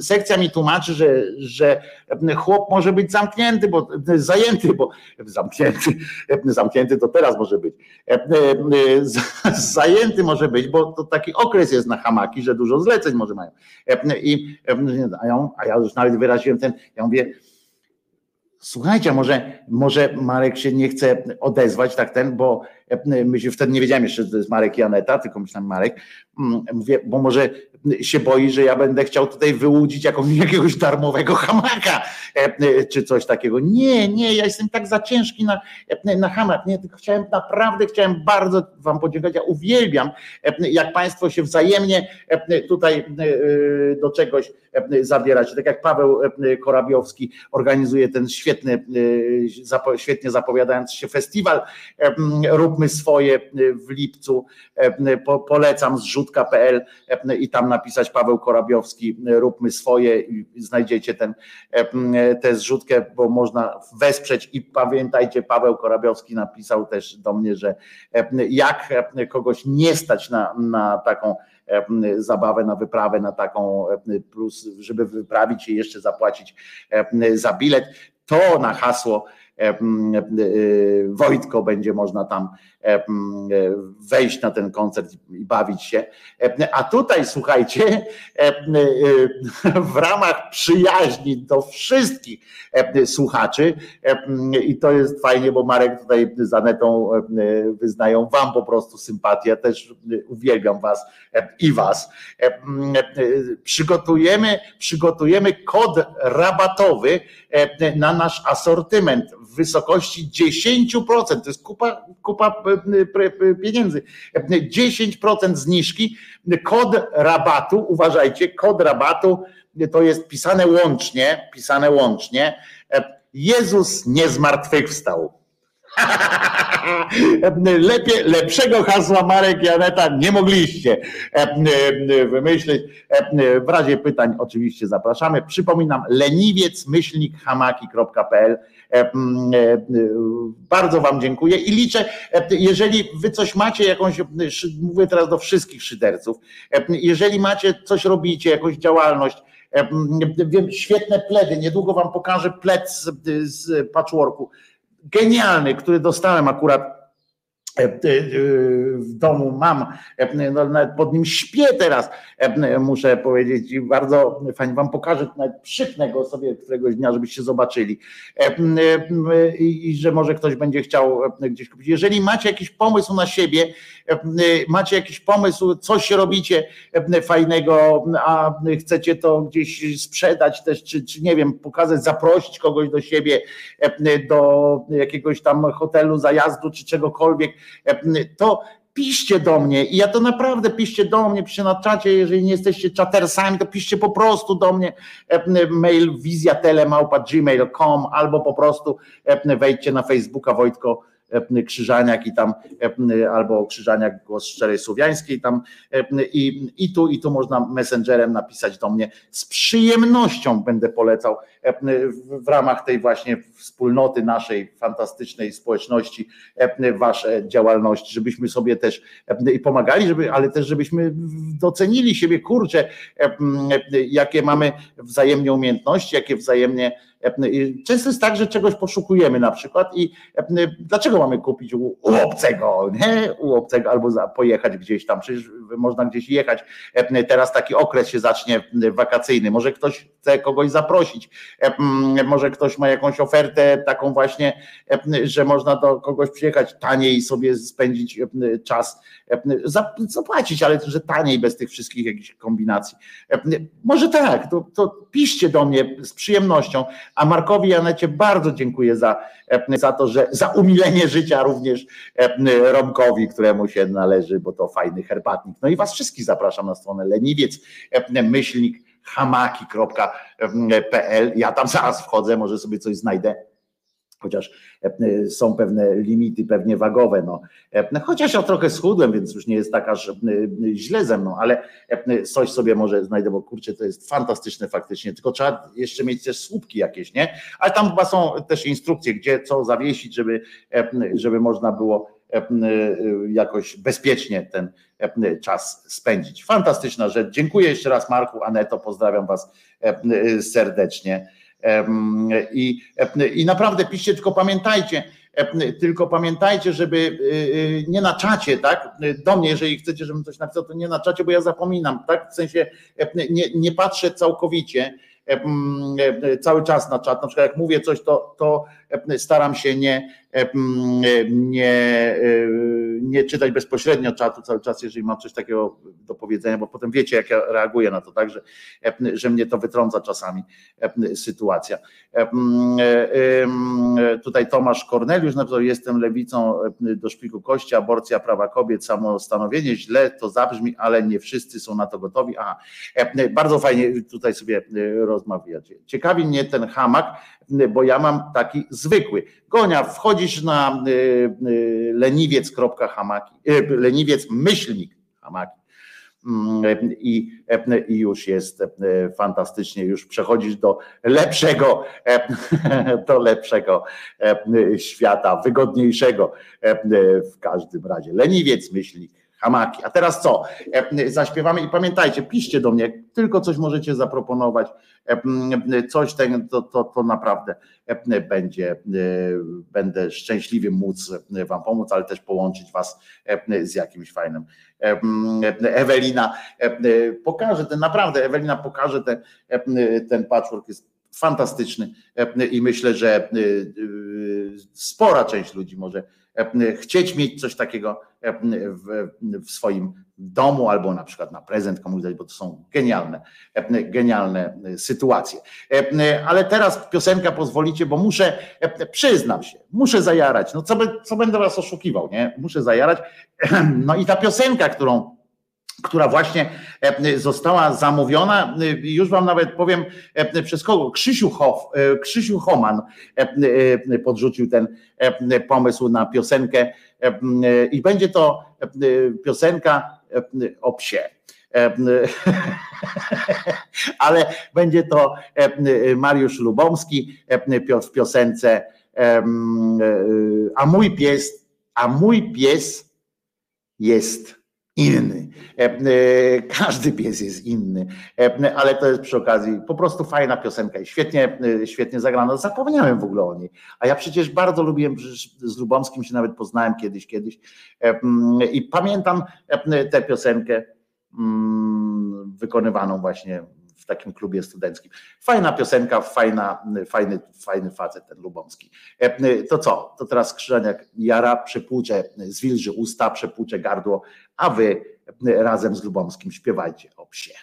Sekcja mi tłumaczy, że, że chłop może być zamknięty, bo zajęty, bo zamknięty, zamknięty to teraz może być. Zajęty może być, bo to taki okres jest na hamaki, że dużo zleceń może mają. I, a, ja, a ja już nawet wyraziłem ten, ja mówię, Słuchajcie, może, może Marek się nie chce odezwać, tak ten, bo e, my się wtedy nie wiedziałem jeszcze, że to jest Marek Janeta, tylko myślałem Marek, mm, mówię, bo może się boi, że ja będę chciał tutaj wyłudzić jakąś, jakiegoś darmowego hamaka, e, e, czy coś takiego. Nie, nie, ja jestem tak za ciężki na, na hamak, nie, tylko chciałem, naprawdę chciałem bardzo wam podziękować, ja uwielbiam, jak państwo się wzajemnie tutaj do czegoś zabieracie, tak jak Paweł Korabiowski organizuje ten świetny świetny, świetnie zapowiadający się festiwal. Róbmy swoje w lipcu. Polecam zrzutka.pl i tam napisać Paweł Korabiowski, róbmy swoje i znajdziecie ten, tę zrzutkę, bo można wesprzeć i pamiętajcie, Paweł Korabiowski napisał też do mnie, że jak kogoś nie stać na, na taką zabawę, na wyprawę, na taką plus, żeby wyprawić się jeszcze zapłacić za bilet, to na hasło Wojtko będzie można tam wejść na ten koncert i bawić się. A tutaj słuchajcie, w ramach przyjaźni do wszystkich słuchaczy i to jest fajnie, bo Marek tutaj z Anetą wyznają wam po prostu sympatię, też uwielbiam was i was. Przygotujemy, przygotujemy kod rabatowy na nasz asortyment w wysokości 10%. To jest kupa, kupa pieniędzy. 10% zniżki. Kod rabatu, uważajcie, kod rabatu to jest pisane łącznie, pisane łącznie. Jezus nie zmartwychwstał. Lepiej, lepszego hasła Marek Janeta nie mogliście wymyślić. W razie pytań oczywiście zapraszamy. Przypominam leniwiec myślnik hamaki.pl bardzo Wam dziękuję i liczę, jeżeli Wy coś macie, jakąś, mówię teraz do wszystkich szyderców, jeżeli macie, coś robicie, jakąś działalność, wiem, świetne pledy, niedługo Wam pokażę pled z, z patchworku, genialny, który dostałem akurat E, e, w domu mam, e, no, nawet pod nim śpię teraz, muszę powiedzieć i bardzo fajnie wam pokażę, nawet przypnę go sobie któregoś dnia, żebyście zobaczyli i że może ktoś będzie chciał gdzieś kupić. Jeżeli macie jakiś pomysł na siebie, macie jakiś pomysł, coś robicie fajnego, a chcecie to gdzieś sprzedać też, czy, czy nie wiem, pokazać, zaprosić kogoś do siebie, do jakiegoś tam hotelu, zajazdu, czy czegokolwiek, to piszcie do mnie. I ja to naprawdę piszcie do mnie, piszcie na czacie, jeżeli nie jesteście czatersami, to piszcie po prostu do mnie mail wizjatelemałpa.gmail.com albo po prostu wejdźcie na Facebooka Wojtko Krzyżaniak i tam albo Krzyżaniak Głos Szczerej Słowiańskiej tam i, i tu i tu można messengerem napisać do mnie. Z przyjemnością będę polecał w ramach tej właśnie wspólnoty naszej fantastycznej społeczności wasze działalności, żebyśmy sobie też i pomagali, żeby, ale też żebyśmy docenili siebie, kurczę, jakie mamy wzajemnie umiejętności, jakie wzajemnie Często jest tak, że czegoś poszukujemy na przykład i dlaczego mamy kupić u, u obcego, nie? U obcego albo za, pojechać gdzieś tam, przecież można gdzieś jechać. Teraz taki okres się zacznie wakacyjny, może ktoś chce kogoś zaprosić, może ktoś ma jakąś ofertę taką właśnie, że można do kogoś przyjechać taniej sobie spędzić czas, zapłacić, ale że taniej bez tych wszystkich jakichś kombinacji. Może tak, to, to piszcie do mnie z przyjemnością, a Markowi Janecie bardzo dziękuję za, za to, że za umilenie życia również Romkowi, któremu się należy, bo to fajny herbatnik. No i was wszystkich zapraszam na stronę leniwiec, myślnik hamaki.pl. Ja tam zaraz wchodzę, może sobie coś znajdę chociaż e, są pewne limity, pewnie wagowe. No. E, chociaż ja trochę schudłem, więc już nie jest tak aż e, źle ze mną, ale coś sobie może znajdę, bo kurczę, to jest fantastyczne faktycznie, tylko trzeba jeszcze mieć też słupki jakieś, nie? Ale tam chyba są też instrukcje, gdzie co zawiesić, żeby, żeby można było jakoś bezpiecznie ten czas spędzić. Fantastyczna rzecz. Dziękuję jeszcze raz Marku, Aneto, pozdrawiam Was serdecznie. I, I naprawdę piszcie, tylko pamiętajcie, tylko pamiętajcie, żeby y, y, nie na czacie, tak? Do mnie, jeżeli chcecie, żebym coś napisał, to nie na czacie, bo ja zapominam, tak? W sensie nie, nie patrzę całkowicie cały czas na czat. Na przykład jak mówię coś, to, to staram się nie, nie, e, nie czytać bezpośrednio czatu cały czas, jeżeli mam coś takiego do powiedzenia, bo potem wiecie, jak ja reaguję na to, tak, że, że mnie to wytrąca czasami sytuacja. E, tutaj Tomasz Korneliusz napisał, jestem lewicą do szpiku kości, aborcja, prawa kobiet, samostanowienie, źle to zabrzmi, ale nie wszyscy są na to gotowi. Aha, bardzo fajnie tutaj sobie rozmawiacie. Ciekawi mnie ten hamak, bo ja mam taki zwykły. Gonia, wchodzisz na leniwiec.hamaki, leniwiec myślnik hamaki i, i już jest fantastycznie, już przechodzisz do lepszego, do lepszego świata, wygodniejszego w każdym razie. Leniwiec myśli, hamaki. A teraz co? Zaśpiewamy i pamiętajcie, piszcie do mnie, tylko coś możecie zaproponować, coś ten, to, to, to naprawdę będzie, będę szczęśliwy móc wam pomóc, ale też połączyć was z jakimś fajnym Ewelina pokaże ten, naprawdę Ewelina pokaże ten, ten patchwork jest fantastyczny i myślę, że spora część ludzi może chcieć mieć coś takiego w, w swoim domu albo na przykład na prezent komuś dać, bo to są genialne, genialne sytuacje. Ale teraz piosenka pozwolicie, bo muszę, przyznam się, muszę zajarać. No co, co będę was oszukiwał, nie? Muszę zajarać. No i ta piosenka, którą która właśnie została zamówiona, już wam nawet powiem przez kogo, Krzysiu, Hof, Krzysiu Homan podrzucił ten pomysł na piosenkę i będzie to piosenka o psie. Ale będzie to Mariusz Lubomski w piosence A mój pies, a mój pies jest inny. Każdy pies jest inny, ale to jest przy okazji po prostu fajna piosenka i świetnie, świetnie zagrana. Zapomniałem w ogóle o niej. A ja przecież bardzo lubiłem, z Lubomskim się nawet poznałem kiedyś, kiedyś i pamiętam tę piosenkę wykonywaną właśnie w takim klubie studenckim. Fajna piosenka, fajna, fajny, fajny facet ten Lubomski. To co? To teraz Krzyżaniak jara, przepłucze, zwilży usta, przepłucze gardło, a wy razem z Lubomskim śpiewajcie o psie.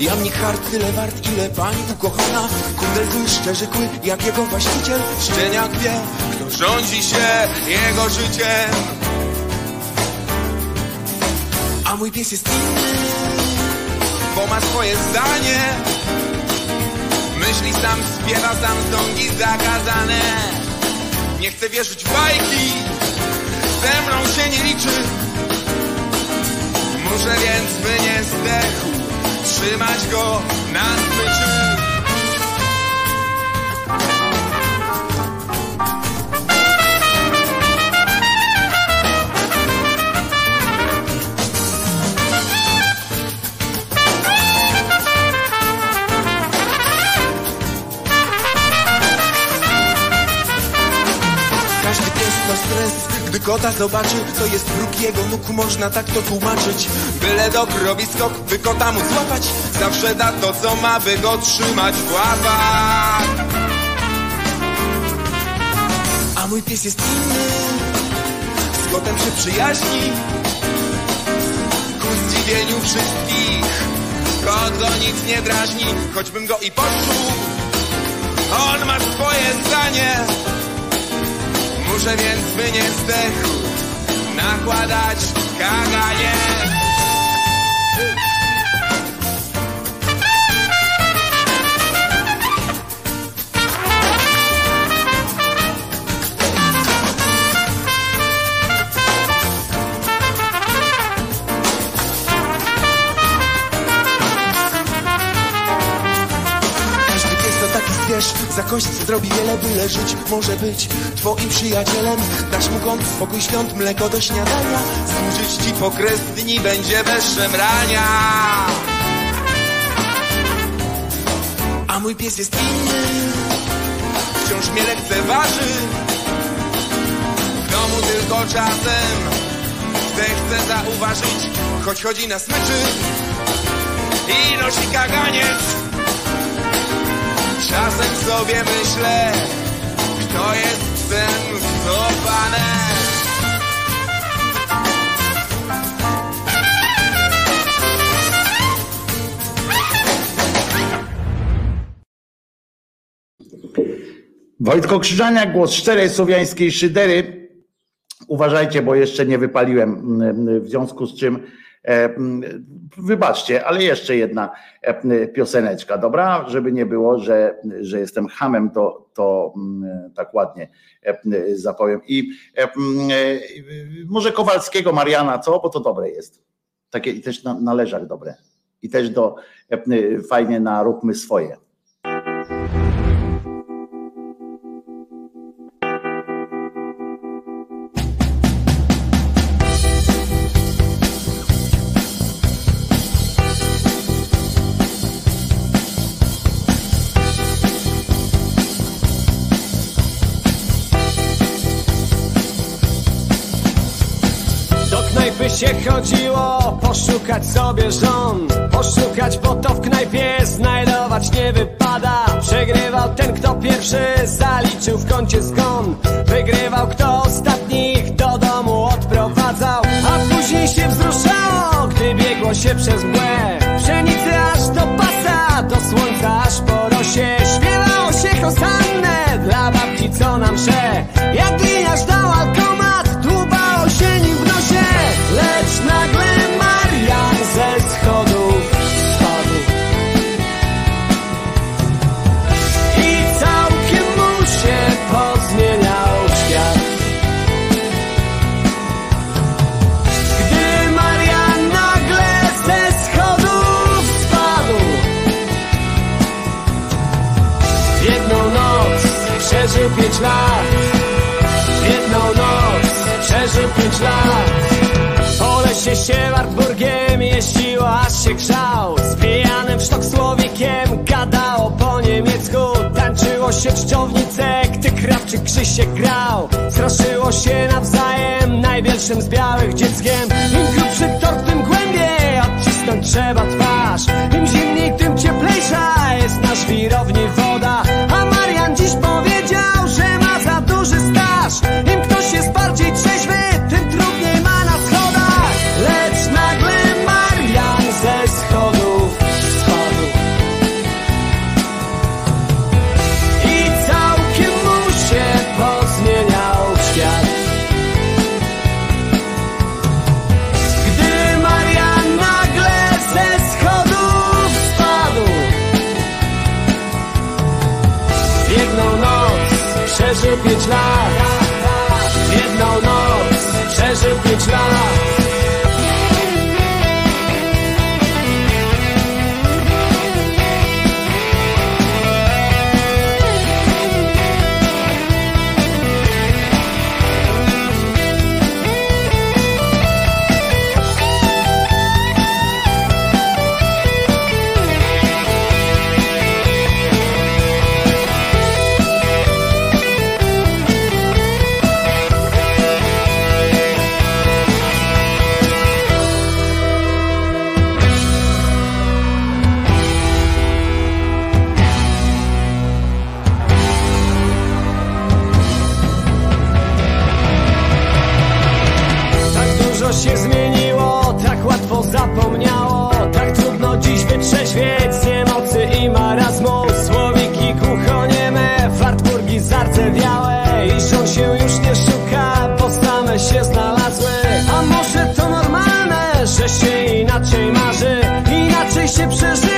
Pana Ja mnie hart tyle wart, ile pani ukochana. Kundel szczerzy kły, jak jego właściciel. Szczeniak wie, kto rządzi się jego życiem. A mój pies jest inny Bo ma swoje zdanie. Myśli sam, śpiewa sam, zdągi zakazane. Nie chcę wierzyć bajki Ze mną się nie liczy. Muszę więc by nie zdechł trzymać go na smyczy. Kota zobaczy, to jest próg jego nóg, można tak to tłumaczyć. Byle dok robi skok, by kota mu złapać, zawsze da to, co ma, by go trzymać w łapach. A mój pies jest inny, z kotem się przyjaźni, ku zdziwieniu wszystkich. Kot go nic nie drażni, choćbym go i poczuł, on ma swoje zdanie. Muszę więc, nie zdechł, nakładać kaganie. Wiesz, za kość zrobi wiele, byle żyć może być twoim przyjacielem. Dasz mu kąt, spokój świąt, mleko do śniadania, służyć ci po kres dni będzie bez szemrania. A mój pies jest inny, wciąż mnie lekceważy. W domu tylko czasem zechce zauważyć, choć chodzi na smyczy i nosi kaganiec. Czasem sobie myślę, kto jest tym kto. Wojtko Krzyżania, głos szczerej słowiańskiej szydery. Uważajcie, bo jeszcze nie wypaliłem, mm, mm, w związku z czym wybaczcie, ale jeszcze jedna e, pioseneczka, dobra? Żeby nie było, że, że jestem hamem, to, to tak ładnie e, zapowiem. I może Kowalskiego Mariana, co? Bo to dobre jest. Takie i też na, na dobre. I też do fajnie na róbmy swoje. Chodziło poszukać sobie żon Poszukać, bo to w knajpie znajdować nie wypada. Przegrywał ten, kto pierwszy zaliczył w kącie zgon. Wygrywał, kto ostatnich do domu odprowadzał. A później się wzruszało, gdy biegło się przez mgłę. Pszenicy aż do pasa, do słońca aż po rosie. Śpiewało się hosannę dla babci, co nam sze Jak gliniarz dał lat. Jedną noc przeżył pięć lat. Po lesie się Wartburgiem jeździło, aż się grzał. Z pijanym sztok słowikiem gadało po niemiecku Tańczyło się czciownice, gdy krawczyk Krzysiek grał Straszyło się nawzajem największym z białych dzieckiem. Im grubszy tort, tym głębiej odcisnąć trzeba twarz. Im zimniej, tym cieplejsza jest na żwirowni woda pięć lat. Jedną noc przeżył pięć lat że się inaczej marzy Inaczej się przeżywa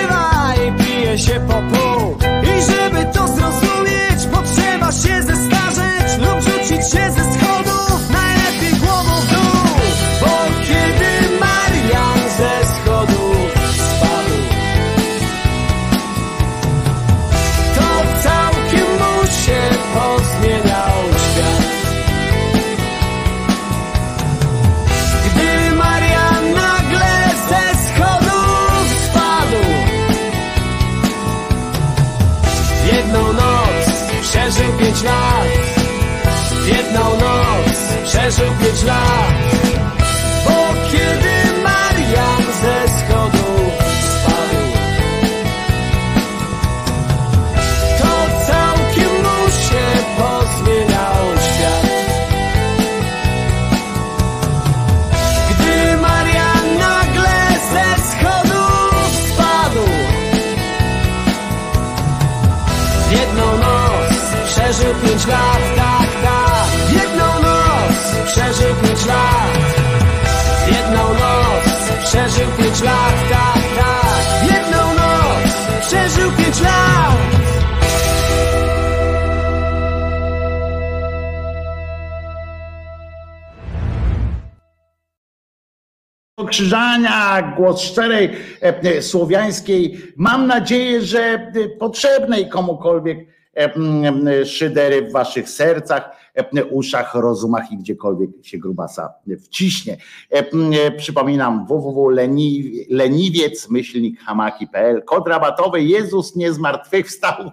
Krzyżania, głos szczerej e, słowiańskiej. Mam nadzieję, że e, potrzebnej komukolwiek e, szydery w waszych sercach, uszach, rozumach i gdziekolwiek się grubasa wciśnie. Przypominam www.leniwiec, myślnik hamaki.pl, kod rabatowy Jezus nie zmartwychwstał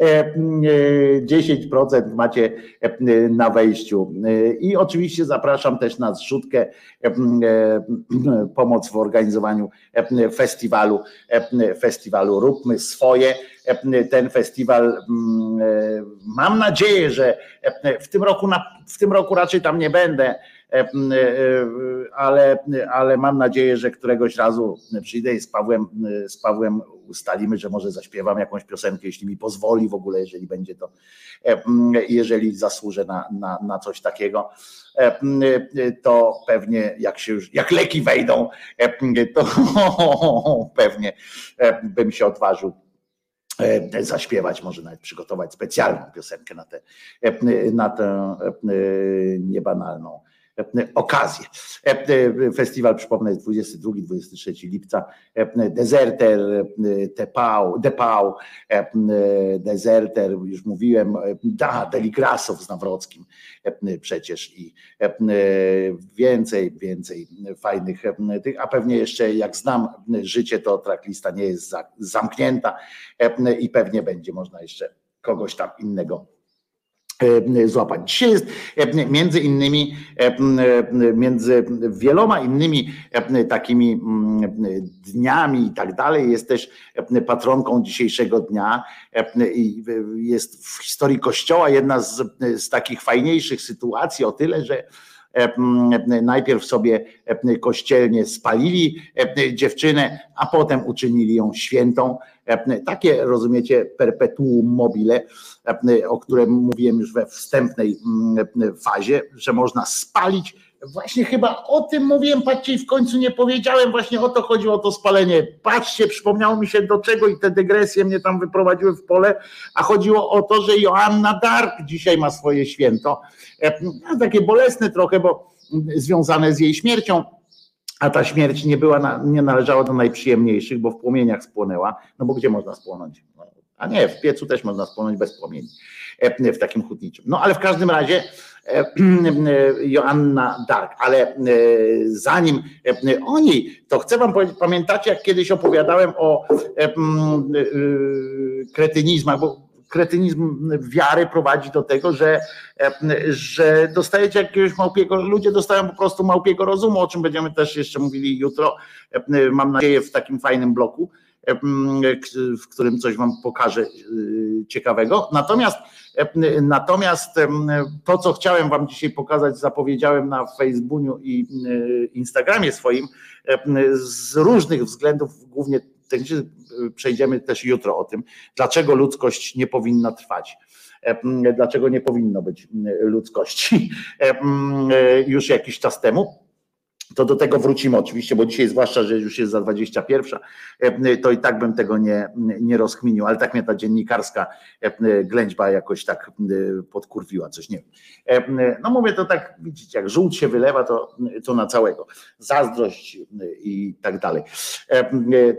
10% e, macie e, na wejściu. E, I oczywiście zapraszam też na zrzutkę pomoc w organizowaniu festiwalu, festiwalu Róbmy Swoje. Ten festiwal mam nadzieję, że w tym roku, w tym roku raczej tam nie będę, ale, ale mam nadzieję, że któregoś razu przyjdę i z Pawłem, z Pawłem ustalimy, że może zaśpiewam jakąś piosenkę, jeśli mi pozwoli w ogóle, jeżeli będzie to, jeżeli zasłużę na, na, na coś takiego, to pewnie jak się już, jak leki wejdą, to pewnie bym się odważył zaśpiewać, może nawet przygotować specjalną piosenkę na tę, na tę niebanalną okazję. Festiwal, przypomnę, jest 22-23 lipca. Deserter, Tepał, Depał, Deserter, już mówiłem, da, Deligrasow z Nawrockim przecież i więcej, więcej fajnych tych, a pewnie jeszcze jak znam życie, to tracklista nie jest zamknięta i pewnie będzie można jeszcze kogoś tam innego E, złapać. Dzisiaj jest e, między innymi, e, między wieloma innymi takimi dniami i tak dalej, jest też patronką dzisiejszego dnia i jest w historii Kościoła jedna z, z takich fajniejszych sytuacji o tyle, że najpierw sobie kościelnie spalili dziewczynę, a potem uczynili ją świętą. Takie, rozumiecie, perpetuum mobile, o którym mówiłem już we wstępnej fazie, że można spalić. Właśnie chyba o tym mówiłem, patrzcie, i w końcu nie powiedziałem, właśnie o to chodziło, o to spalenie. Patrzcie, przypomniało mi się do czego i te dygresje mnie tam wyprowadziły w pole, a chodziło o to, że Joanna Dark dzisiaj ma swoje święto. No, takie bolesne trochę, bo związane z jej śmiercią, a ta śmierć nie była, nie należała do najprzyjemniejszych, bo w płomieniach spłonęła, no bo gdzie można spłonąć? No, a nie, w piecu też można spłonąć bez płomieni, e, w takim hutniczym. No ale w każdym razie e, Joanna Dark, ale e, zanim o niej, to chcę wam powiedzieć, pamiętacie jak kiedyś opowiadałem o kretynizmach, bo kretynizm wiary prowadzi do tego, że, że dostajecie jakiegoś małpiego, ludzie dostają po prostu małpiego rozumu, o czym będziemy też jeszcze mówili jutro, mam nadzieję w takim fajnym bloku, w którym coś wam pokażę ciekawego. Natomiast Natomiast to, co chciałem Wam dzisiaj pokazać, zapowiedziałem na Facebooku i Instagramie swoim, z różnych względów, głównie przejdziemy też jutro o tym, dlaczego ludzkość nie powinna trwać. Dlaczego nie powinno być ludzkości już jakiś czas temu to do tego wrócimy oczywiście, bo dzisiaj, zwłaszcza, że już jest za 21, e, to i tak bym tego nie, nie rozkminił, ale tak mnie ta dziennikarska e, ględźba jakoś tak e, podkurwiła, coś nie wiem. No mówię to tak, widzicie, jak żółć się wylewa, to, to na całego. Zazdrość i tak dalej.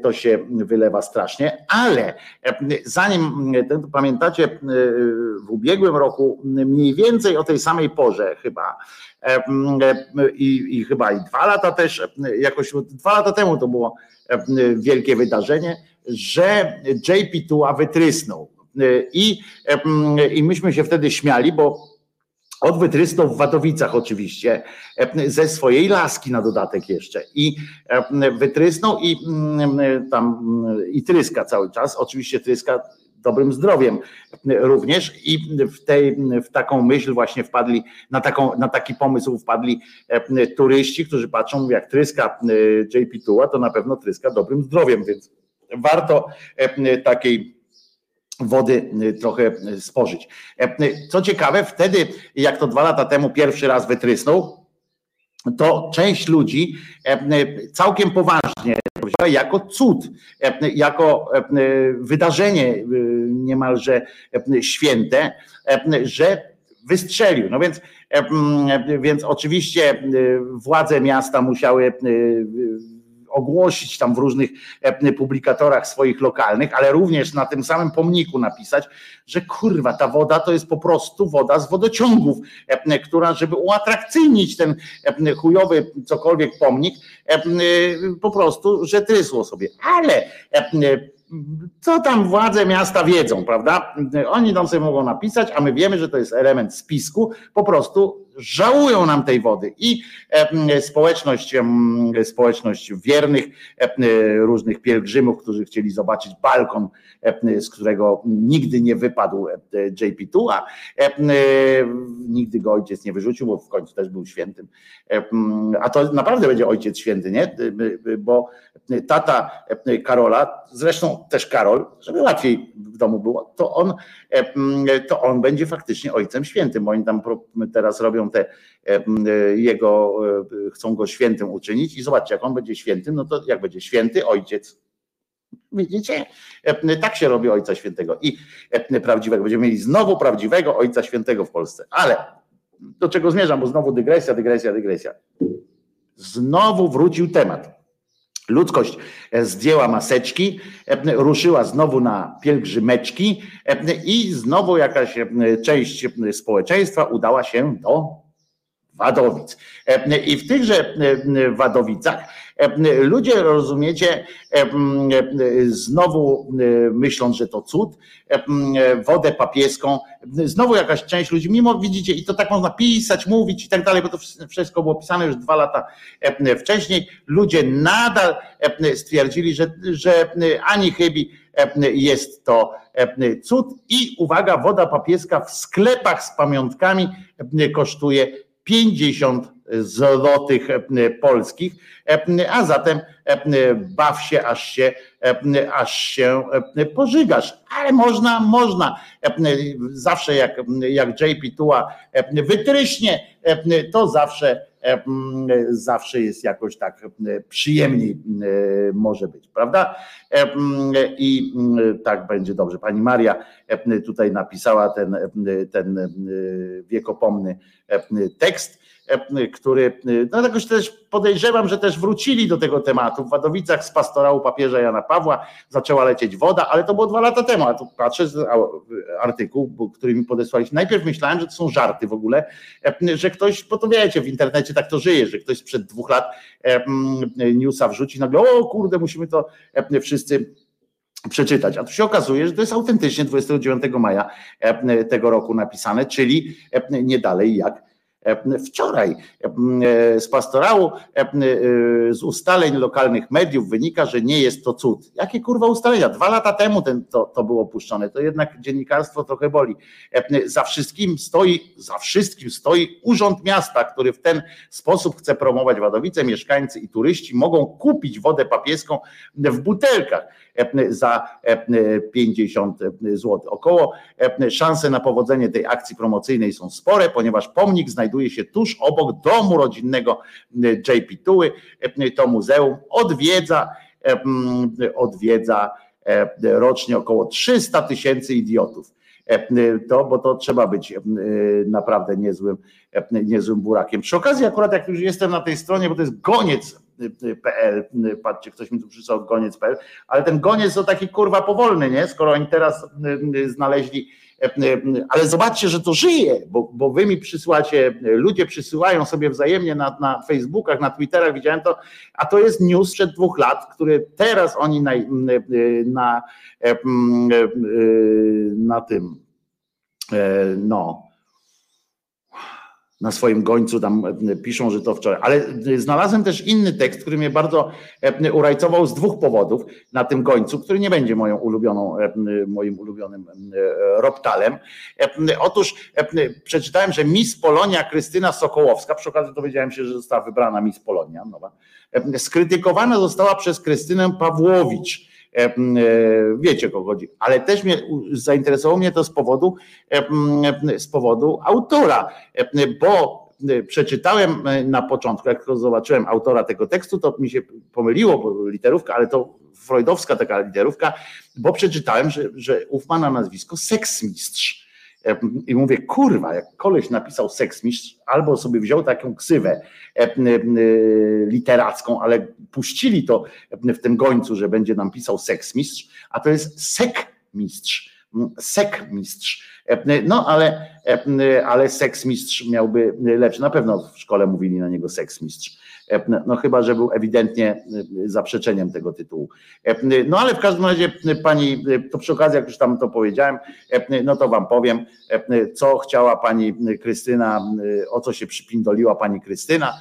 To się wylewa strasznie, ale zanim, pamiętacie, w ubiegłym roku mniej więcej o tej samej porze chyba, i, i chyba i dwa lata też, jakoś dwa lata temu to było wielkie wydarzenie, że JP Tua wytrysnął. I, I myśmy się wtedy śmiali, bo od wytrysnął w Wadowicach oczywiście, ze swojej laski na dodatek jeszcze. I wytrysnął i tam i tryska cały czas. Oczywiście tryska dobrym zdrowiem również i w, tej, w taką myśl właśnie wpadli, na, taką, na taki pomysł wpadli e, turyści, którzy patrzą, jak tryska e, JP Tuła, to na pewno tryska dobrym zdrowiem, więc warto e, takiej wody trochę spożyć. Co ciekawe, wtedy, jak to dwa lata temu pierwszy raz wytrysnął, to część ludzi całkiem poważnie jako cud, jako wydarzenie niemalże święte, że wystrzelił. No więc, więc oczywiście władze miasta musiały ogłosić tam w różnych publikatorach swoich lokalnych, ale również na tym samym pomniku napisać, że kurwa, ta woda to jest po prostu woda z wodociągów, która, żeby uatrakcyjnić ten chujowy cokolwiek pomnik, po prostu, że trysło sobie. Ale co tam władze miasta wiedzą, prawda? Oni tam sobie mogą napisać, a my wiemy, że to jest element spisku, po prostu żałują nam tej wody i społeczność, społeczność wiernych, różnych pielgrzymów, którzy chcieli zobaczyć balkon, z którego nigdy nie wypadł JP2, a nigdy go ojciec nie wyrzucił, bo w końcu też był świętym. A to naprawdę będzie ojciec święty, nie? Bo tata Karola, zresztą też Karol, żeby łatwiej w domu było, to on, to on będzie faktycznie ojcem świętym, oni tam teraz robią te jego, chcą go świętym uczynić i zobaczcie, jak on będzie świętym, no to jak będzie święty ojciec, Widzicie? Tak się robi Ojca Świętego. I prawdziwego. Będziemy mieli znowu prawdziwego Ojca Świętego w Polsce. Ale do czego zmierzam, bo znowu dygresja, dygresja, dygresja. Znowu wrócił temat. Ludzkość zdjęła maseczki, ruszyła znowu na pielgrzymeczki i znowu jakaś część społeczeństwa udała się do Wadowic. I w tychże Wadowicach ludzie, rozumiecie, znowu myślą, że to cud, wodę papieską, znowu jakaś część ludzi, mimo widzicie, i to tak można pisać, mówić i tak dalej, bo to wszystko było pisane już dwa lata wcześniej, ludzie nadal stwierdzili, że, że ani chybi jest to cud i uwaga, woda papieska w sklepach z pamiątkami kosztuje 50 złotych polskich, a zatem baw się, aż się, aż się pożygasz. Ale można, można. Zawsze jak, jak JP Tua wytryśnie, to zawsze zawsze jest jakoś tak przyjemniej może być, prawda? I tak będzie dobrze. Pani Maria tutaj napisała ten, ten wiekopomny tekst który, no jakoś też podejrzewam, że też wrócili do tego tematu. W Wadowicach z pastorału papieża Jana Pawła zaczęła lecieć woda, ale to było dwa lata temu, a tu patrzę z artykuł, który mi podesłaliście. Najpierw myślałem, że to są żarty w ogóle, że ktoś, bo to wiecie, w internecie tak to żyje, że ktoś sprzed dwóch lat newsa wrzuci nagle, o kurde, musimy to wszyscy przeczytać. A tu się okazuje, że to jest autentycznie 29 maja tego roku napisane, czyli nie dalej jak Wczoraj z pastorału, z ustaleń lokalnych mediów wynika, że nie jest to cud. Jakie kurwa ustalenia? Dwa lata temu ten, to, to było puszczone. To jednak dziennikarstwo trochę boli. Za wszystkim stoi, za wszystkim stoi Urząd Miasta, który w ten sposób chce promować Wadowice. Mieszkańcy i turyści mogą kupić wodę papieską w butelkach za 50 zł. Około szanse na powodzenie tej akcji promocyjnej są spore, ponieważ pomnik znajduje się tuż obok domu rodzinnego JP Tuły. To muzeum odwiedza, odwiedza rocznie około 300 tysięcy idiotów. To, bo to trzeba być naprawdę niezłym, niezłym burakiem. Przy okazji, akurat jak już jestem na tej stronie, bo to jest goniec PL, patrzcie, ktoś mi tu przysłał goniec.pl, ale ten goniec to taki kurwa powolny, nie? Skoro oni teraz znaleźli, ale zobaczcie, że to żyje, bo, bo wy mi przysyłacie, ludzie przysyłają sobie wzajemnie na, na Facebookach, na Twitterach, widziałem to, a to jest news sprzed dwóch lat, który teraz oni na, na, na tym, no, na swoim gońcu tam e, piszą, że to wczoraj. Ale e, znalazłem też inny tekst, który mnie bardzo e, urajcował z dwóch powodów na tym gońcu, który nie będzie moją ulubioną, moim ulubionym roptalem. Otóż przeczytałem, że Miss Polonia Krystyna Sokołowska, przy okazji dowiedziałem się, że została wybrana Miss Polonia nowa, skrytykowana została przez Krystynę Pawłowicz Wiecie, o kogo chodzi. Ale też mnie zainteresowało mnie to z powodu, z powodu autora, bo przeczytałem na początku, jak zobaczyłem autora tego tekstu, to mi się pomyliło, literówka, ale to freudowska taka literówka, bo przeczytałem, że, że ów ma na nazwisko seksmistrz. I mówię, kurwa, jak koleś napisał seksmistrz, albo sobie wziął taką ksywę literacką, ale puścili to w tym gońcu, że będzie nam pisał seksmistrz, a to jest sekmistrz. Sekmistrz. No ale, ale seksmistrz miałby lepszy. Na pewno w szkole mówili na niego seksmistrz. No chyba, że był ewidentnie zaprzeczeniem tego tytułu. No ale w każdym razie pani, to przy okazji, jak już tam to powiedziałem, no to wam powiem, co chciała pani Krystyna, o co się przypindoliła pani Krystyna.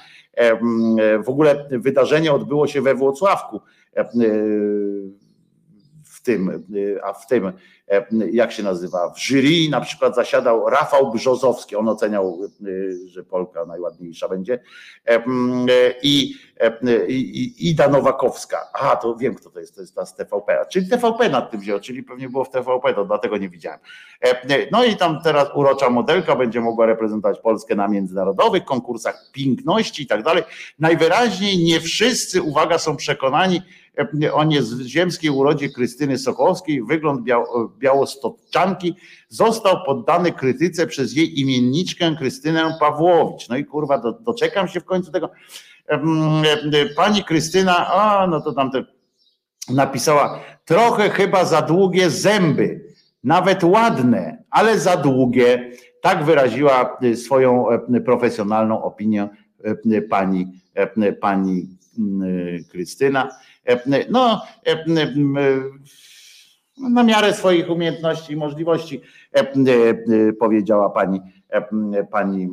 W ogóle wydarzenie odbyło się we Włocławku w tym, a w tym E, jak się nazywa, w jury na przykład zasiadał Rafał Brzozowski, on oceniał, e, że Polka najładniejsza będzie. E, i, i Ida Nowakowska, a to wiem kto to jest, to jest ta z TVP, czyli TVP nad tym wziął, czyli pewnie było w TVP, to dlatego nie widziałem. No i tam teraz urocza modelka będzie mogła reprezentować Polskę na międzynarodowych konkursach piękności i tak dalej. Najwyraźniej nie wszyscy, uwaga, są przekonani, on jest z ziemskiej urodzie Krystyny Sokołowskiej, wygląd białostoczanki został poddany krytyce przez jej imienniczkę Krystynę Pawłowicz. No i kurwa, do, doczekam się w końcu tego. Pani Krystyna, a no to tam te napisała, trochę chyba za długie zęby, nawet ładne, ale za długie. Tak wyraziła swoją profesjonalną opinię pani, pani Krystyna. No, na miarę swoich umiejętności i możliwości, powiedziała pani, pani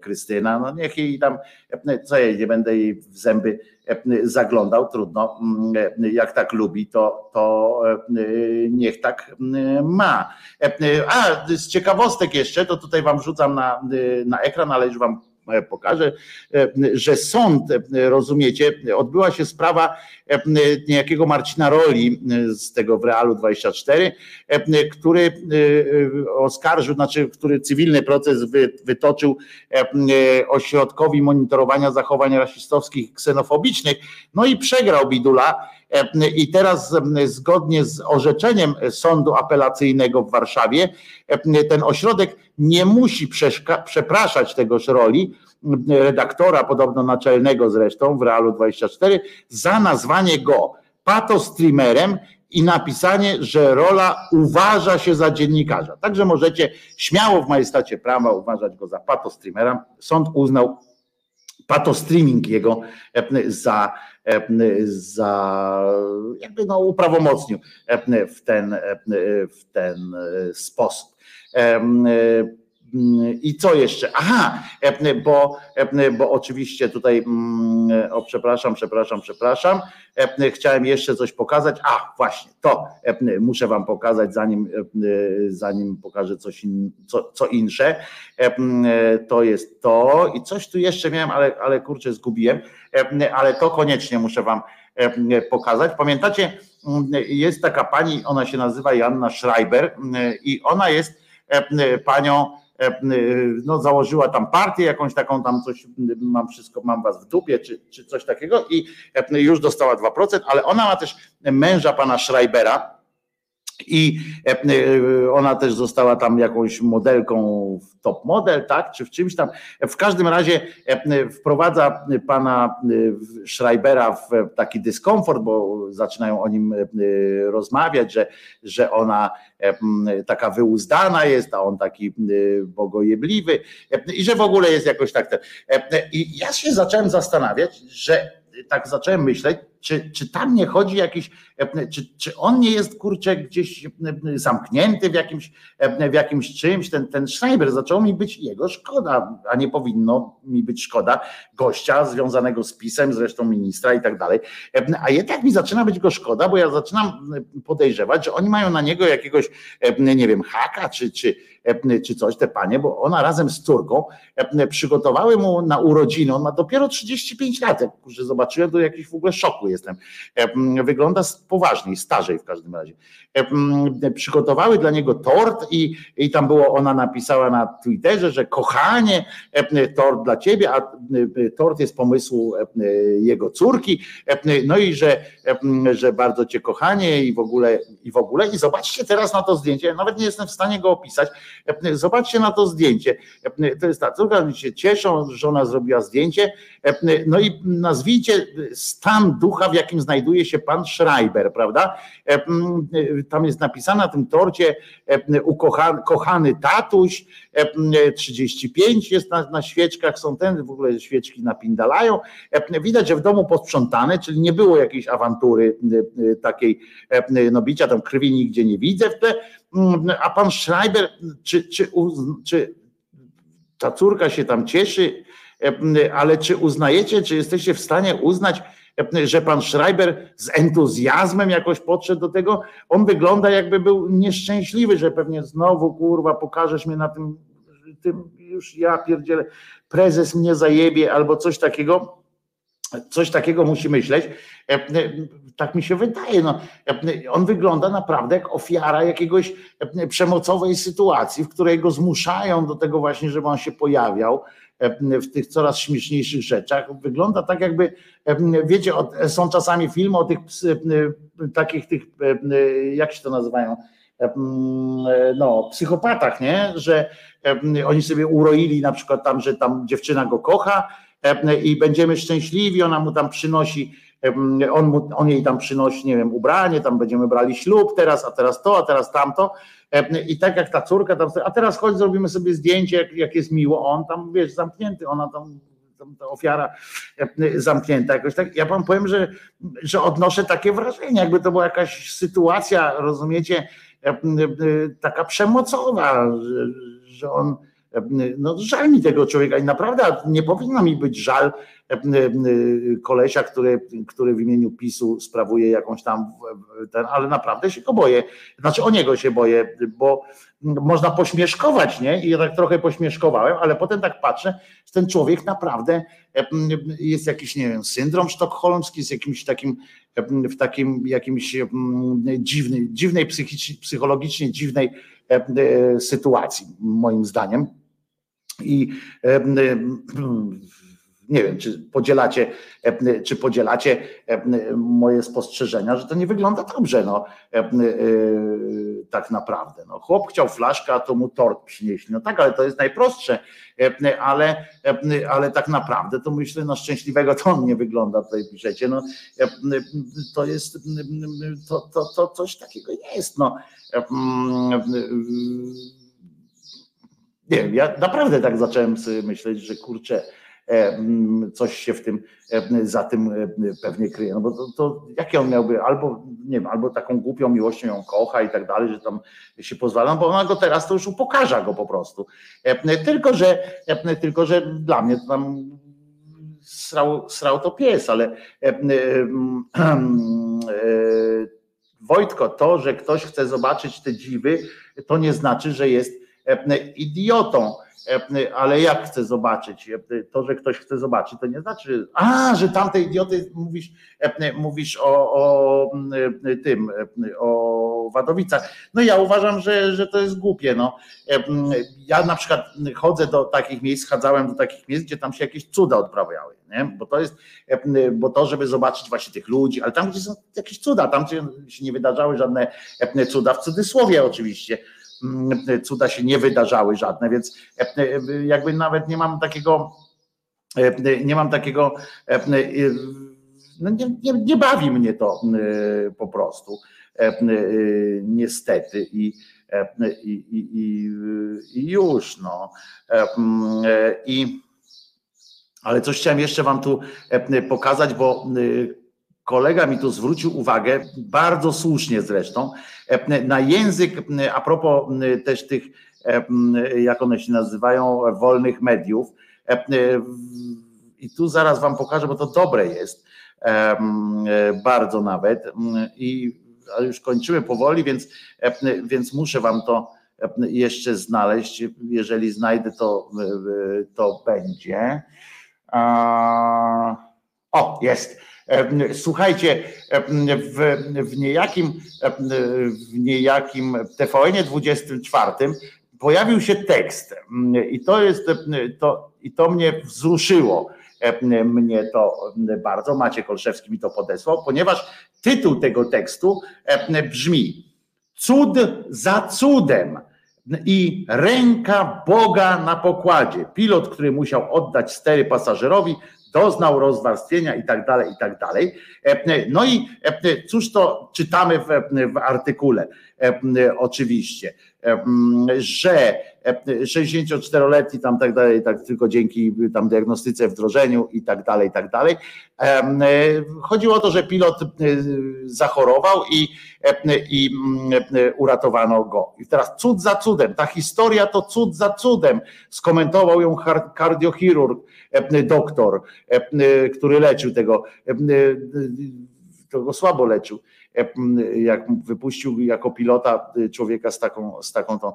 Krystyna. No niech jej tam, co jej, nie będę jej w zęby zaglądał, trudno. Jak tak lubi, to, to niech tak ma. A z ciekawostek jeszcze, to tutaj wam rzucam na, na ekran, ale już wam pokażę, e, że sąd, e, rozumiecie, odbyła się sprawa niejakiego Marcina Roli z tego w Realu 24, który oskarżył, znaczy, który cywilny proces wytoczył ośrodkowi monitorowania zachowań rasistowskich i ksenofobicznych, no i przegrał Bidula i teraz zgodnie z orzeczeniem sądu apelacyjnego w Warszawie ten ośrodek nie musi przepraszać tegoż roli, redaktora, podobno naczelnego zresztą w Realu 24, za nazwanie go patostreamerem i napisanie, że rola uważa się za dziennikarza. Także możecie śmiało w majestacie prawa uważać go za patostreamera. Sąd uznał patostreaming jego za, za jakby no uprawomocnił w ten, w ten sposób. I co jeszcze? Aha, bo, bo oczywiście tutaj, mm, o przepraszam, przepraszam, przepraszam, chciałem jeszcze coś pokazać. A, właśnie, to muszę Wam pokazać, zanim, zanim pokażę coś in, co, co insze. To jest to i coś tu jeszcze miałem, ale, ale kurczę, zgubiłem, ale to koniecznie muszę Wam pokazać. Pamiętacie, jest taka pani, ona się nazywa Janna Schreiber i ona jest panią E, no, założyła tam partię, jakąś taką tam coś, mam wszystko, mam was w dupie, czy, czy coś takiego i e, już dostała 2%, ale ona ma też męża pana Schreibera, i e, ona też została tam jakąś modelką top model, tak, czy w czymś tam. W każdym razie wprowadza pana Schreibera w taki dyskomfort, bo zaczynają o nim rozmawiać, że, że ona taka wyuzdana jest, a on taki bogojebliwy i że w ogóle jest jakoś tak. I ja się zacząłem zastanawiać, że tak zacząłem myśleć, czy, czy tam nie chodzi jakiś, czy, czy on nie jest kurczę gdzieś zamknięty w jakimś, w jakimś czymś, ten, ten Schneider zaczął mi być jego szkoda, a nie powinno mi być szkoda gościa związanego z pisem, zresztą ministra i tak dalej, a jednak mi zaczyna być go szkoda, bo ja zaczynam podejrzewać, że oni mają na niego jakiegoś, nie wiem, haka, czy, czy, czy coś, te panie, bo ona razem z córką przygotowały mu na urodziny, on ma dopiero 35 lat, jak zobaczyłem, to jakiś w ogóle szoku jestem. Wygląda poważniej, starzej w każdym razie. Przygotowały dla niego tort i, i tam było, ona napisała na Twitterze, że kochanie, tort dla ciebie, a tort jest pomysłu jego córki, no i że, że bardzo cię kochanie i w ogóle, i w ogóle. I zobaczcie teraz na to zdjęcie, nawet nie jestem w stanie go opisać. Zobaczcie na to zdjęcie. To jest ta córka, oni się cieszą, że ona zrobiła zdjęcie. No i nazwijcie stan ducha, w jakim znajduje się pan Schreiber, prawda? Tam jest napisane na tym torcie ukochany, kochany tatuś, 35 jest na, na świeczkach, są ten, w ogóle świeczki napindalają. Widać, że w domu posprzątane, czyli nie było jakiejś awantury takiej no bicia, tam krwi nigdzie nie widzę w tle, a pan Schreiber, czy, czy, czy ta córka się tam cieszy, ale czy uznajecie, czy jesteście w stanie uznać, że pan Schreiber z entuzjazmem jakoś podszedł do tego? On wygląda jakby był nieszczęśliwy, że pewnie znowu kurwa pokażesz mnie na tym, tym już ja pierdzielę, prezes mnie zajebie albo coś takiego. Coś takiego musi myśleć. Tak mi się wydaje. No, on wygląda naprawdę jak ofiara jakiegoś przemocowej sytuacji, w której go zmuszają do tego właśnie, żeby on się pojawiał w tych coraz śmieszniejszych rzeczach. Wygląda tak, jakby, wiecie, są czasami filmy o tych takich tych, jak się to nazywają, no, psychopatach, nie? Że oni sobie uroili na przykład tam, że tam dziewczyna go kocha i będziemy szczęśliwi, ona mu tam przynosi on, mu, on jej tam przynosi, nie wiem, ubranie, tam będziemy brali ślub teraz, a teraz to, a teraz tamto. I tak jak ta córka tam, a teraz chodź, zrobimy sobie zdjęcie, jak, jak jest miło, on tam, wiesz, zamknięty, ona tam, tam ta ofiara zamknięta jakoś tak. Ja wam powiem, że, że odnoszę takie wrażenie, jakby to była jakaś sytuacja, rozumiecie, taka przemocowa, że, że on no żal mi tego człowieka i naprawdę nie powinno mi być żal kolesia, który, który w imieniu PiSu sprawuje jakąś tam ten, ale naprawdę się go boję. Znaczy o niego się boję, bo można pośmieszkować, nie? I ja tak trochę pośmieszkowałem, ale potem tak patrzę, że ten człowiek naprawdę jest jakiś, nie wiem, syndrom sztokholmski, jest jakimś takim, w takim jakimś dziwnej, dziwnej psychologicznie dziwnej sytuacji, moim zdaniem. I nie wiem, czy podzielacie, czy podzielacie moje spostrzeżenia, że to nie wygląda dobrze, no, tak naprawdę. No, chłop chciał flaszkę, a to mu tort przynieśli. No tak, ale to jest najprostsze, ale, ale tak naprawdę to myślę, na szczęśliwego to on nie wygląda, tutaj piszecie, no, to jest, to, to, to coś takiego jest, no nie wiem, ja naprawdę tak zacząłem sobie myśleć, że kurczę, e, coś się w tym e, za tym e, pewnie kryje. No bo to, to jakie on miałby, albo nie wiem, albo taką głupią miłością ją kocha i tak dalej, że tam się pozwala, no bo ona go teraz to już upokarza go po prostu. Tylko, że tylko, że dla mnie to tam srał, srał to pies, ale Wojtko, to, że ktoś chce zobaczyć te dziwy, to nie znaczy, że jest idiotą. Ale jak chcę zobaczyć? To, że ktoś chce zobaczyć, to nie znaczy, a, że tamte idioty mówisz, mówisz o, o tym, o Wadowicach. No ja uważam, że, że to jest głupie. No. Ja na przykład chodzę do takich miejsc, chadzałem do takich miejsc, gdzie tam się jakieś cuda odprawiały, nie? Bo to jest, bo to, żeby zobaczyć właśnie tych ludzi, ale tam, gdzie są jakieś cuda, tam się nie wydarzały żadne cuda, w cudzysłowie oczywiście cuda się nie wydarzały żadne, więc e, e, jakby nawet nie mam takiego, e, nie mam takiego, no nie, nie, nie bawi mnie to po prostu, niestety i, i, i, i już no. I, ale coś chciałem jeszcze wam tu pokazać, bo kolega mi tu zwrócił uwagę, bardzo słusznie zresztą, na język, a propos też tych, jak one się nazywają, wolnych mediów. I tu zaraz Wam pokażę, bo to dobre jest, bardzo nawet. I już kończymy powoli, więc, więc muszę Wam to jeszcze znaleźć. Jeżeli znajdę, to, to będzie. O, jest Słuchajcie, w, w niejakim, w niejakim TVN 24 pojawił się tekst i to jest, to, i to mnie wzruszyło mnie to bardzo, Maciek Olszewski mi to podesłał, ponieważ tytuł tego tekstu brzmi Cud za cudem i ręka Boga na pokładzie. Pilot, który musiał oddać stery pasażerowi, doznał rozwarstwienia i tak dalej, i tak dalej. No i cóż to czytamy w, w artykule, oczywiście, że 64-letni tam tak dalej, tak tylko dzięki tam diagnostyce, wdrożeniu i tak dalej, i tak dalej. Chodziło o to, że pilot zachorował i, i uratowano go. I teraz cud za cudem, ta historia to cud za cudem, skomentował ją kardiochirurg, doktor, który leczył tego, to go słabo leczył jak wypuścił jako pilota y, człowieka z taką, z taką tą,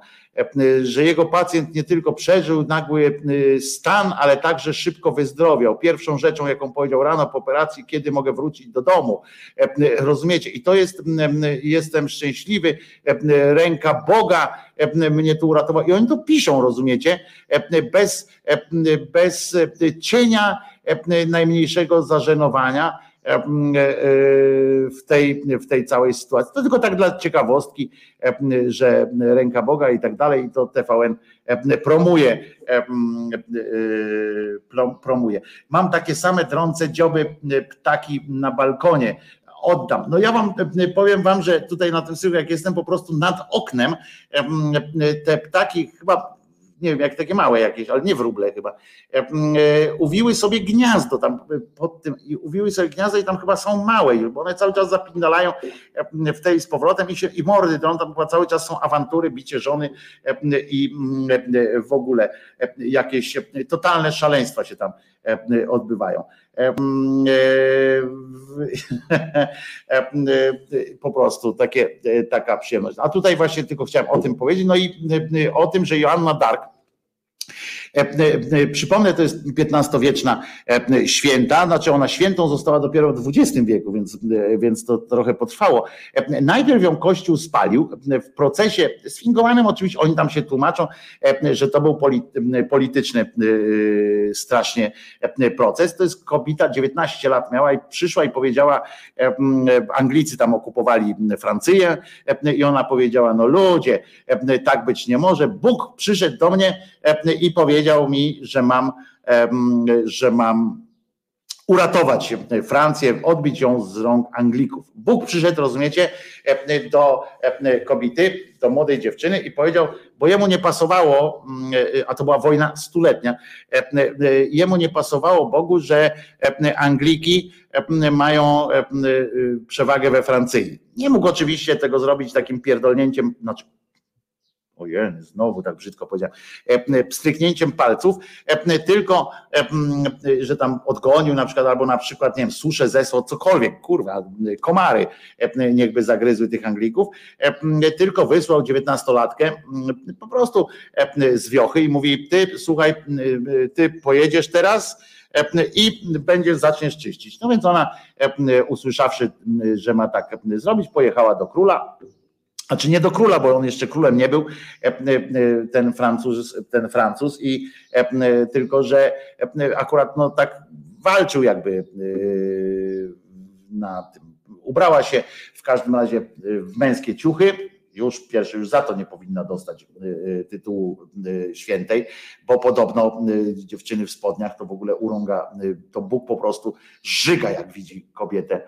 że jego pacjent nie tylko przeżył nagły y, stan, ale także szybko wyzdrowiał. Pierwszą rzeczą, jaką powiedział rano po operacji, kiedy mogę wrócić do domu. Rozumiecie? I to jest, jestem szczęśliwy, ręka Boga mnie tu uratowała. I oni to piszą, rozumiecie? Bez, bez cienia najmniejszego zażenowania E, e, w tej, w tej całej sytuacji. To tylko tak dla ciekawostki, że ręka Boga i tak dalej, to TVN promuje, promuje. Mam takie same drące dzioby ptaki na balkonie oddam. No ja wam powiem wam, że tutaj na tym syku, jak jestem po prostu nad oknem, te ptaki chyba nie wiem, jak takie małe jakieś, ale nie wróble chyba, e, e, uwiły sobie gniazdo tam pod tym, i uwiły sobie gniazdo i tam chyba są małe, bo one cały czas zapindalają w tej z powrotem i się i mordy tam chyba cały czas są awantury, bicie żony i w ogóle jakieś totalne szaleństwa się tam odbywają. Po prostu takie, taka przyjemność. A tutaj właśnie tylko chciałem o tym powiedzieć. No i o tym, że Joanna Dark E, e, e, przypomnę, to jest XV-wieczna święta, znaczy ona świętą została dopiero w XX wieku, więc, więc to trochę potrwało. Najpierw ją Kościół spalił w procesie sfingowanym, oczywiście oni tam się tłumaczą, że to był polityczny strasznie proces. To jest kobieta, 19 lat miała i przyszła i powiedziała, Anglicy tam okupowali Francję i ona powiedziała, no ludzie, tak być nie może. Bóg przyszedł do mnie i powiedział mi, że mam, że mam uratować Francję, odbić ją z rąk Anglików. Bóg przyszedł, rozumiecie, do kobiety, do młodej dziewczyny i powiedział, bo jemu nie pasowało, a to była wojna stuletnia, jemu nie pasowało Bogu, że Angliki mają przewagę we Francji. Nie mógł oczywiście tego zrobić takim pierdolnięciem, znaczy ojej, znowu tak brzydko powiedziałem, e, pstryknięciem palców, e, tylko, e, że tam odgonił na przykład, albo na przykład, nie wiem, suszę, zesło, cokolwiek, kurwa, komary niechby zagryzły tych Anglików, tylko wysłał dziewiętnastolatkę po prostu z wiochy i mówi, ty słuchaj, ty pojedziesz teraz, i będziesz, zaczniesz czyścić. No więc ona, usłyszawszy, że ma tak zrobić, pojechała do króla, znaczy nie do króla, bo on jeszcze królem nie był, e, e, ten Francuz, ten Francuz i e, tylko, że akurat no tak walczył jakby na tym. Ubrała się w każdym razie w męskie ciuchy, już pierwszy, już za to nie powinna dostać tytułu świętej, bo podobno dziewczyny w spodniach to w ogóle urąga, to Bóg po prostu żyga jak widzi kobietę,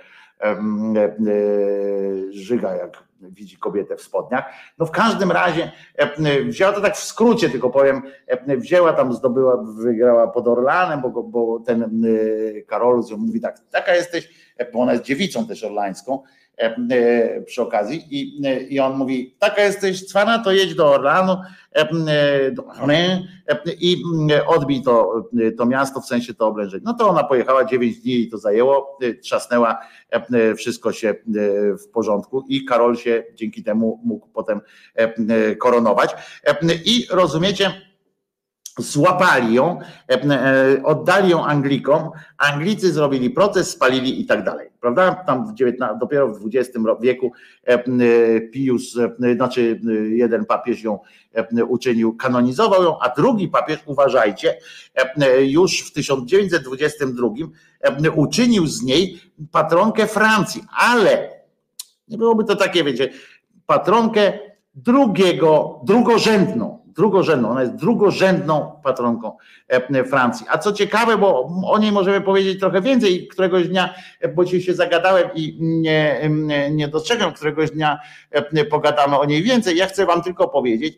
żyga jak widzi kobietę w spodniach. No w każdym razie e, wzięła to tak w skrócie, tylko powiem, e, wzięła tam, zdobyła, wygrała pod Orlanem, bo, bo ten e, Karolus mówi tak, taka jesteś, bo ona jest dziewicą też orlańską, przy okazji i, i on mówi, taka jesteś cwana, to jedź do Orlanu do i odbij to, to miasto, w sensie to oblężenie. No to ona pojechała 9 dni i to zajęło, trzasnęła, wszystko się w porządku i Karol się dzięki temu mógł potem koronować. I rozumiecie, złapali ją, e, e, oddali ją Anglikom, Anglicy zrobili protest, spalili i tak dalej, prawda? Tam w XIX, dopiero w XX wieku e, Pius, znaczy jeden papież ją uczynił, kanonizował ją, a drugi papież, uważajcie, już w 1922 uczynił z niej patronkę Francji, ale nie byłoby to takie, wiecie, patronkę drugiego, drugorzędną, drugorzędną, ona jest drugorzędną patronką e, Francji. A co ciekawe, bo o niej możemy powiedzieć trochę więcej, któregoś dnia, e, bo dzisiaj się zagadałem i nie, nie dostrzegam, któregoś dnia e, pogadamy o niej więcej. Ja chcę wam tylko powiedzieć,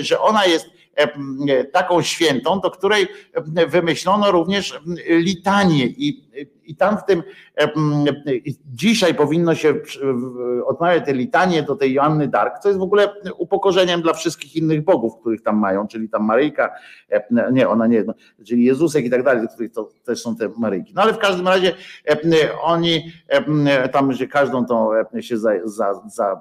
że ona jest taką świętą, do której wymyślono również litanie i, i tam w tym dzisiaj powinno się odmawiać te litanie do tej Joanny Dark, co jest w ogóle upokorzeniem dla wszystkich innych bogów, których tam mają, czyli tam Maryjka, nie, ona nie, no, czyli Jezusek i tak dalej, to też są te Maryjki. No ale w każdym razie oni tam, że każdą tą się za, za, za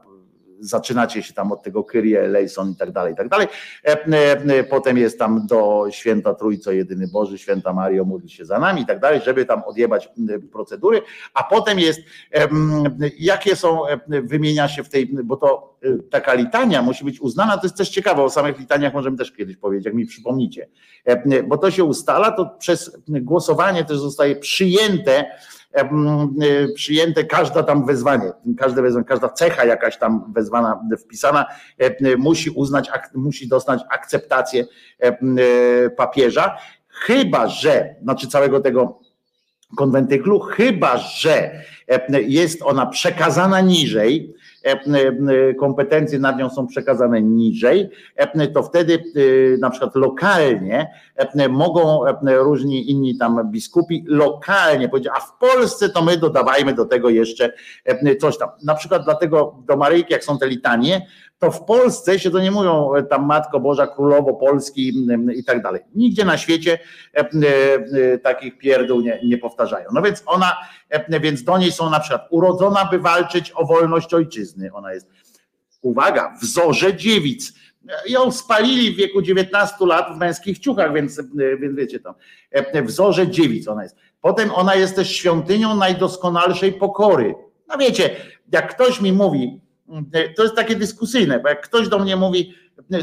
zaczynacie się tam od tego Kyrie, Lejson i tak dalej, i tak dalej. E, e, potem jest tam do święta Trójco Jedyny Boży, święta Mario, módl się za nami i tak dalej, żeby tam odjebać procedury, a potem jest jakie są, wymienia się w tej, bo to e, taka litania musi być uznana, to jest też ciekawe, o samych litaniach możemy też kiedyś powiedzieć, jak mi przypomnicie, bo to się ustala, to przez głosowanie też zostaje przyjęte przyjęte każda tam wezwanie, każde wezwanie, każda cecha jakaś tam wezwana, wpisana, y, musi uznać, musi dostać akceptację y, papieża, chyba że, znaczy całego tego konwentyklu, chyba że jest ona przekazana niżej, kompetencje nad nią są przekazane niżej, e, to wtedy na przykład lokalnie mogą różni inni tam biskupi lokalnie powiedzieć, a w Polsce to my dodawajmy do tego jeszcze coś tam. Na przykład dlatego do Maryjki, jak są te litanie, to w Polsce się to nie mówią e, tam Matko Boża, Królowo Polski i tak dalej. Nigdzie na świecie e, e, takich pierdół nie, nie powtarzają. No więc ona, więc do niej są na przykład urodzona, by walczyć o wolność ojczyzny. Ona jest, uwaga, wzorze dziewic. Ją spalili w wieku 19 lat w męskich ciuchach, więc, więc wiecie to. Wzorze dziewic ona jest. Potem ona jest też świątynią najdoskonalszej pokory. No wiecie, jak ktoś mi mówi, to jest takie dyskusyjne, bo jak ktoś do mnie mówi,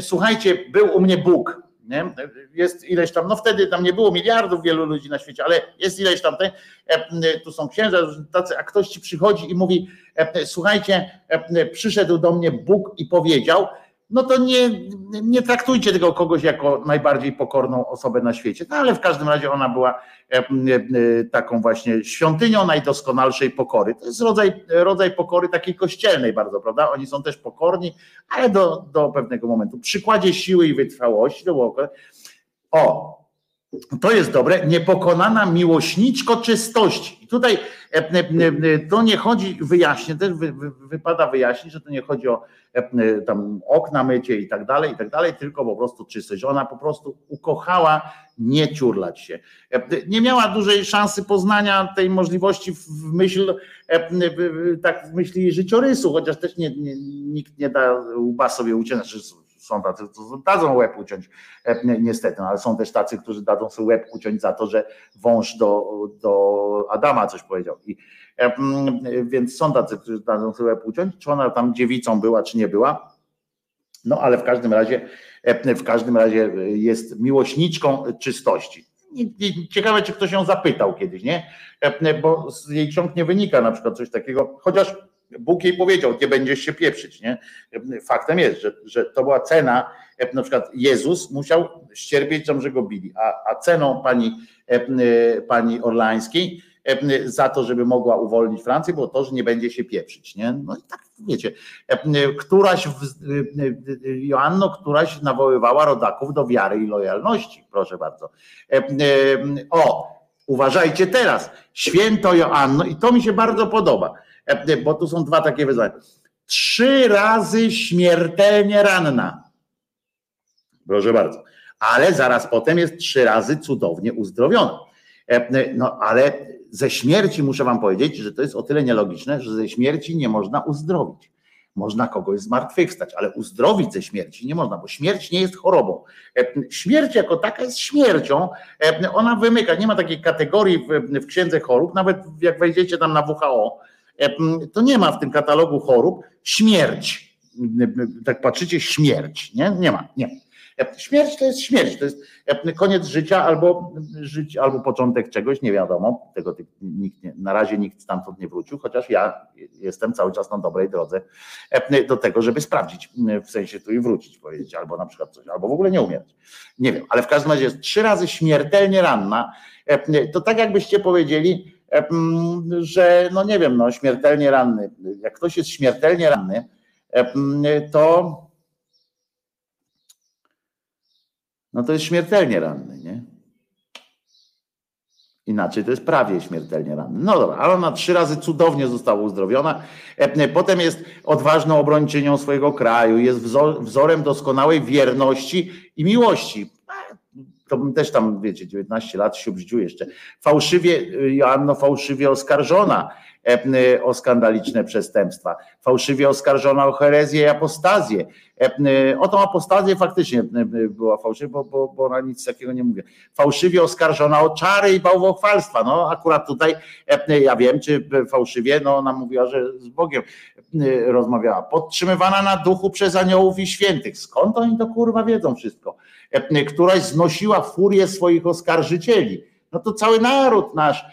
słuchajcie, był u mnie Bóg, nie? jest ileś tam, no wtedy tam nie było miliardów wielu ludzi na świecie, ale jest ileś tam, te, e, tu są księża, tacy, a ktoś ci przychodzi i mówi, e, słuchajcie, e, przyszedł do mnie Bóg i powiedział, no to nie, nie traktujcie tego kogoś jako najbardziej pokorną osobę na świecie. No ale w każdym razie ona była e, e, taką właśnie świątynią najdoskonalszej pokory. To jest rodzaj, rodzaj pokory takiej kościelnej bardzo, prawda? Oni są też pokorni, ale do, do pewnego momentu. Przykładzie siły i wytrwałości to było. O, to jest dobre, niepokonana miłośniczko czystości. I tutaj e, to nie chodzi, wyjaśnię, też wypada wyjaśnić, że to nie chodzi o E, tam okna mycie i tak dalej, i tak dalej, tylko po prostu czystość. Ona po prostu ukochała nie ciurlać się. E, nie miała dużej szansy poznania tej możliwości w myśl, e, tak w myśli życiorysu, chociaż też nie, nie, nikt nie da łba sobie uciąć, znaczy są tacy, którzy dadzą łeb uciąć, niestety, no, ale są też tacy, którzy dadzą sobie łeb uciąć za to, że wąż do, do Adama coś powiedział. I E, więc są tacy, którzy dadzą sobie uciąć, czy ona tam dziewicą była, czy nie była. No ale w każdym razie, e, w każdym razie jest miłośniczką czystości. Ciekawe, czy ktoś ją zapytał kiedyś, nie? E, bo z jej ksiąg nie wynika na przykład coś takiego, chociaż Bóg jej powiedział, nie będziesz się pieprzyć, nie? Faktem jest, że, że to była cena, na przykład Jezus musiał ścierpieć tam, że go bili, a, a ceną pani, pani Orlańskiej E, za to, żeby mogła uwolnić Francję, było to, że nie będzie się pieprzyć. Nie? No i tak wiecie, e, któraś, e, Joanno, któraś nawoływała rodaków do wiary i lojalności, proszę bardzo. O, uważajcie teraz, święto Joanno, i to mi się bardzo podoba, bo tu są dwa takie wyzwania. Trzy razy śmiertelnie ranna. Proszę bardzo. Ale zaraz potem jest trzy razy cudownie uzdrowiona. No ale ze śmierci muszę wam powiedzieć, że to jest o tyle nielogiczne, że ze śmierci nie można uzdrowić. można kogoś zmartwychwstać, ale uzdrowić ze śmierci nie można, bo śmierć nie jest chorobą. Śmierć jako taka jest śmiercią, ona wymyka, nie ma takiej kategorii w, w księdze chorób, nawet jak wejdziecie tam na WHO, to nie ma w tym katalogu chorób śmierć. Tak patrzycie, śmierć, nie? Nie ma, nie. Śmierć to jest śmierć, to jest koniec życia albo, życie, albo początek czegoś, nie wiadomo. Tego nikt nie, na razie nikt stamtąd nie wrócił, chociaż ja jestem cały czas na dobrej drodze do tego, żeby sprawdzić, w sensie tu i wrócić, powiedzieć, albo na przykład coś, albo w ogóle nie umierać. Nie wiem, ale w każdym razie jest trzy razy śmiertelnie ranna. To tak jakbyście powiedzieli, że no nie wiem, no śmiertelnie ranny. Jak ktoś jest śmiertelnie ranny, to no to jest śmiertelnie ranny, nie? Inaczej to jest prawie śmiertelnie ranny. No dobra, ale ona trzy razy cudownie została uzdrowiona. Potem jest odważną obrończynią swojego kraju, jest wzorem doskonałej wierności i miłości. To bym też tam, wiecie, 19 lat się bździu jeszcze. Fałszywie, Joanno, fałszywie oskarżona E, o skandaliczne przestępstwa, fałszywie oskarżona o herezję i apostazję. E, o tą apostazję faktycznie e, była fałszywa, bo, bo, bo ona nic takiego nie mówi. Fałszywie oskarżona o czary i bałwochwalstwa. No akurat tutaj ja wiem, czy fałszywie, no ona mówiła, że z Bogiem rozmawiała. Podtrzymywana na duchu przez aniołów i świętych. Skąd oni to kurwa wiedzą wszystko? Któraś znosiła furię swoich oskarżycieli. No to cały naród nasz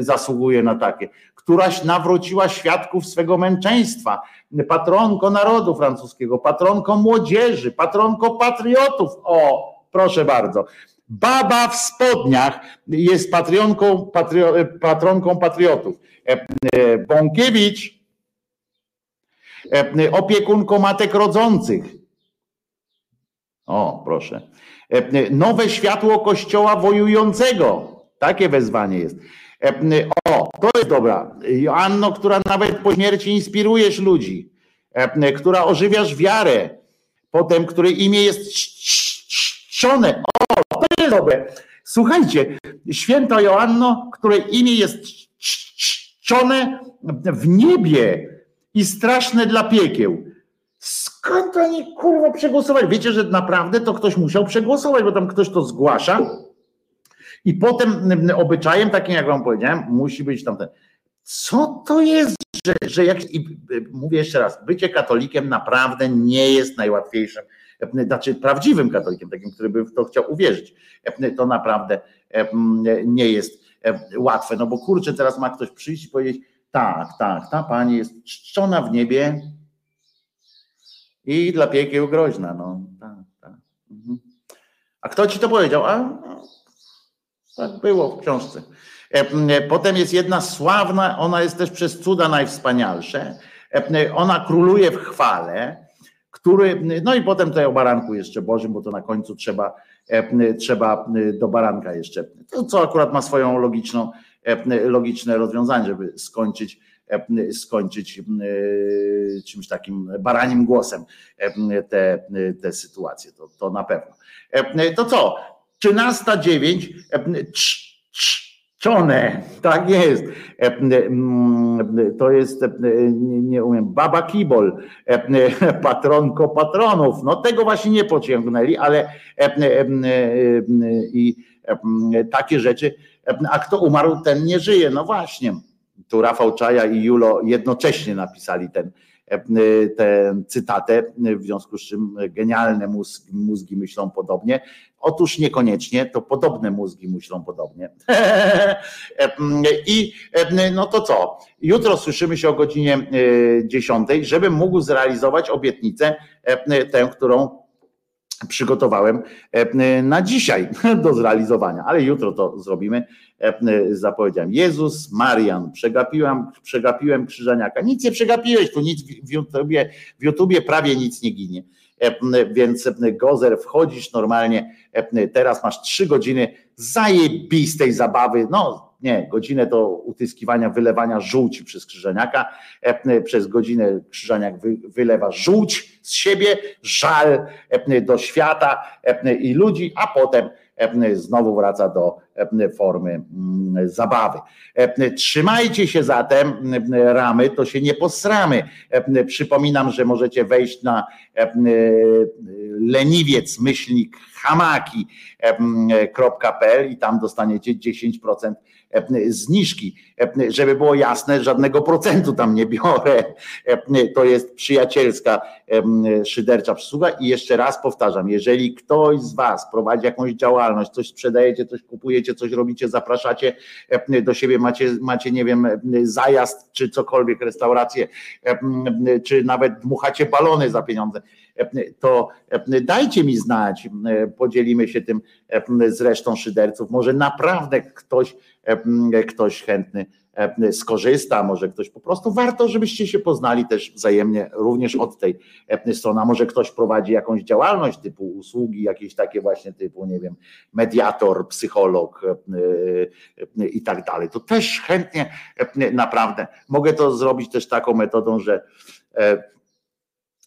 zasługuje na takie któraś nawróciła świadków swego męczeństwa, patronko narodu francuskiego, patronko młodzieży, patronko patriotów. O, proszę bardzo. Baba w spodniach jest patronką, patrio, patronką patriotów. E, e, Bąkiewicz, e, opiekunką matek rodzących. O, proszę. Nowe światło kościoła wojującego. Takie wezwanie jest. O, to jest dobra. Joanno, która nawet po śmierci inspirujesz ludzi, która ożywiasz wiarę, potem której imię jest czczone. O, to jest dobre. Słuchajcie, święta Joanno, której imię jest czczone w niebie i straszne dla piekieł. Skąd oni kurwa przegłosowali? Wiecie, że naprawdę to ktoś musiał przegłosować, bo tam ktoś to zgłasza i potem obyczajem takim, jak wam powiedziałem, musi być tamten. Co to jest, że, że jak, i mówię jeszcze raz, bycie katolikiem naprawdę nie jest najłatwiejszym, znaczy prawdziwym katolikiem, takim, który by w to chciał uwierzyć, to naprawdę nie jest łatwe, no bo kurczę, teraz ma ktoś przyjść i powiedzieć, tak, tak, ta pani jest czczona w niebie i dla piekieł groźna, no tak, tak. Mhm. A kto ci to powiedział? A, no, tak było w książce. E, potem jest jedna sławna, ona jest też przez cuda najwspanialsze. E, ona króluje w chwale, który, no i potem tutaj o baranku jeszcze Bożym, bo to na końcu trzeba, e, trzeba do baranka jeszcze, to co akurat ma swoją logiczną, logiczne rozwiązanie, żeby skończyć, skończyć czymś takim baranim głosem te, te sytuacje, to, to na pewno. To co? 13.09 czone, tak jest. To jest, nie umiem, Baba Kibol, patronko patronów. No tego właśnie nie pociągnęli, ale i takie rzeczy. A kto umarł, ten nie żyje. No właśnie. Tu Rafał Czaja i Julo jednocześnie napisali ten, tę cytatę, w związku z czym genialne mózgi, mózgi myślą podobnie. Otóż niekoniecznie, to podobne mózgi myślą podobnie. I no to co? Jutro słyszymy się o godzinie 10, e, żebym mógł zrealizować obietnicę, tę, którą przygotowałem na dzisiaj do zrealizowania, ale jutro to zrobimy. Zapowiedziałem. Jezus, Marian, przegapiłem, przegapiłem krzyżaniaka. Nic nie przegapiłeś, tu nic w YouTubie, w YouTubie prawie nic nie ginie. Więc Gozer, wchodzisz normalnie, teraz masz trzy godziny zajebistej zabawy, no nie, godzinę do utyskiwania, wylewania żółci przez krzyżaniaka, przez godzinę krzyżaniak wylewa żółć z siebie, żal do świata i ludzi, a potem znowu wraca do formy mm, zabawy. Trzymajcie się zatem ramy, to się nie posramy. Przypominam, że możecie wejść na leniwiec myślnik hamaki.pl i tam dostaniecie 10% zniżki. Żeby było jasne, żadnego procentu tam nie biorę. To jest przyjacielska szydercza przysługa i jeszcze raz powtarzam, jeżeli ktoś z Was prowadzi jakąś działalność, coś sprzedajecie, coś kupujecie, coś robicie, zapraszacie do siebie, macie, macie nie wiem, zajazd czy cokolwiek, restaurację, czy nawet dmuchacie balony za pieniądze, to dajcie mi znać, podzielimy się tym z resztą szyderców. Może naprawdę ktoś, ktoś chętny skorzysta, może ktoś po prostu warto, żebyście się poznali też wzajemnie również od tej strony, a może ktoś prowadzi jakąś działalność typu usługi, jakieś takie właśnie typu, nie wiem, mediator, psycholog i tak dalej. To też chętnie naprawdę mogę to zrobić też taką metodą, że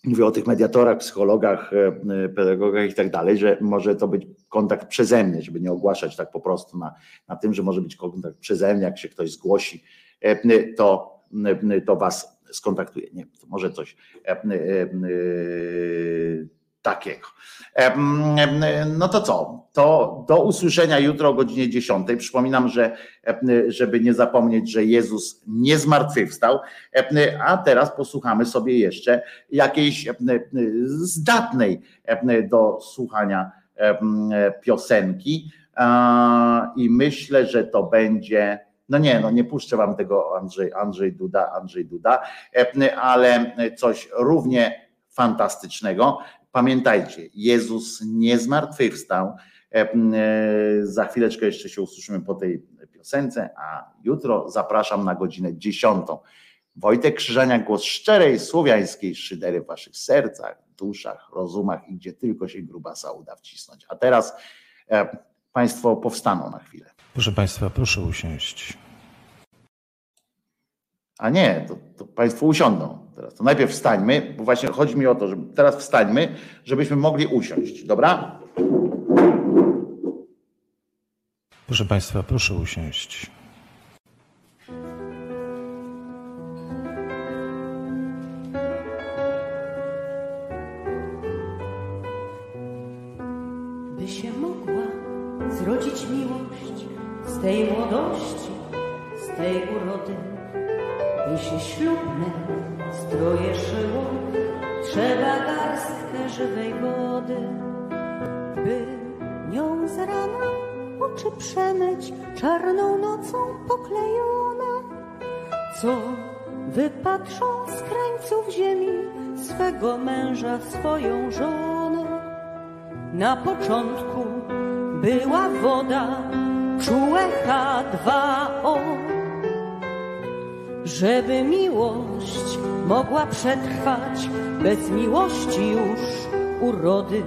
mówię o tych mediatorach, psychologach, e, pedagogach i tak dalej, że może to być kontakt przeze mnie, żeby nie ogłaszać tak po prostu na, na tym, że może być kontakt przeze mnie, jak się ktoś zgłosi, e, to, e, to was skontaktuje. Nie, to może coś takiego. No to co? To do usłyszenia jutro o godzinie 10. Przypominam, że żeby nie zapomnieć, że Jezus nie zmartwychwstał, a teraz posłuchamy sobie jeszcze jakiejś zdatnej do słuchania piosenki i myślę, że to będzie no nie, no nie puszczę wam tego Andrzej, Andrzej Duda, Andrzej Duda, ale coś równie fantastycznego. Pamiętajcie, Jezus nie zmartwychwstał. E, e, za chwileczkę jeszcze się usłyszymy po tej piosence, a jutro zapraszam na godzinę dziesiątą. Wojtek Krzyżania, głos szczerej słowiańskiej szydery w waszych sercach, duszach, rozumach i gdzie tylko się grubasa uda wcisnąć. A teraz e, Państwo powstaną na chwilę. Proszę Państwa, proszę usiąść. A nie, to, to Państwo usiądą teraz. To najpierw wstańmy, bo właśnie chodzi mi o to, że teraz wstańmy, żebyśmy mogli usiąść, dobra? Proszę Państwa, proszę usiąść. Się ślubne stroje szyło, trzeba garstkę żywej wody, by nią z rana oczy przemyć czarną nocą poklejone, co wypatrzą z krańców ziemi swego męża, swoją żonę. Na początku była woda, czułe H2O, żeby miłość mogła przetrwać bez miłości już urody.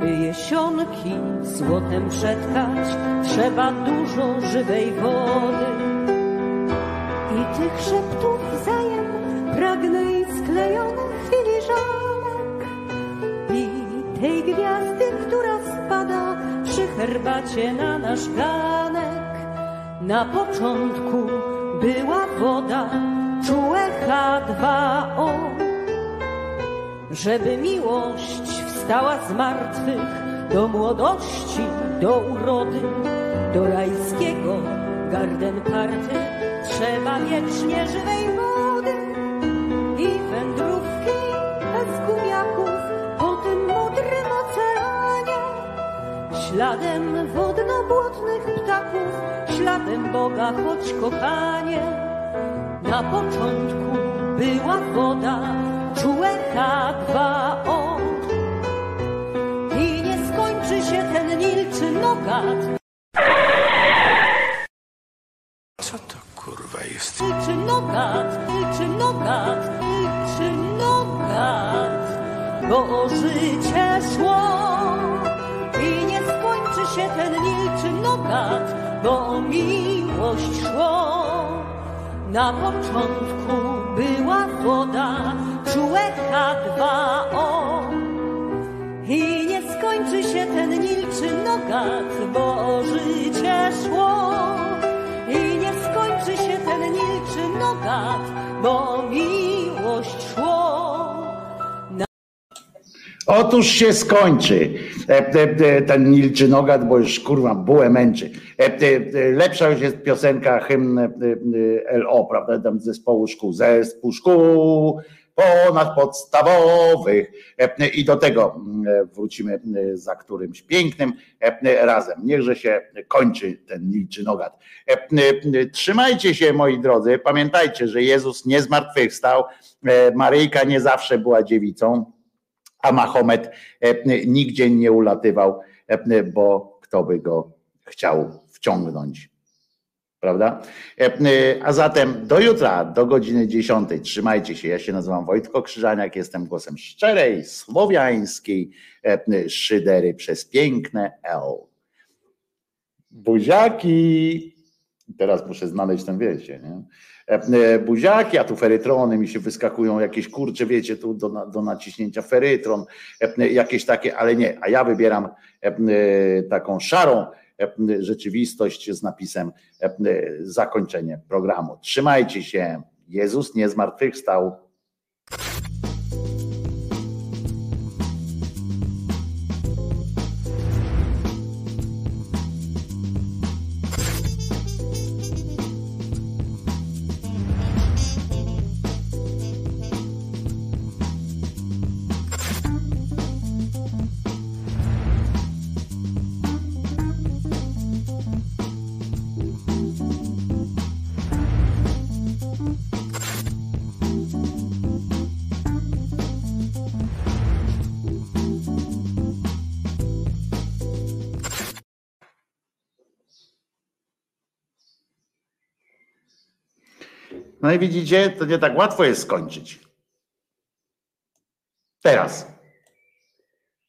By jesionki złotem przetkać, trzeba dużo żywej wody. I tych szeptów wzajem pragnę i sklejonych filiżanek i tej gwiazdy, która spada przy herbacie na nasz ganek. Na początku była woda, czułe H2O. Żeby miłość wstała z martwych do młodości, do urody, do rajskiego garden party, trzeba wiecznie żywej wody i wędrówki bez gumiaków po tym mądrym oceanie. Śladem wodno-błotnych śladem Boga, choć kochanie. Na początku była woda, czułe H2O. I nie skończy się ten Nil czy Nogat, Co to kurwa jest? Nil czy Nogat, Nil czy Nogat, Nil czy Nogat, bo bo o miłość szło. Na początku była woda, czułe H2O. I nie skończy się ten milczy nogat, bo życie szło. I nie skończy się ten milczy nogat, bo miłość Otóż się skończy e, e, e, ten milczy nogat, bo już kurwa bułę męczy. Lepsza już jest piosenka hymn LO, prawda, tam zespołu szkół, zespół szkół ponadpodstawowych i do tego mm, wrócimy za którymś pięknym razem. Niechże się kończy ten milczy nogat. E, Trzymajcie się moi drodzy, pamiętajcie, że Jezus nie zmartwychwstał, Maryjka nie zawsze była dziewicą, a Mahomet e, nigdzie nie ulatywał, e, bo kto by go chciał wciągnąć. Prawda? E, A zatem do jutra, do godziny 10. Trzymajcie się. Ja się nazywam Wojtko Krzyżaniak, jestem głosem szczerej, słowiańskiej szydery przez piękne L. Buziaki. Teraz muszę znaleźć ten wiecie, nie? E, e, Buziaki, a tu ferytrony mi się wyskakują, jakieś kurcze, wiecie, tu do, do naciśnięcia ferytron, e, jakieś takie, ale nie, a ja wybieram taką szarą rzeczywistość z napisem zakończenie programu. Trzymajcie się. Jezus nie zmartwychwstał. No i widzicie, to nie tak łatwo jest skończyć. Teraz.